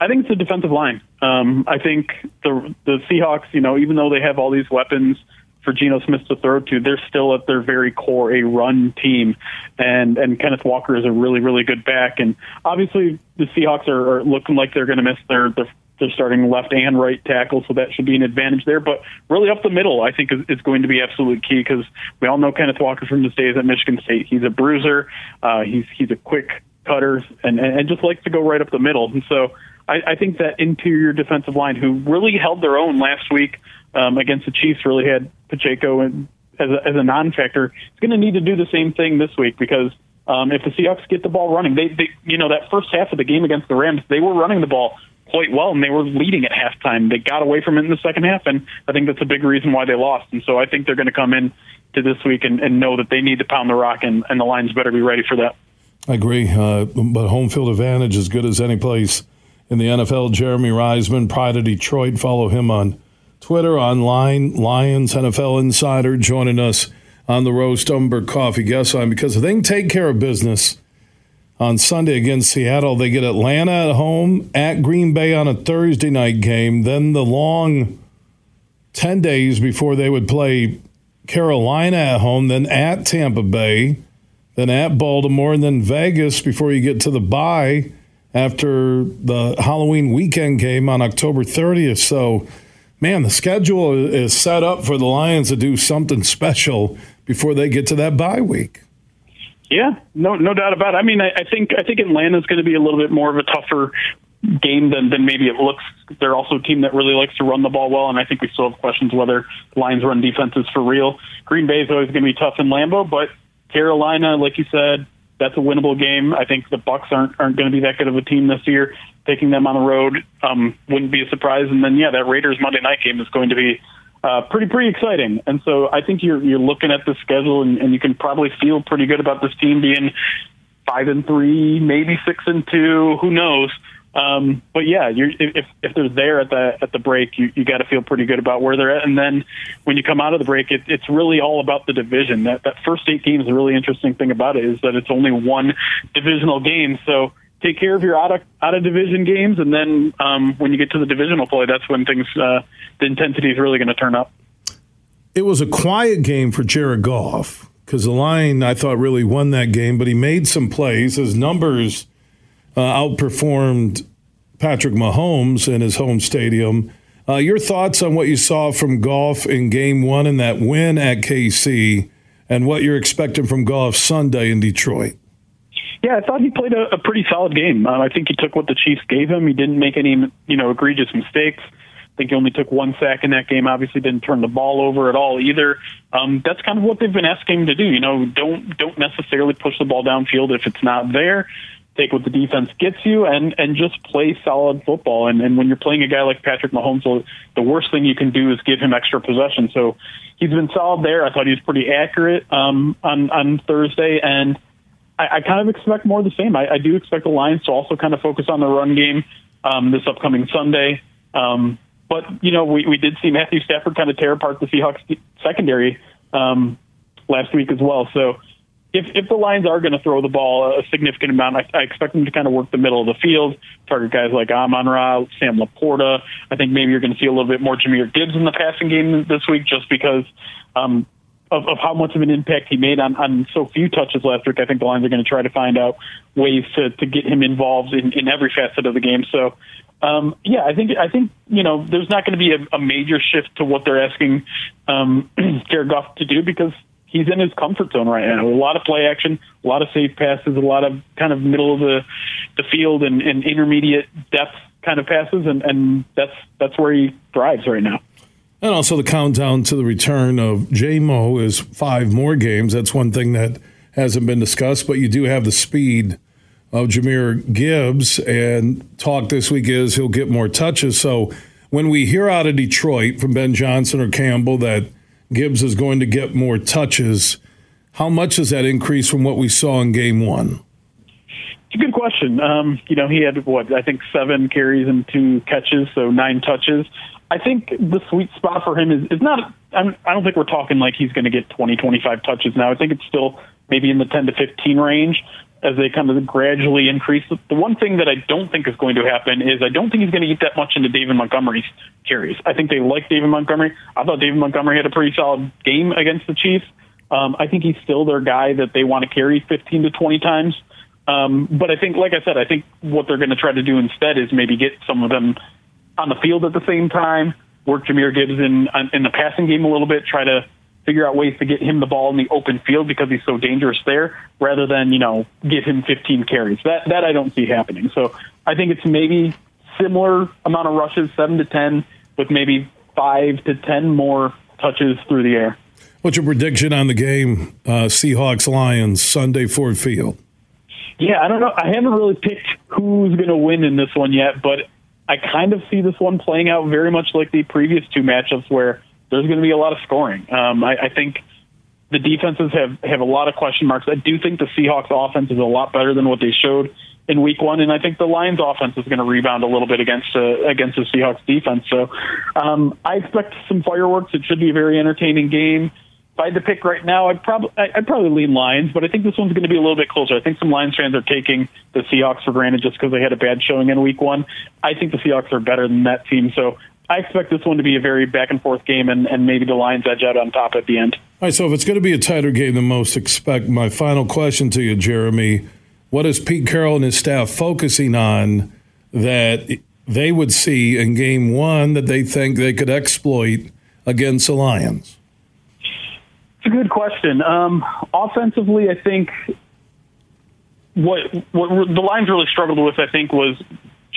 I think it's the defensive line. Um, I think the the Seahawks, you know, even though they have all these weapons for Geno Smith to throw to, they're still at their very core a run team, and and Kenneth Walker is a really really good back, and obviously the Seahawks are, are looking like they're going to miss their their they're starting left and right tackle, so that should be an advantage there. But really, up the middle, I think is, is going to be absolute key because we all know Kenneth Walker from his days at Michigan State. He's a bruiser. Uh, he's he's a quick cutter and, and just likes to go right up the middle. And so I, I think that interior defensive line, who really held their own last week um, against the Chiefs, really had Pacheco and as a, as a non-factor. Is going to need to do the same thing this week because um, if the Seahawks get the ball running, they, they, you know, that first half of the game against the Rams, they were running the ball quite well, and they were leading at halftime. They got away from it in the second half, and I think that's a big reason why they lost. And so I think they're going to come in to this week and, and know that they need to pound the rock, and, and the Lions better be ready for that. I agree, uh, but home field advantage is good as any place in the NFL. Jeremy Reisman, Pride of Detroit. Follow him on Twitter, online, Lions NFL Insider, joining us on the Roast Umber Coffee Guest Line because they can take care of business on Sunday against Seattle. They get Atlanta at home, at Green Bay on a Thursday night game, then the long 10 days before they would play Carolina at home, then at Tampa Bay, then at Baltimore, and then Vegas before you get to the bye after the Halloween weekend game on October 30th. So, man, the schedule is set up for the Lions to do something special before they get to that bye week. Yeah, no, no doubt about it. I mean, I, I think I think Atlanta's going to be a little bit more of a tougher game than, than maybe it looks. They're also a team that really likes to run the ball well, and I think we still have questions whether Lions run defense is for real. Green Bay is always going to be tough in Lambeau, but Carolina, like you said, that's a winnable game. I think the Bucs aren't aren't going to be that good of a team this year. Taking them on the road um, wouldn't be a surprise. And then yeah, that Raiders Monday night game is going to be uh, pretty pretty exciting. And so I think you're you're looking at the schedule and, and you can probably feel pretty good about this team being five and three, maybe six and two. Who knows? Um, but yeah, you're, if if they're there at the at the break, you you got to feel pretty good about where they're at. And then when you come out of the break, it, it's really all about the division. That that first eight games, the really interesting thing about it is that it's only one divisional game. So take care of your out of out of division games, and then um, when you get to the divisional play, that's when things uh, the intensity is really going to turn up. it was a quiet game for Jared Goff because the line I thought really won that game, but he made some plays. His numbers uh, outperformed Patrick Mahomes in his home stadium. Uh, your thoughts on what you saw from Goff in Game One and that win at KC, and what you're expecting from Goff Sunday in Detroit? Yeah, I thought he played a, a pretty solid game. Um, I think he took what the Chiefs gave him. He didn't make any, you know, egregious mistakes. I think he only took one sack in that game. Obviously, didn't turn the ball over at all either. Um, that's kind of what they've been asking him to do. You know, don't don't necessarily push the ball downfield if it's not there. Take what the defense gets you and and just play solid football. And and when you're playing a guy like Patrick Mahomes, the worst thing you can do is give him extra possession. So he's been solid there. I thought he was pretty accurate um, on on Thursday and. I, I kind of expect more of the same. I, I do expect the Lions to also kind of focus on the run game um, this upcoming Sunday. Um, but you know, we, we did see Matthew Stafford kind of tear apart the Seahawks secondary um, last week as well. So if if the Lions are going to throw the ball a significant amount, I, I expect them to kind of work the middle of the field, target guys like Amon Ra, Sam LaPorta. I think maybe you're going to see a little bit more Jahmyr Gibbs in the passing game this week, just because um, of, of how much of an impact he made on, on so few touches last week. I think the Lions are going to try to find out ways to, to get him involved in, in every facet of the game. So, um, yeah, I think I think you know there's not going to be a, a major shift to what they're asking um, Jared Goff to do because he's in his comfort zone right now. A lot of play action, a lot of safe passes, a lot of kind of middle of the the field and, and intermediate depth kind of passes, and, and that's that's where he thrives right now. And also the countdown to the return of Jamo is five more games. That's one thing that hasn't been discussed, but you do have the speed of Jahmyr Gibbs, and talk this week is he'll get more touches. So when we hear out of Detroit from Ben Johnson or Campbell that Gibbs is going to get more touches, how much does that increase from what we saw in game one? It's a good question. Um, you know, he had what I think seven carries and two catches, so nine touches. I think the sweet spot for him is, is not, I'm, I don't think we're talking like he's going to get 20, 25 touches now. I think it's still maybe in the 10 to 15 range as they kind of gradually increase. The one thing that I don't think is going to happen is I don't think he's going to eat that much into David Montgomery's carries. I think they like David Montgomery. I thought David Montgomery had a pretty solid game against the Chiefs. Um, I think he's still their guy that they want to carry 15 to 20 times. Um, but I think, like I said, I think what they're going to try to do instead is maybe get some of them on the field at the same time, work Jahmyr Gibbs in in the passing game a little bit, try to figure out ways to get him the ball in the open field because he's so dangerous there, rather than you know give him 15 carries. That that I don't see happening. So I think it's maybe similar amount of rushes, seven to ten, with maybe five to ten more touches through the air. What's your prediction on the game, uh, Seahawks Lions Sunday Ford Field? Yeah, I don't know. I haven't really picked who's going to win in this one yet, but I kind of see this one playing out very much like the previous two matchups where there's going to be a lot of scoring. Um, I, I think the defenses have, have a lot of question marks. I do think the Seahawks offense is a lot better than what they showed in week one, and I think the Lions offense is going to rebound a little bit against uh, against the Seahawks defense. So um, I expect some fireworks. It should be a very entertaining game if I had to pick right now, I'd probably I'd probably lean Lions, but I think this one's going to be a little bit closer. I think some Lions fans are taking the Seahawks for granted just because they had a bad showing in Week One. I think the Seahawks are better than that team, so I expect this one to be a very back and forth game, and, and maybe the Lions edge out on top at the end. All right, so if it's going to be a tighter game than most expect, my final question to you, Jeremy, what is Pete Carroll and his staff focusing on that they would see in Game One that they think they could exploit against the Lions? It's a good question. Um, offensively, I think what what the Lions really struggled with, I think, was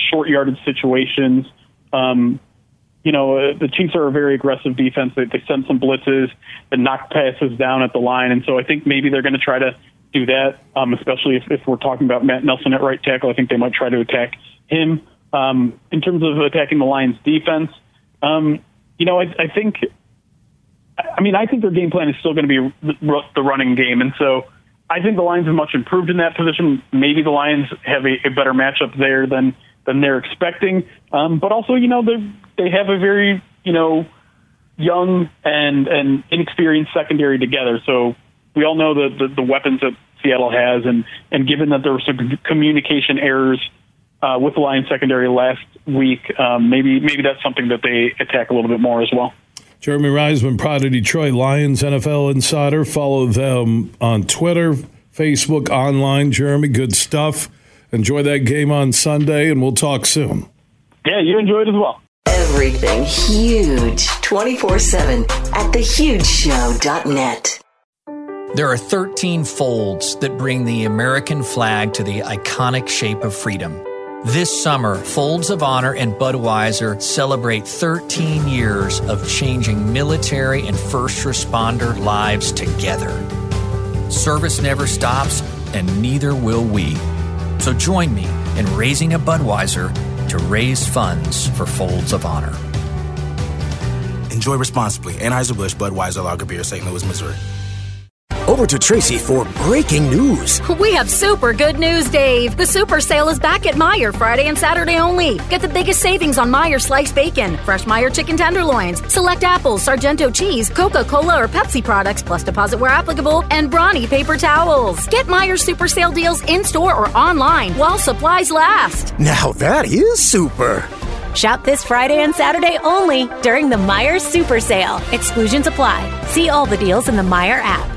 short yardage situations. Um, you know, uh, the Chiefs are a very aggressive defense. They, they send some blitzes and knock passes down at the line, and so I think maybe they're going to try to do that. Um, especially if, if we're talking about Matt Nelson at right tackle, I think they might try to attack him. Um, in terms of attacking the Lions' defense, um, you know, I, I think I mean, I think their game plan is still going to be the running game, and so I think the Lions have much improved in that position. Maybe the Lions have a, a better matchup there than than they're expecting, um, but also, you know, they they have a very you know young and and inexperienced secondary together. So we all know the the, the weapons that Seattle has, and and given that there were some communication errors uh, with the Lions secondary last week, um, maybe maybe that's something that they attack a little bit more as well. Jeremy Reisman, Pride of Detroit Lions NFL Insider. Follow them on Twitter, Facebook, online. Jeremy, good stuff. Enjoy that game on Sunday, and we'll talk soon. Yeah, you enjoy it as well. Everything huge 24 7 at thehugeshow.net. There are 13 folds that bring the American flag to the iconic shape of freedom. This summer, Folds of Honor and Budweiser celebrate 13 years of changing military and first responder lives together. Service never stops, and neither will we. So join me in raising a Budweiser to raise funds for Folds of Honor. Enjoy responsibly. Anheuser-Busch Budweiser Lager Beer, St. Louis, Missouri. Over to Tracy for breaking news. We have super good news, Dave. The super sale is back at Meijer Friday and Saturday only. Get the biggest savings on Meijer sliced bacon, fresh Meijer chicken tenderloins, select apples, Sargento cheese, Coca Cola or Pepsi products, plus deposit where applicable, and Brawny paper towels. Get Meijer super sale deals in store or online while supplies last. Now that is super. Shop this Friday and Saturday only during the Meijer Super Sale. Exclusions apply. See all the deals in the Meijer app.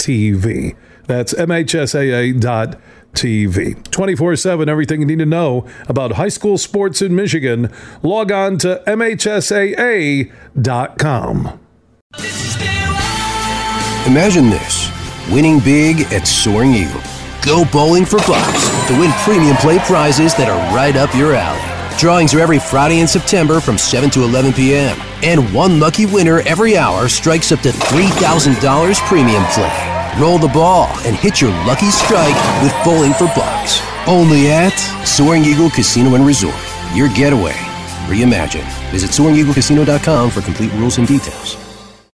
TV. That's MHSAA.tv. 24 7, everything you need to know about high school sports in Michigan. Log on to MHSAA.com. Imagine this winning big at Soaring Eagle. Go bowling for bucks to win premium play prizes that are right up your alley. Drawings are every Friday in September from 7 to 11 p.m. And one lucky winner every hour strikes up to $3,000 premium play. Roll the ball and hit your lucky strike with Bowling for Bucks. Only at Soaring Eagle Casino and Resort. Your getaway. Reimagine. Visit SoaringEagleCasino.com for complete rules and details.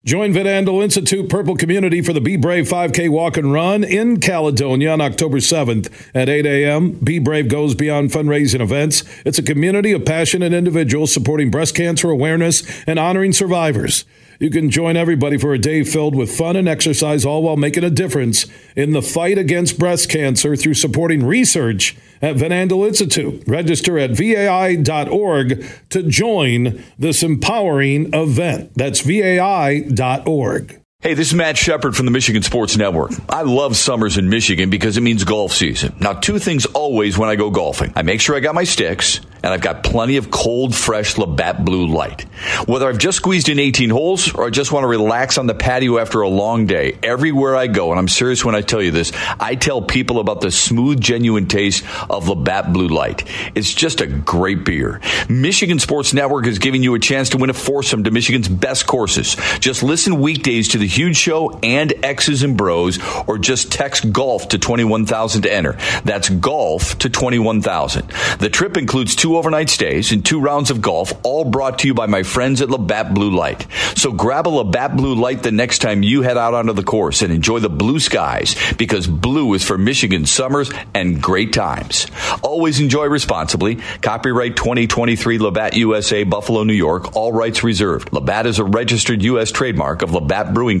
Join Van Andel Institute Purple Community for the Be Brave 5K Walk and Run in Caledonia on October 7th at 8 a.m. Be Brave goes beyond fundraising events. It's a community of passionate individuals supporting breast cancer awareness and honoring survivors. You can join everybody for a day filled with fun and exercise, all while making a difference in the fight against breast cancer through supporting research at Van Andel Institute. Register at vai.org to join this empowering event. That's vai.org. Hey, this is Matt Shepard from the Michigan Sports Network. I love summers in Michigan because it means golf season. Now, two things always when I go golfing. I make sure I got my sticks and I've got plenty of cold, fresh Labatt Blue Light. Whether I've just squeezed in 18 holes or I just want to relax on the patio after a long day, everywhere I go, and I'm serious when I tell you this, I tell people about the smooth, genuine taste of Labatt Blue Light. It's just a great beer. Michigan Sports Network is giving you a chance to win a foursome to Michigan's best courses. Just listen weekdays to the Huge Show and X's and Bros, or just text golf to 21,000 to enter. That's golf to 21,000. The trip includes two overnight stays and two rounds of golf, all brought to you by my friends at Labatt Blue Light. So grab a Labatt Blue Light the next time you head out onto the course and enjoy the blue skies because blue is for Michigan summers and great times. Always enjoy responsibly. Copyright 2023 Labatt USA, Buffalo, New York. All rights reserved. Labatt is a registered U.S. trademark of Labatt Brewing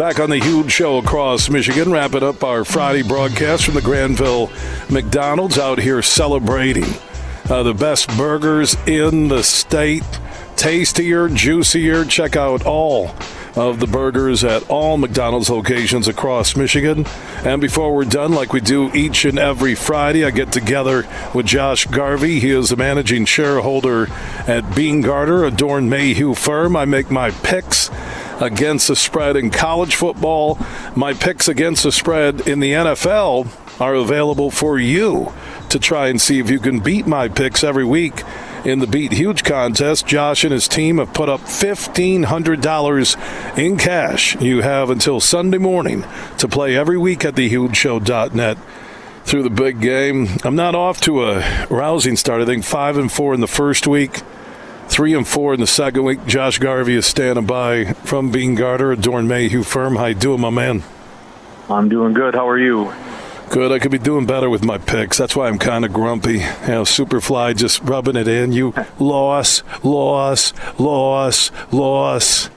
Back on the huge show across Michigan, wrapping up our Friday broadcast from the Grandville McDonald's out here celebrating uh, the best burgers in the state. Tastier, juicier. Check out all of the burgers at all McDonald's locations across Michigan. And before we're done, like we do each and every Friday, I get together with Josh Garvey. He is the managing shareholder at Beene Garter, a Doeren Mayhew firm. I make my picks against the spread in college football. My picks against the spread in the NFL are available for you to try and see if you can beat my picks every week in the Beat Huge contest. Josh and his team have put up $1,500 in cash. You have until Sunday morning to play every week at thehugeshow.net through the big game. I'm not off to a rousing start. I think 5 and 4 in the first week. Three and four in the second week. Josh Garvey is standing by from Beene Garter, Doeren Mayhew firm. How you doing, my man? I'm doing good. How are you? Good. I could be doing better with my picks. That's why I'm kind of grumpy. You know, Superfly just rubbing it in. You loss, loss, loss, loss.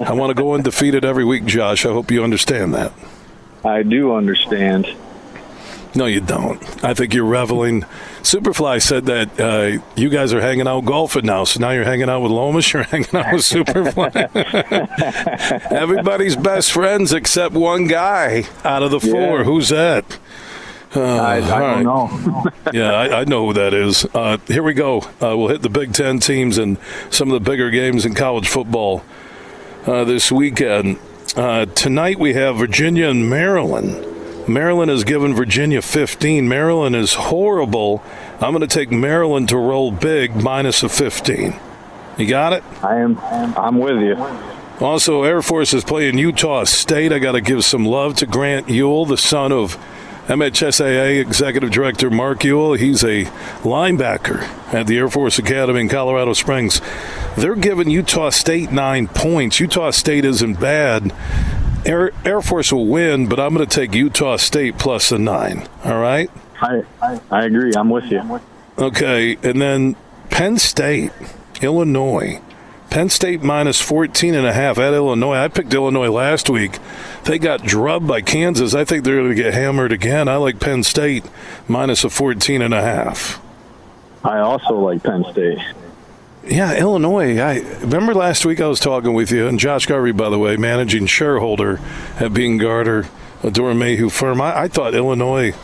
I want to go undefeated every week, Josh. I hope you understand that. I do understand. No, you don't. I think you're reveling. Superfly said that uh, you guys are hanging out golfing now. So now you're hanging out with Lomas. You're hanging out with Superfly. Everybody's best friends except one guy out of the four. Yeah. Who's that? Uh, I, I right. don't know. yeah, I, I know who that is. Uh, here we go. Uh, we'll hit the Big Ten teams and some of the bigger games in college football uh, this weekend. Uh, tonight we have Virginia and Maryland. Maryland has given Virginia 15. Maryland is horrible. I'm going to take Maryland to roll big minus a 15. You got it? I am. I'm with you. Also, Air Force is playing Utah State. I got to give some love to Grant Uyl, the son of MHSAA Executive Director Mark Uyl. He's a linebacker at the Air Force Academy in Colorado Springs. They're giving Utah State nine points. Utah State isn't bad. Air, Air Force will win, but I'm going to take Utah State plus a nine. All right? I, I, I agree. I'm with you. Okay, and then Penn State, Illinois. Penn State minus 14 and a half at Illinois. I picked Illinois last week. They got drubbed by Kansas. I think they're going to get hammered again. I like Penn State minus a 14 and a half. I also like Penn State. Yeah, Illinois. I remember last week I was talking with you, and Josh Garvey, by the way, managing shareholder at Beene Garter, a Mayhew firm. I, I thought Illinois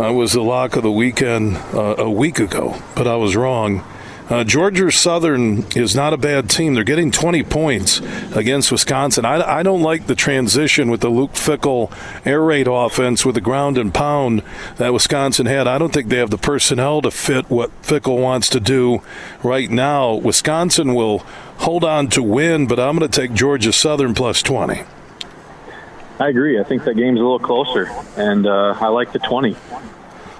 uh, was the lock of the weekend uh, a week ago, but I was wrong. Uh, Georgia Southern is not a bad team. They're getting 20 points against Wisconsin. I, I don't like the transition with the Luke Fickell air raid offense with the ground and pound that Wisconsin had. I don't think they have the personnel to fit what Fickell wants to do right now. Wisconsin will hold on to win, but I'm going to take Georgia Southern plus 20. I agree. I think that game's a little closer, and uh, I like the 20.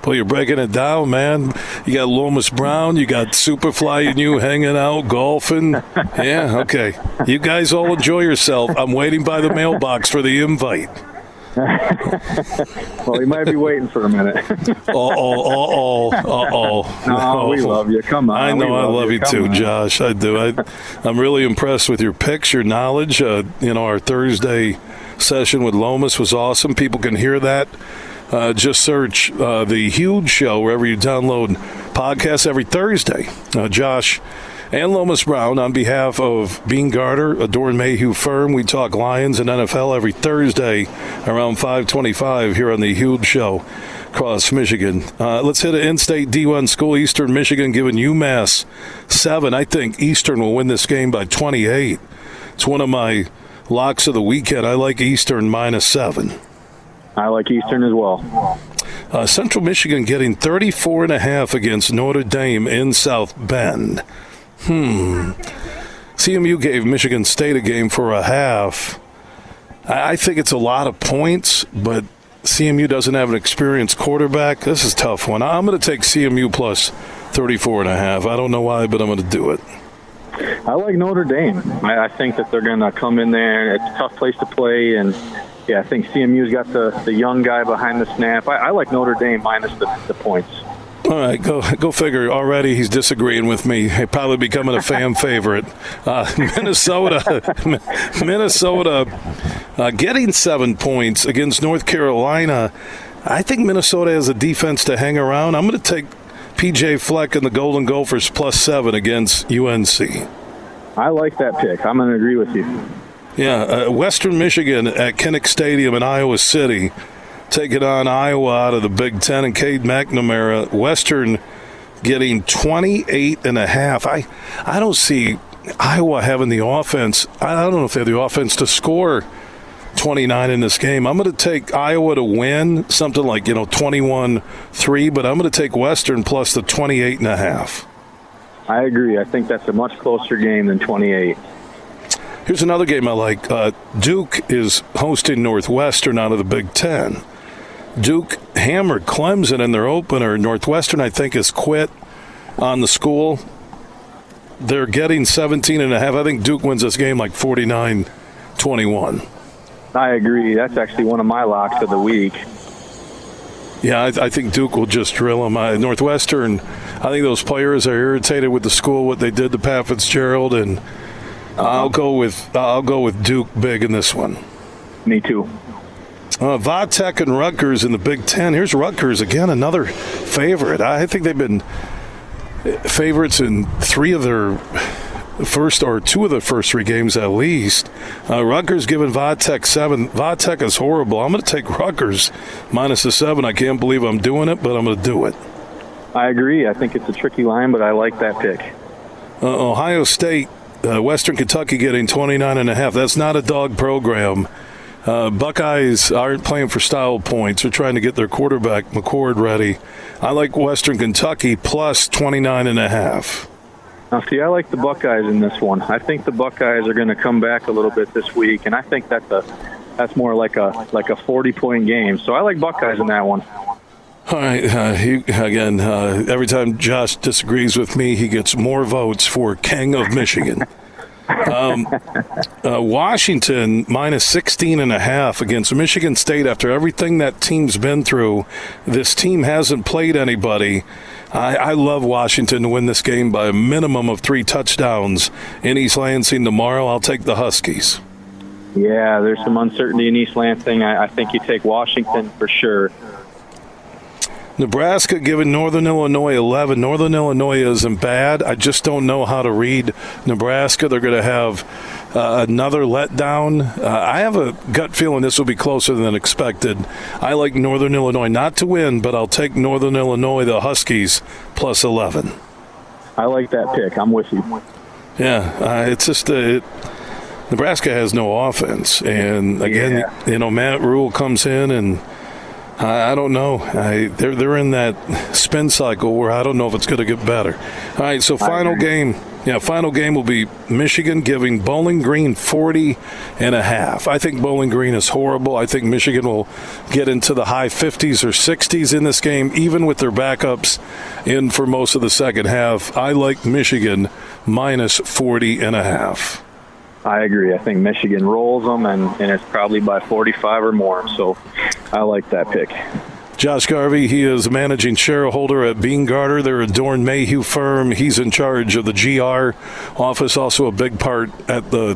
Well, you're breaking it down, man. You got Lomas Brown, you got Superfly and you hanging out, golfing. Yeah, okay. You guys all enjoy yourself. I'm waiting by the mailbox for the invite. well, he might be waiting for a minute. uh oh, uh oh, uh oh. No, we love you. Come on. I know I love you, too. Josh. I do. I, I'm really impressed with your picks, your knowledge. Uh, you know, our Thursday session with Lomas was awesome. People can hear that. Uh, just search uh, the Huge Show wherever you download podcasts every Thursday. Uh, Josh and Lomas Brown, on behalf of Beene Garter, a Doeren Mayhew firm, we talk Lions and NFL every Thursday around 525 here on the Huge Show across Michigan. Uh, let's hit an in-state D1 school, Eastern Michigan, giving UMass seven. I think Eastern will win this game by 28. It's one of my locks of the weekend. I like Eastern minus seven. I like Eastern as well. Uh, Central Michigan getting 34 and a half against Notre Dame in South Bend. Hmm. CMU gave Michigan State a game for a half. I, I think it's a lot of points, but CMU doesn't have an experienced quarterback. This is a tough one. I'm going to take CMU plus 34 and a half. I don't know why, but I'm going to do it. I like Notre Dame. I, I think that they're going to come in there. It's a tough place to play, and yeah, I think CMU's got the, the young guy behind the snap. I, I like Notre Dame minus the, the points. All right, go go figure. Already he's disagreeing with me. He probably becoming a fan favorite. Uh, Minnesota, Minnesota, uh, getting seven points against North Carolina. I think Minnesota has a defense to hang around. I'm going to take PJ Fleck and the Golden Gophers plus seven against UNC. I like that pick. I'm going to agree with you. Yeah, uh, Western Michigan at Kinnick Stadium in Iowa City, taking on Iowa out of the Big Ten and Cade McNamara. Western getting 28 and a half. I, I don't see Iowa having the offense. I don't know if they have the offense to score 29 in this game. I'm going to take Iowa to win something like, you know, 21 3, but I'm going to take Western plus the 28 and a half. I agree. I think that's a much closer game than 28. Here's another game I like. Uh, Duke is hosting Northwestern out of the Big Ten. Duke hammered Clemson in their opener. Northwestern, I think, has quit on the school. They're getting 17 and a half. I think Duke wins this game like 49 21. I agree. That's actually one of my locks of the week. Yeah, I, I think Duke will just drill them. Uh, Northwestern, I think those players are irritated with the school, what they did to Pat Fitzgerald, and I'll go with I'll go with Duke big in this one. Me too. Uh, Vatech and Rutgers in the Big Ten. Here's Rutgers again, another favorite. I think they've been favorites in three of their first or two of the first three games at least. Uh, Rutgers giving Vatech seven. Vatech is horrible. I'm going to take Rutgers minus the seven. I can't believe I'm doing it, but I'm going to do it. I agree. I think it's a tricky line, but I like that pick. Uh, Ohio State, uh, Western Kentucky getting 29 and a half. That's not a dog program. Uh, Buckeyes aren't playing for style points. They're trying to get their quarterback McCord ready. I like Western Kentucky plus 29 and a half. Now, see, I like the Buckeyes in this one. I think the Buckeyes are going to come back a little bit this week, and I think that's a that's more like a like a 40 point game. So I like Buckeyes in that one. All right. Uh, he, again, uh, every time Josh disagrees with me, he gets more votes for King of Michigan. Um, uh, Washington minus 16 and a half against Michigan State after everything that team's been through. This team hasn't played anybody. I, I, love Washington to win this game by a minimum of three touchdowns in East Lansing tomorrow. I'll take the Huskies. Yeah, there's some uncertainty in East Lansing. I, I think you take Washington for sure. Nebraska giving Northern Illinois 11. Northern Illinois isn't bad. I just don't know how to read Nebraska. They're going to have uh, another letdown. Uh, I have a gut feeling this will be closer than expected. I like Northern Illinois not to win, but I'll take Northern Illinois, the Huskies, plus 11. I like that pick. I'm with you. Yeah, uh, it's just a. It, Nebraska has no offense, and again, yeah. you know, Matt Rhule comes in and I, I don't know. I, they're they're in that spin cycle where I don't know if it's going to get better. All right, so final game. Yeah, final game will be Michigan giving Bowling Green 40 and a half. I think Bowling Green is horrible. I think Michigan will get into the high 50s or 60s in this game, even with their backups in for most of the second half. I like Michigan minus 40 and a half. I agree. I think Michigan rolls them, and, and it's probably by 45 or more. So I like that pick. Josh Garvey, he is managing shareholder at Beene Garter. They're a Doeren Mayhew firm. He's in charge of the GR office, also a big part at the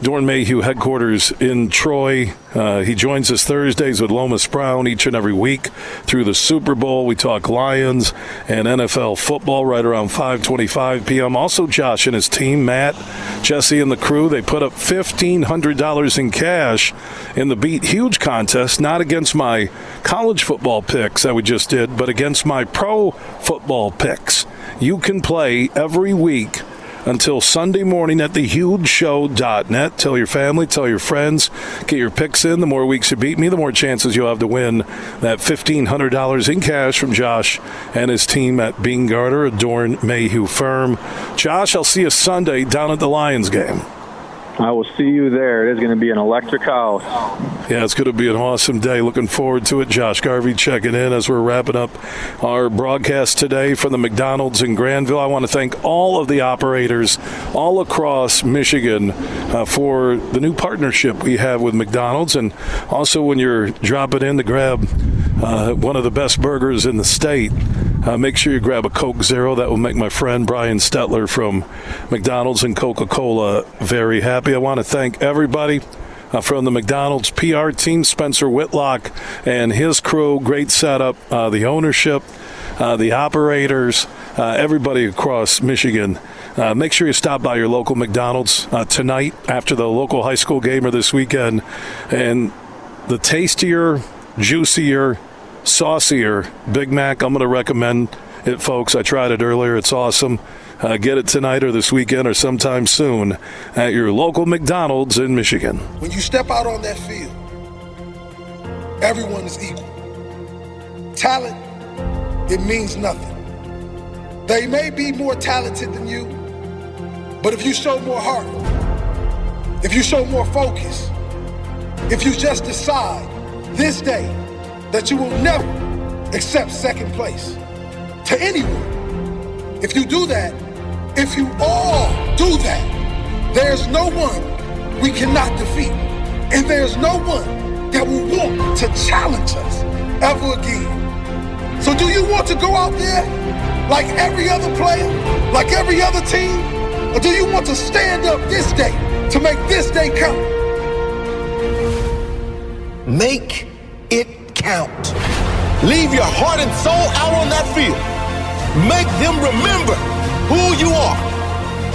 Doeren Mayhew headquarters in Troy. Uh, he joins us Thursdays with Lomas Brown each and every week through the Super Bowl. We talk Lions and NFL football right around 5:25 p.m. Also, Josh and his team, Matt, Jesse, and the crew, they put up $1,500 in cash in the Beat Huge contest. Not against my college football picks that we just did, but against my pro football picks. You can play every week until Sunday morning at thehugeshow.net. Tell your family, tell your friends, get your picks in. The more weeks you beat me, the more chances you'll have to win that $1,500 in cash from Josh and his team at Beene Garter, a Doeren Mayhew firm. Josh, I'll see you Sunday down at the Lions game. I will see you there. It is going to be an electric house. Yeah, it's going to be an awesome day. Looking forward to it. Josh Garvey checking in as we're wrapping up our broadcast today from the McDonald's in Grandville. I want to thank all of the operators all across Michigan uh, for the new partnership we have with McDonald's. And also, when you're dropping in to grab uh, one of the best burgers in the state, uh, make sure you grab a Coke Zero. That will make my friend Brian Stetler from McDonald's and Coca Cola very happy. I want to thank everybody. Uh, from the McDonald's PR team, Spencer Whitlock and his crew. Great setup. Uh, the ownership, uh, the operators, uh, everybody across Michigan, uh, make sure you stop by your local McDonald's uh, tonight after the local high school game or this weekend. And the tastier, juicier, saucier Big Mac, I'm going to recommend it, folks. I tried it earlier. It's awesome. Uh, get it tonight or this weekend or sometime soon at your local McDonald's in Michigan. When you step out on that field, everyone is equal. Talent, it means nothing. They may be more talented than you, but if you show more heart, if you show more focus, if you just decide this day that you will never accept second place to anyone, if you do that, if you all do that, there's no one we cannot defeat. And there's no one that will want to challenge us ever again. So do you want to go out there like every other player, like every other team? Or do you want to stand up this day to make this day count? Make it count. Leave your heart and soul out on that field. Make them remember who you are.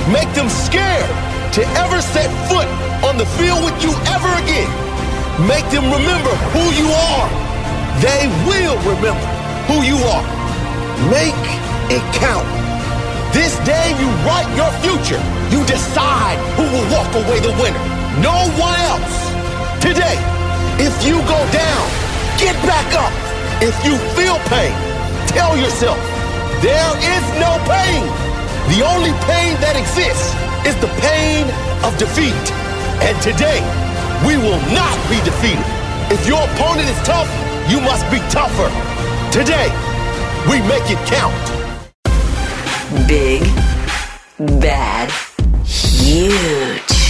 Make them scared to ever set foot on the field with you ever again. Make them remember who you are. They will remember who you are. Make it count. This day you write your future. You decide who will walk away the winner. No one else. Today, if you go down, get back up. If you feel pain, tell yourself, there is no pain. The only pain that exists is the pain of defeat. And today, we will not be defeated. If your opponent is tough, you must be tougher. Today, we make it count. Big, bad, huge.